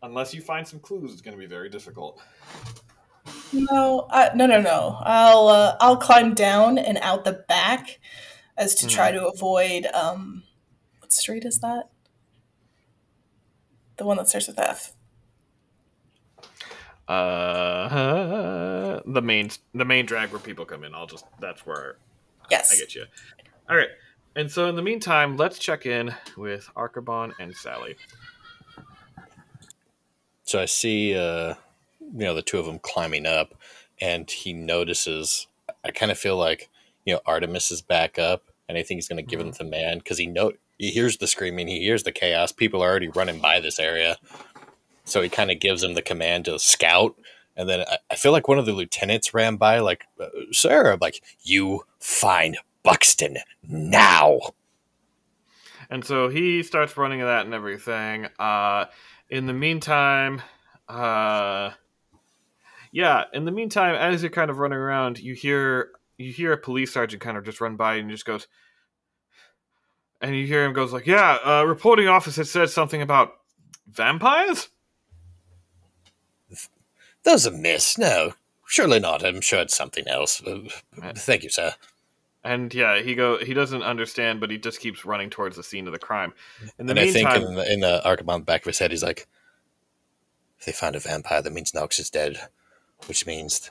unless you find some clues, it's going to be very difficult. No, uh, no, no, no. I'll uh, I'll climb down and out the back, as to try to avoid um, what street is that? The one that starts with F. Uh, the main the main drag where people come in. I'll just that's where Yes. I get you. All right. And so in the meantime, let's check in with Archibald and Sally. So I see, uh, you know, the two of them climbing up, and he notices. I kind of feel like, you know, Artemis is back up, and I think he's going to give him the man because he know he hears the screaming, he hears the chaos. People are already running by this area, so he kind of gives him the command to scout. And then I, I feel like one of the lieutenants ran by, like, uh, "Sir, I'm like, you find Buxton now." And so he starts running that and everything. Uh, in the meantime, uh, yeah. In the meantime, as you're kind of running around, you hear you hear a police sergeant kind of just run by and just goes, and you hear him goes like, "Yeah, uh, reporting officer said something about vampires." Those a miss? No, surely not. I'm sure it's something else. Uh, thank you, sir. And yeah, he go he doesn't understand, but he just keeps running towards the scene of the crime. In the and I think in the, in the Archibald back of his head, he's like, if they find a vampire, that means Knox is dead, which means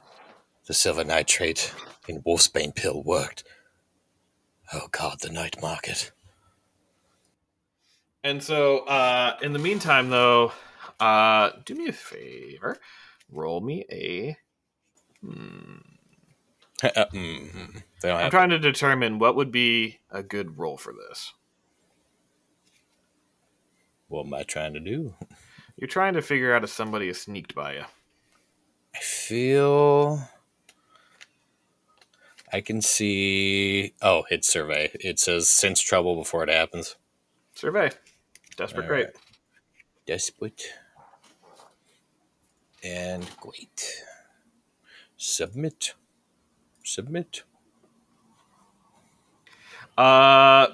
the silver nitrate in Wolfsbane pill worked. Oh god, the night market. And so, uh, in the meantime, though, uh, do me a favor. Roll me a. Hmm. Uh, mm, I'm trying to determine what would be a good roll for this. What am I trying to do? You're trying to figure out if somebody has sneaked by you. I feel I can see. Oh, hit survey. It says sense trouble before it happens. Survey. Desperate All great. right. Desperate and great. Submit. Submit. Uh,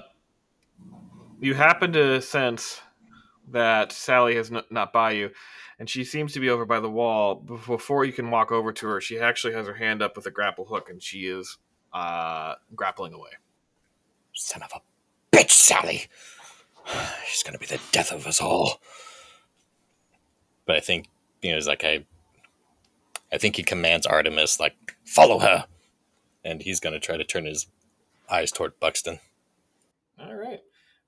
you happen to sense that Sally has n- not by you, and she seems to be over by the wall. Before you can walk over to her, she actually has her hand up with a grapple hook, and she is uh, grappling away. Son of a bitch, Sally. She's gonna be the death of us all. But I think you know, it's like I, I think he commands Artemis like follow her, and he's gonna try to turn his eyes toward Buxton. All right.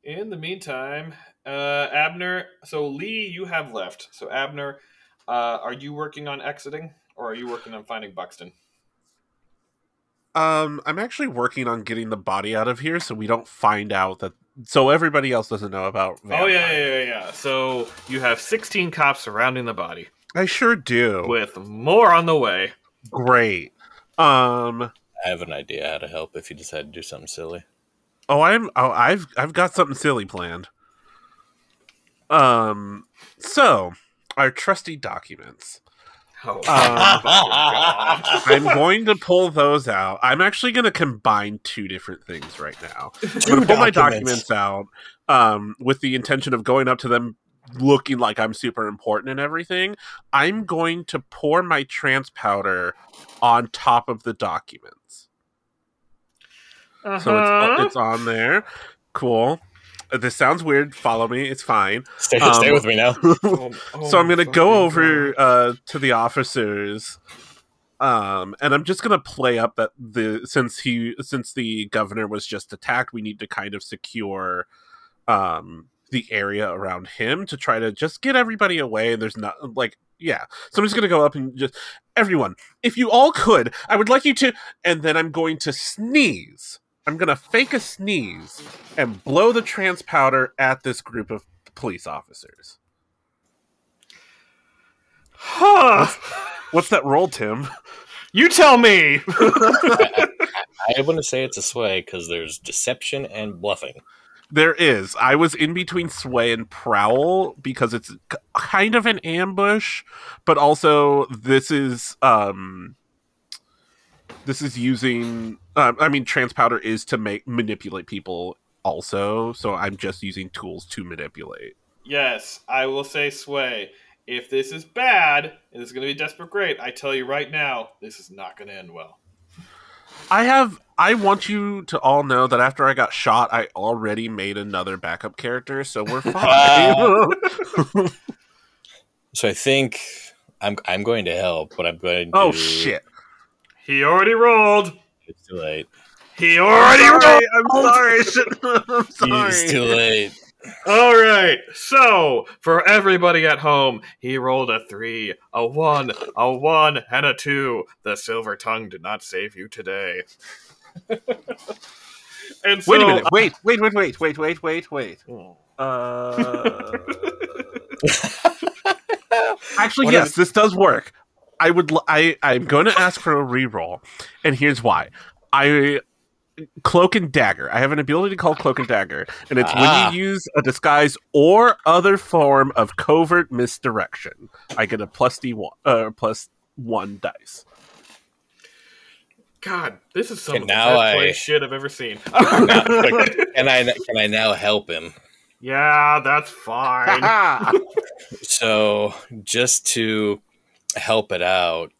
In the meantime, uh, Abner. So Li, you have left. So Abner, uh, are you working on exiting, or are you working on finding Buxton? Um, I'm actually working on getting the body out of here so we don't find out that. So everybody else doesn't know about. Oh yeah, yeah, yeah, yeah. So you have 16 cops surrounding the body. I sure do. with more on the way. Great. Um. I have an idea how to help if you decide to do something silly. Oh, I'm. Oh, I've. I've got something silly planned. Um. So, our trusty documents. Oh, Um, God. I'm going to pull those out. I'm actually going to combine two different things right now. I'm going to pull my documents. documents out um, with the intention of going up to them looking like I'm super important and everything. I'm going to pour my trance powder on top of the documents. So it's, Uh-huh. it's on there. Cool. Uh, This sounds weird. Follow me. It's fine. Stay, Um, stay with me now. Oh, oh so I'm gonna go over uh, to the officers, um, and I'm just gonna play up that the since he since the governor was just attacked, we need to kind of secure um, the area around him to try to just get everybody away. And there's not like yeah, so I'm just gonna go up and just everyone, if you all could, I would like you to, and then I'm going to sneeze. I'm gonna fake a sneeze and blow the trance powder at this group of police officers. Huh. What's that roll, Tim? You tell me. I want to say it's a sway because there's deception and bluffing. There is. I was in between Sway and Prowl because it's kind of an ambush, but also this is um this is using um, I mean trance powder is to make manipulate people also, so I'm just using tools to manipulate. yes, I will say sway. If this is bad and this is going to be desperate great, I tell you right now, this is not going to end well. I have I want you to all know that after I got shot, I already made another backup character, so we're fine. So I think I'm I'm going to help, but I'm going to. oh shit. He already rolled. It's too late. He already rolled. Sorry, I'm sorry. I'm sorry. It's too late. All right. So, for everybody at home, he rolled a three, a one, a one, and a two. The silver tongue did not save you today. and so, Wait a minute. Wait, wait, wait, wait, wait, wait, wait, wait. Oh. Uh... Actually, What yes, if- this does work. I would. l- I. I'm going to ask for a reroll, and here's why. I cloak and dagger. I have an ability called cloak and dagger, and it's Ah. when you use a disguise or other form of covert misdirection. I get a plus d one, uh, plus one dice. God, this is some And of the now best I... shit I've ever seen. Can I can I now help him? yeah, that's fine. So just to help it out,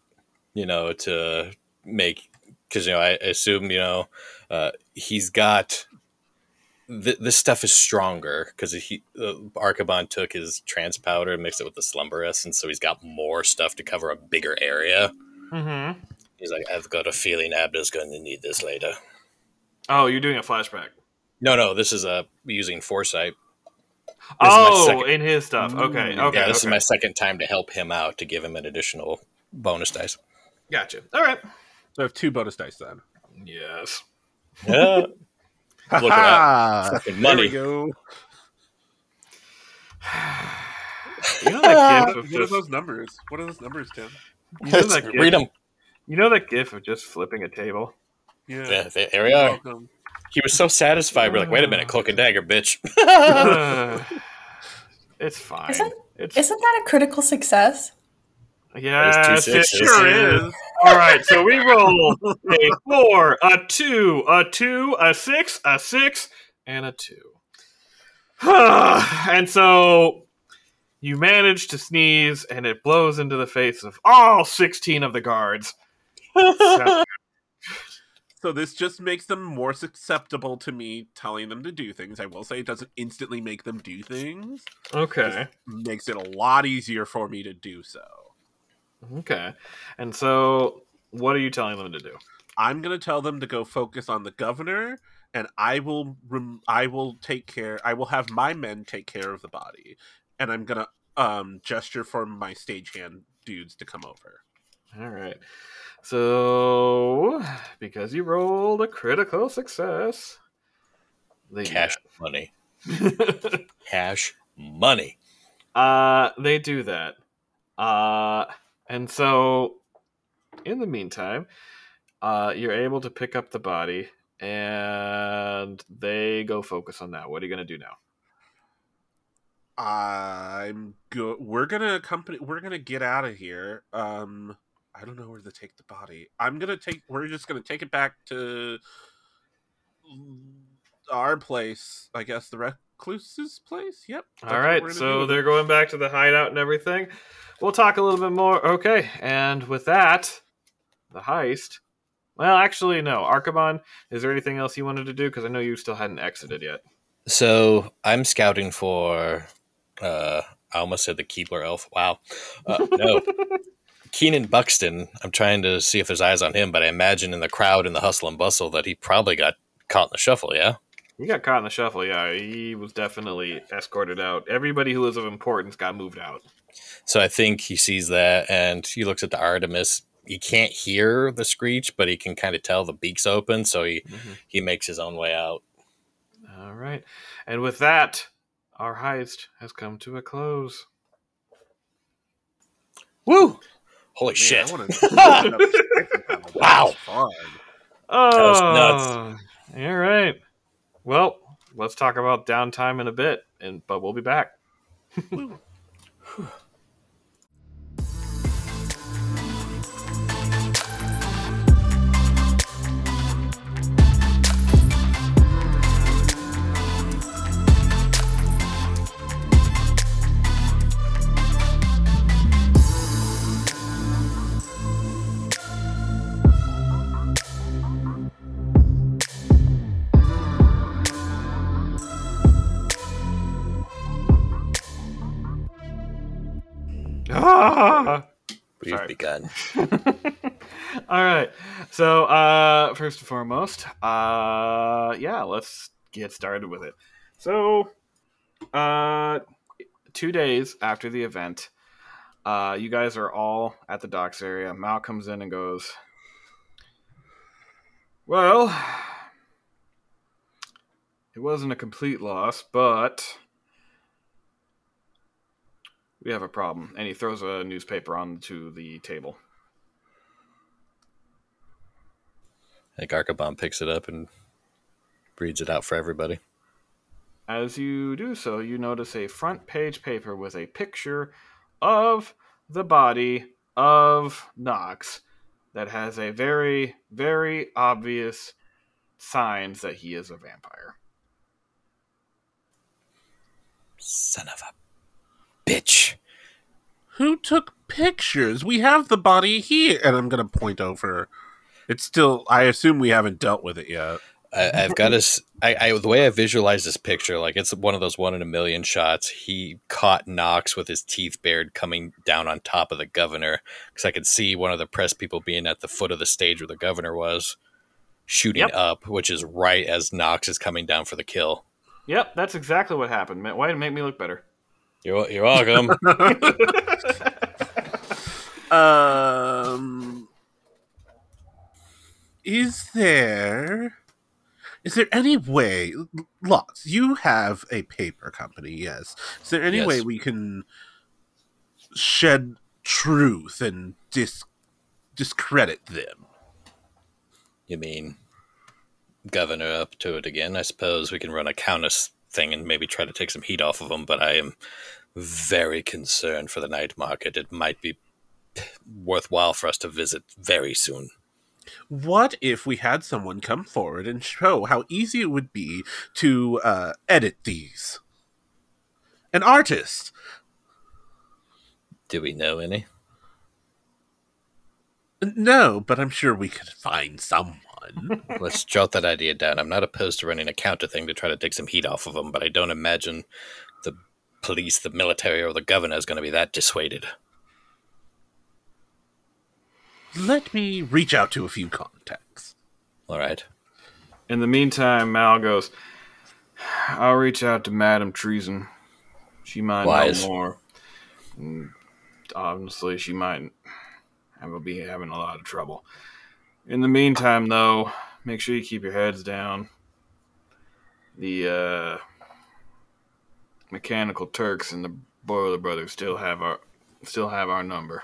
you know, to make because you know I assume you know uh, he's got th- this stuff is stronger because he uh, Archibald took his trance powder and mixed it with the slumber essence, so he's got more stuff to cover a bigger area. mm-hmm. He's like, I've got a feeling Abner's going to need this later. Oh, you're doing a flashback. No, no, this is uh, using foresight. This oh, second- in his stuff. Okay, Mm, okay. yeah, this okay. is my second time to help him out to give him an additional bonus dice. Gotcha. All right. So I have two bonus dice then. Yes. Yeah. Look at that. Fucking There we money. go. You know that gif of What are those numbers? What are those numbers, Tim? you know that Read them. You know that gif of just flipping a table. Yeah. Yeah, there there we are. Welcome. He was so satisfied. We're like, wait a minute, cloak and dagger, bitch. it's fine. Isn't- it's Isn't that a critical success? yes, it sixes. sure is. All right, so we roll a four, a two, a two, a six, a six, and a two. and so you manage to sneeze, and it blows into the face of all sixteen of the guards. So- So this just makes them more susceptible to me telling them to do things. I will say it doesn't instantly make them do things. okay. Makes it a lot easier for me to do so. Okay. And so, what are you telling them to do? I'm going to tell them to go focus on the governor and I will rem- I will take care I will have my men take care of the body and I'm going to um gesture for my stagehand dudes to come over. All right. So, because you rolled a critical success, they do Cash money. Cash money. uh, they do that. Uh, and so, in the meantime, uh, you're able to pick up the body, and they go focus on that. What are you gonna do now? I'm go. We're gonna accompany. We're gonna get out of here. Um, I don't know where to take the body. I'm gonna take. We're just gonna take it back to our place. I guess the recluse's place. Yep. that's All what right, we're gonna so do. they're going back to the hideout and everything. We'll talk a little bit more. Okay, and with that, the heist. Well, actually, no. Archibald, is there anything else you wanted to do? Because I know you still hadn't exited yet. So I'm scouting for. Uh, I almost said the Keebler elf. Wow. Uh, no. Keenan Buxton. I'm trying to see if there's eyes on him, but I imagine in the crowd and the hustle and bustle that he probably got caught in the shuffle. Yeah. He got caught in the shuffle. Yeah, he was definitely escorted out. Everybody who was of importance got moved out. So I think he sees that and he looks at the Artemis. He can't hear the screech, but he can kind of tell the beak's open, so he mm-hmm. he makes his own way out. All right, and with that, our heist has come to a close. Woo! Holy Man, shit! I wanna- Wow. Fun. Oh, was nuts. All right. Well, let's talk about downtime in a bit, and but we'll be back. Begun. All right. So, uh, first and foremost, uh, yeah, let's get started with it. So, uh, two days after the event, uh, you guys are all at the docks area. Mal comes in and goes, Well, it wasn't a complete loss, but we have a problem. And he throws a newspaper onto the table. I think Archibald picks it up and reads it out for everybody. As you do so, you notice a front page paper with a picture of the body of Knox that has a very, very obvious signs that he is a vampire. Son of a bitch. Who took pictures? We have the body here, and I'm gonna point over. It's still. I assume we haven't dealt with it yet. I, I've got to. I, I the way I visualize this picture, like it's one of those one in a million shots. He caught Knox with his teeth bared, coming down on top of the governor, because I could see one of the press people being at the foot of the stage where the governor was, shooting Yep. up, which is right as Knox is coming down for the kill. Yep, that's exactly what happened. Ma- Way to make me look better. You're you're welcome. Um, is there is there any way, Lux? You have a paper company, yes. Is there any Yes. way we can shed truth and dis discredit them? you mean governor up to it again? I suppose we can run a countess thing and maybe try to take some heat off of them. But I am very concerned for the night market. It might be worthwhile for us to visit very soon. What if we had someone come forward and show how easy it would be to uh, edit these? An artist. Do we know any? No, but I'm sure we could find someone. Let's jot that idea down. I'm not opposed to running a counter thing to try to take some heat off of them, but I don't imagine the police, the military, or the governor is going to be that dissuaded. Let me reach out to a few contacts. All right. In the meantime, Mal goes, I'll reach out to Madame Treason. She might Wise. know more. Mm, and honestly, she might have be having a lot of trouble. In the meantime, though, make sure you keep your heads down. The uh, mechanical Turks and the Boiler Brothers still have our still have our number.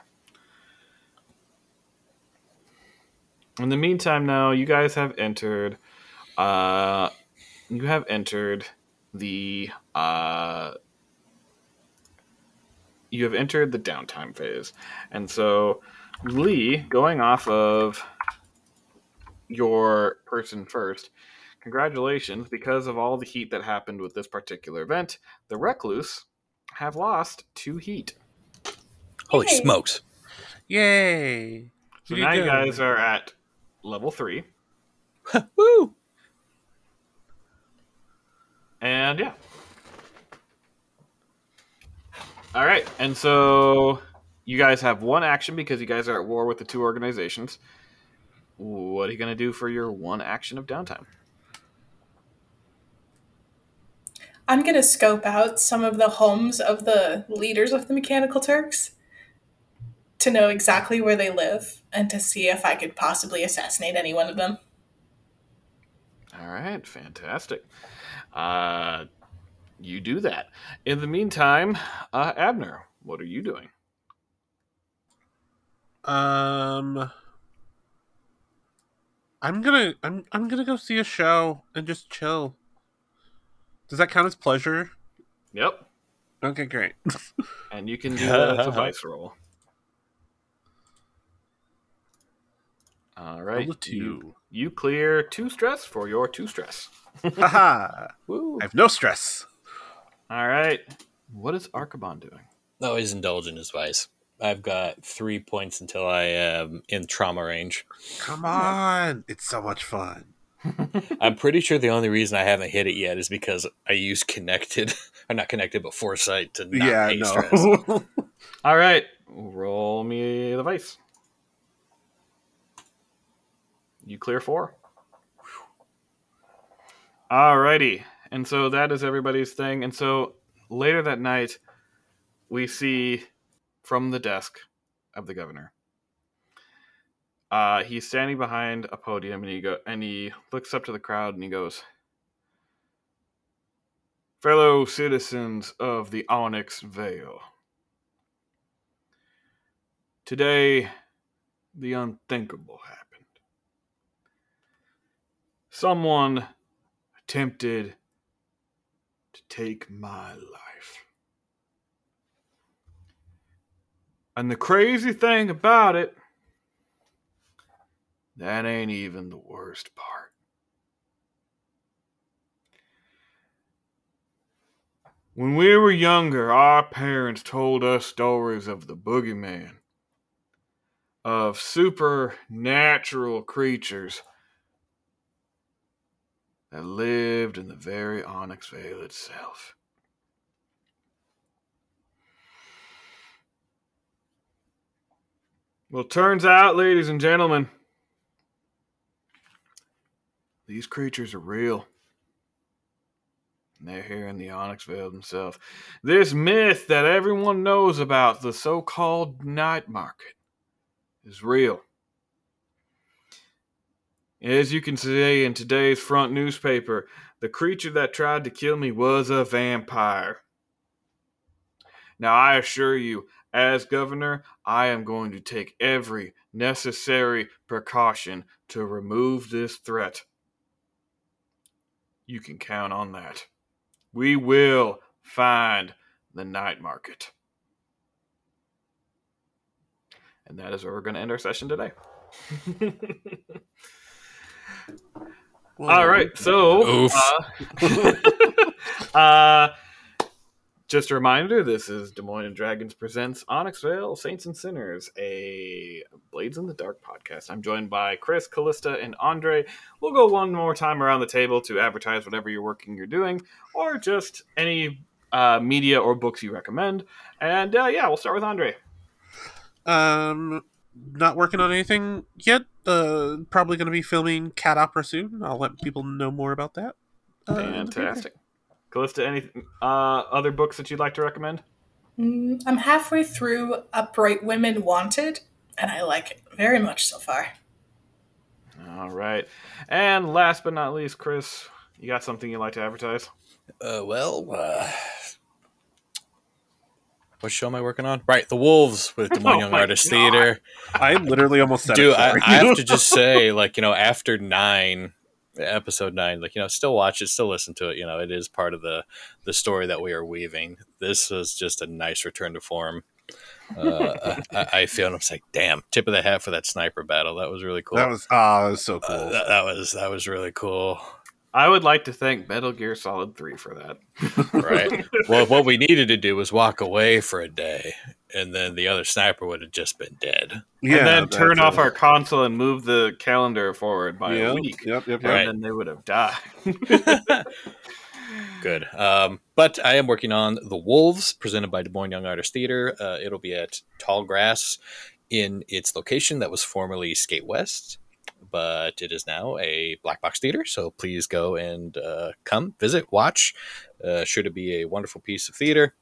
In the meantime, now you guys have entered. Uh, you have entered the. Uh, you have entered the downtime phase, and so Li, going off of your person first, congratulations because of all the heat that happened with this particular event. The Recluse have lost two heat. Holy Yay. smokes! Yay! So Here now you go. guys are at level three. Woo! And yeah. All right. And so you guys have one action because you guys are at war with the two organizations. What are you going to do for your one action of downtime? I'm going to scope out some of the homes of the leaders of the Mechanical Turks to know exactly where they live and to see if I could possibly assassinate any one of them. All right. Fantastic. Uh, you do that. In the meantime, uh, Abner, what are you doing? Um, I'm gonna I'm I'm gonna go see a show and just chill. Does that count as pleasure? Yep. Okay, great. And you can do a vice roll. All right. Roll a You, two. you clear two stress for your two stress. Haha! Woo! I have no stress. All right. What is Archibald doing? No, he's indulging his vice. I've got three points until I am in trauma range. Come on, it's so much fun. I'm pretty sure the only reason I haven't hit it yet is because I use connected, or not connected, but foresight to not yeah, pay stress. All right. Roll me the vice. You clear four. Alrighty. And so that is everybody's thing. And so later that night, we see from the desk of the governor. Uh, he's standing behind a podium and he go and he looks up to the crowd and he goes, Fellow citizens of the Onyxvale. Today, the unthinkable happened. Someone attempted to take my life. And the crazy thing about it, that ain't even the worst part. When we were younger, our parents told us stories of the boogeyman of supernatural creatures that lived in the very Onyxvale itself. Well, turns out, ladies and gentlemen, these creatures are real. And they're here in the Onyxvale themselves. This myth that everyone knows about, the so called night market, is real. As you can see in today's front newspaper, the creature that tried to kill me was a vampire. Now, I assure you, as governor, I am going to take every necessary precaution to remove this threat. You can count on that. We will find the night market. And that is where we're going to end our session today. All right, so uh, uh, just a reminder: this is Des Moines and Dragons presents Onyxvale Saints and Sinners, a Blades in the Dark podcast. I'm joined by Chris, Callista, and Andre. We'll go one more time around the table to advertise whatever you're working, you're doing, or just any uh, media or books you recommend. And uh, yeah, we'll start with Andre. Um, not working on anything yet. Uh, probably going to be filming cat opera soon. I'll let people know more about that. Uh, Fantastic. Callista, any uh, other books that you'd like to recommend? Mm, I'm halfway through Upright Women Wanted, and I like it very much so far. All right. And last but not least, Chris, you got something you'd like to advertise? Uh, well, uh, what show am I working on? Right, The Wolves with Des Moines Oh Young my Artists God. Theater. I literally almost said Dude, it. I, I have to just say, like, you know, after nine, episode nine, like, you know, still watch it, still listen to it. You know, it is part of the the story that we are weaving. This was just a nice return to form. Uh, I, I feel, and I'm like, damn, tip of the hat for that sniper battle. That was really cool. that was ah, that was so cool. Uh, that, that was that was really cool. I would like to thank Metal Gear Solid 3 for that. Right. well, what we needed to do was walk away for a day, and then the other sniper would have just been dead. yeah, and then turn off it. our console and move the calendar forward by Yep, a week. Yep, yep, yep. Right. And then they would have died. Good. Um, but I am working on The Wolves, presented by Des Moines Young Artist Theater. Uh, it'll be at Tallgrass in its location that was formerly Skate West, but it is now a black box theater. So please go and uh, come visit, watch. Uh, sure to be a wonderful piece of theater.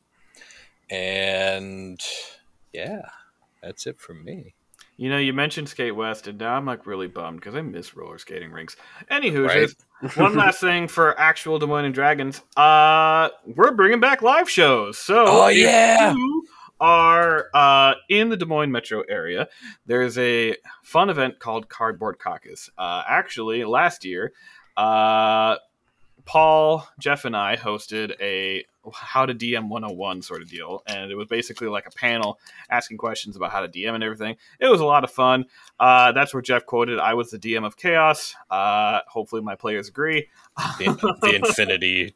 And yeah, that's it from me. You know, you mentioned Skate West, and now I'm like really bummed because I miss roller skating rinks. Anywho, Right. one last thing for actual Des Moines and Dragons. Uh, we're bringing back live shows. So, Oh, yeah. you are uh, in the Des Moines metro area, there's a fun event called Cardboard Caucus. Uh, actually, last year, uh, Paul, Jeff, and I hosted a how to DM 101 sort of deal, and it was basically like a panel asking questions about how to DM and everything. It was a lot of fun. Uh, that's where Jeff quoted, "I was the DM of chaos." Uh, hopefully, my players agree. The, the infinity,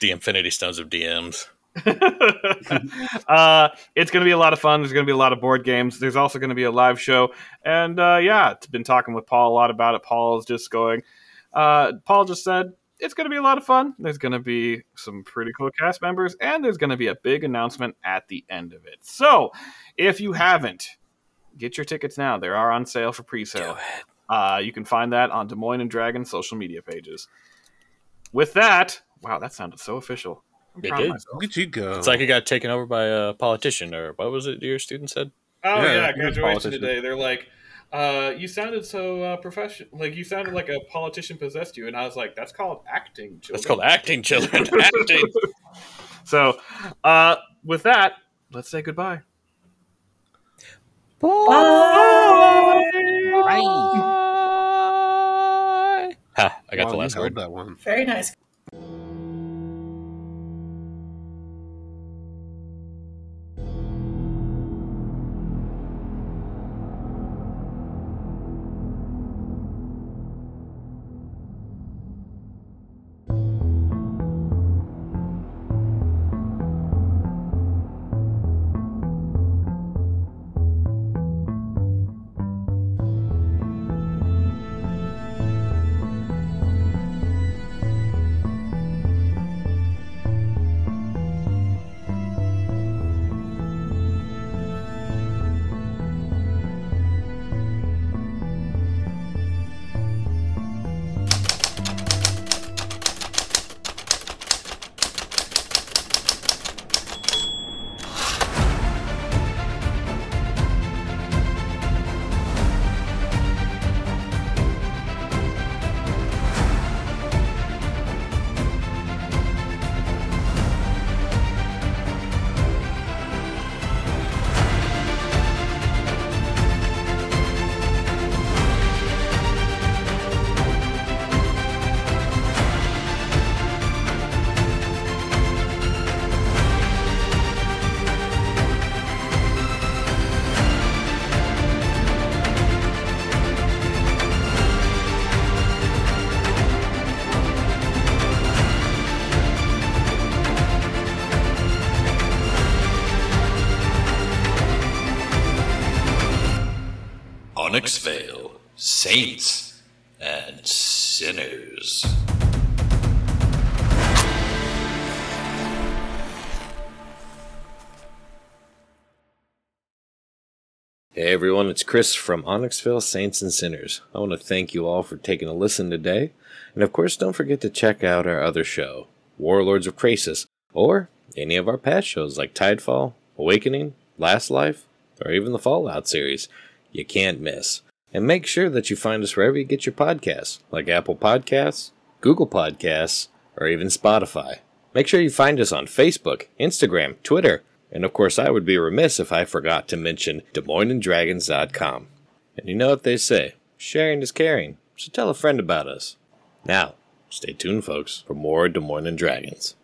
the infinity stones of DMs. uh, it's going to be a lot of fun. There's going to be a lot of board games. There's also going to be a live show, and uh, yeah, it's been talking with Paul a lot about it. Paul is just going. Uh, Paul just said it's going to be a lot of fun. There's going to be some pretty cool cast members, and there's going to be a big announcement at the end of it. So, if you haven't, get your tickets now. They are on sale for pre-sale. Uh, you can find that on Des Moines and Dragon social media pages. With that, wow, that sounded so official. I'm It did. Look at you go. It's like it got taken over by a politician, or what was it your student said? Oh Yeah, yeah, he was a graduation today. They're like, uh, you sounded so uh, professional. Like you sounded like a politician possessed you, and I was like, that's called acting. Children. That's called acting, children. acting. So, uh, with that, let's say goodbye. Bye. Ha, I got Wow, the you last held word. that one. Very nice. Everyone, it's Chris from Onyxvale Saints and Sinners. I want to thank you all for taking a listen today. And of course, don't forget to check out our other show, Warlords of Crasis, or any of our past shows like Tidefall, Awakening, Last Life, or even the Fallout series. You can't miss. And make sure that you find us wherever you get your podcasts, like Apple Podcasts, Google Podcasts, or even Spotify. Make sure you find us on Facebook, Instagram, Twitter, And of course, I would be remiss if I forgot to mention DesMoinesandDragons.com. And you know what they say sharing is caring, so tell a friend about us. Now, stay tuned, folks, for more Des Moines and Dragons.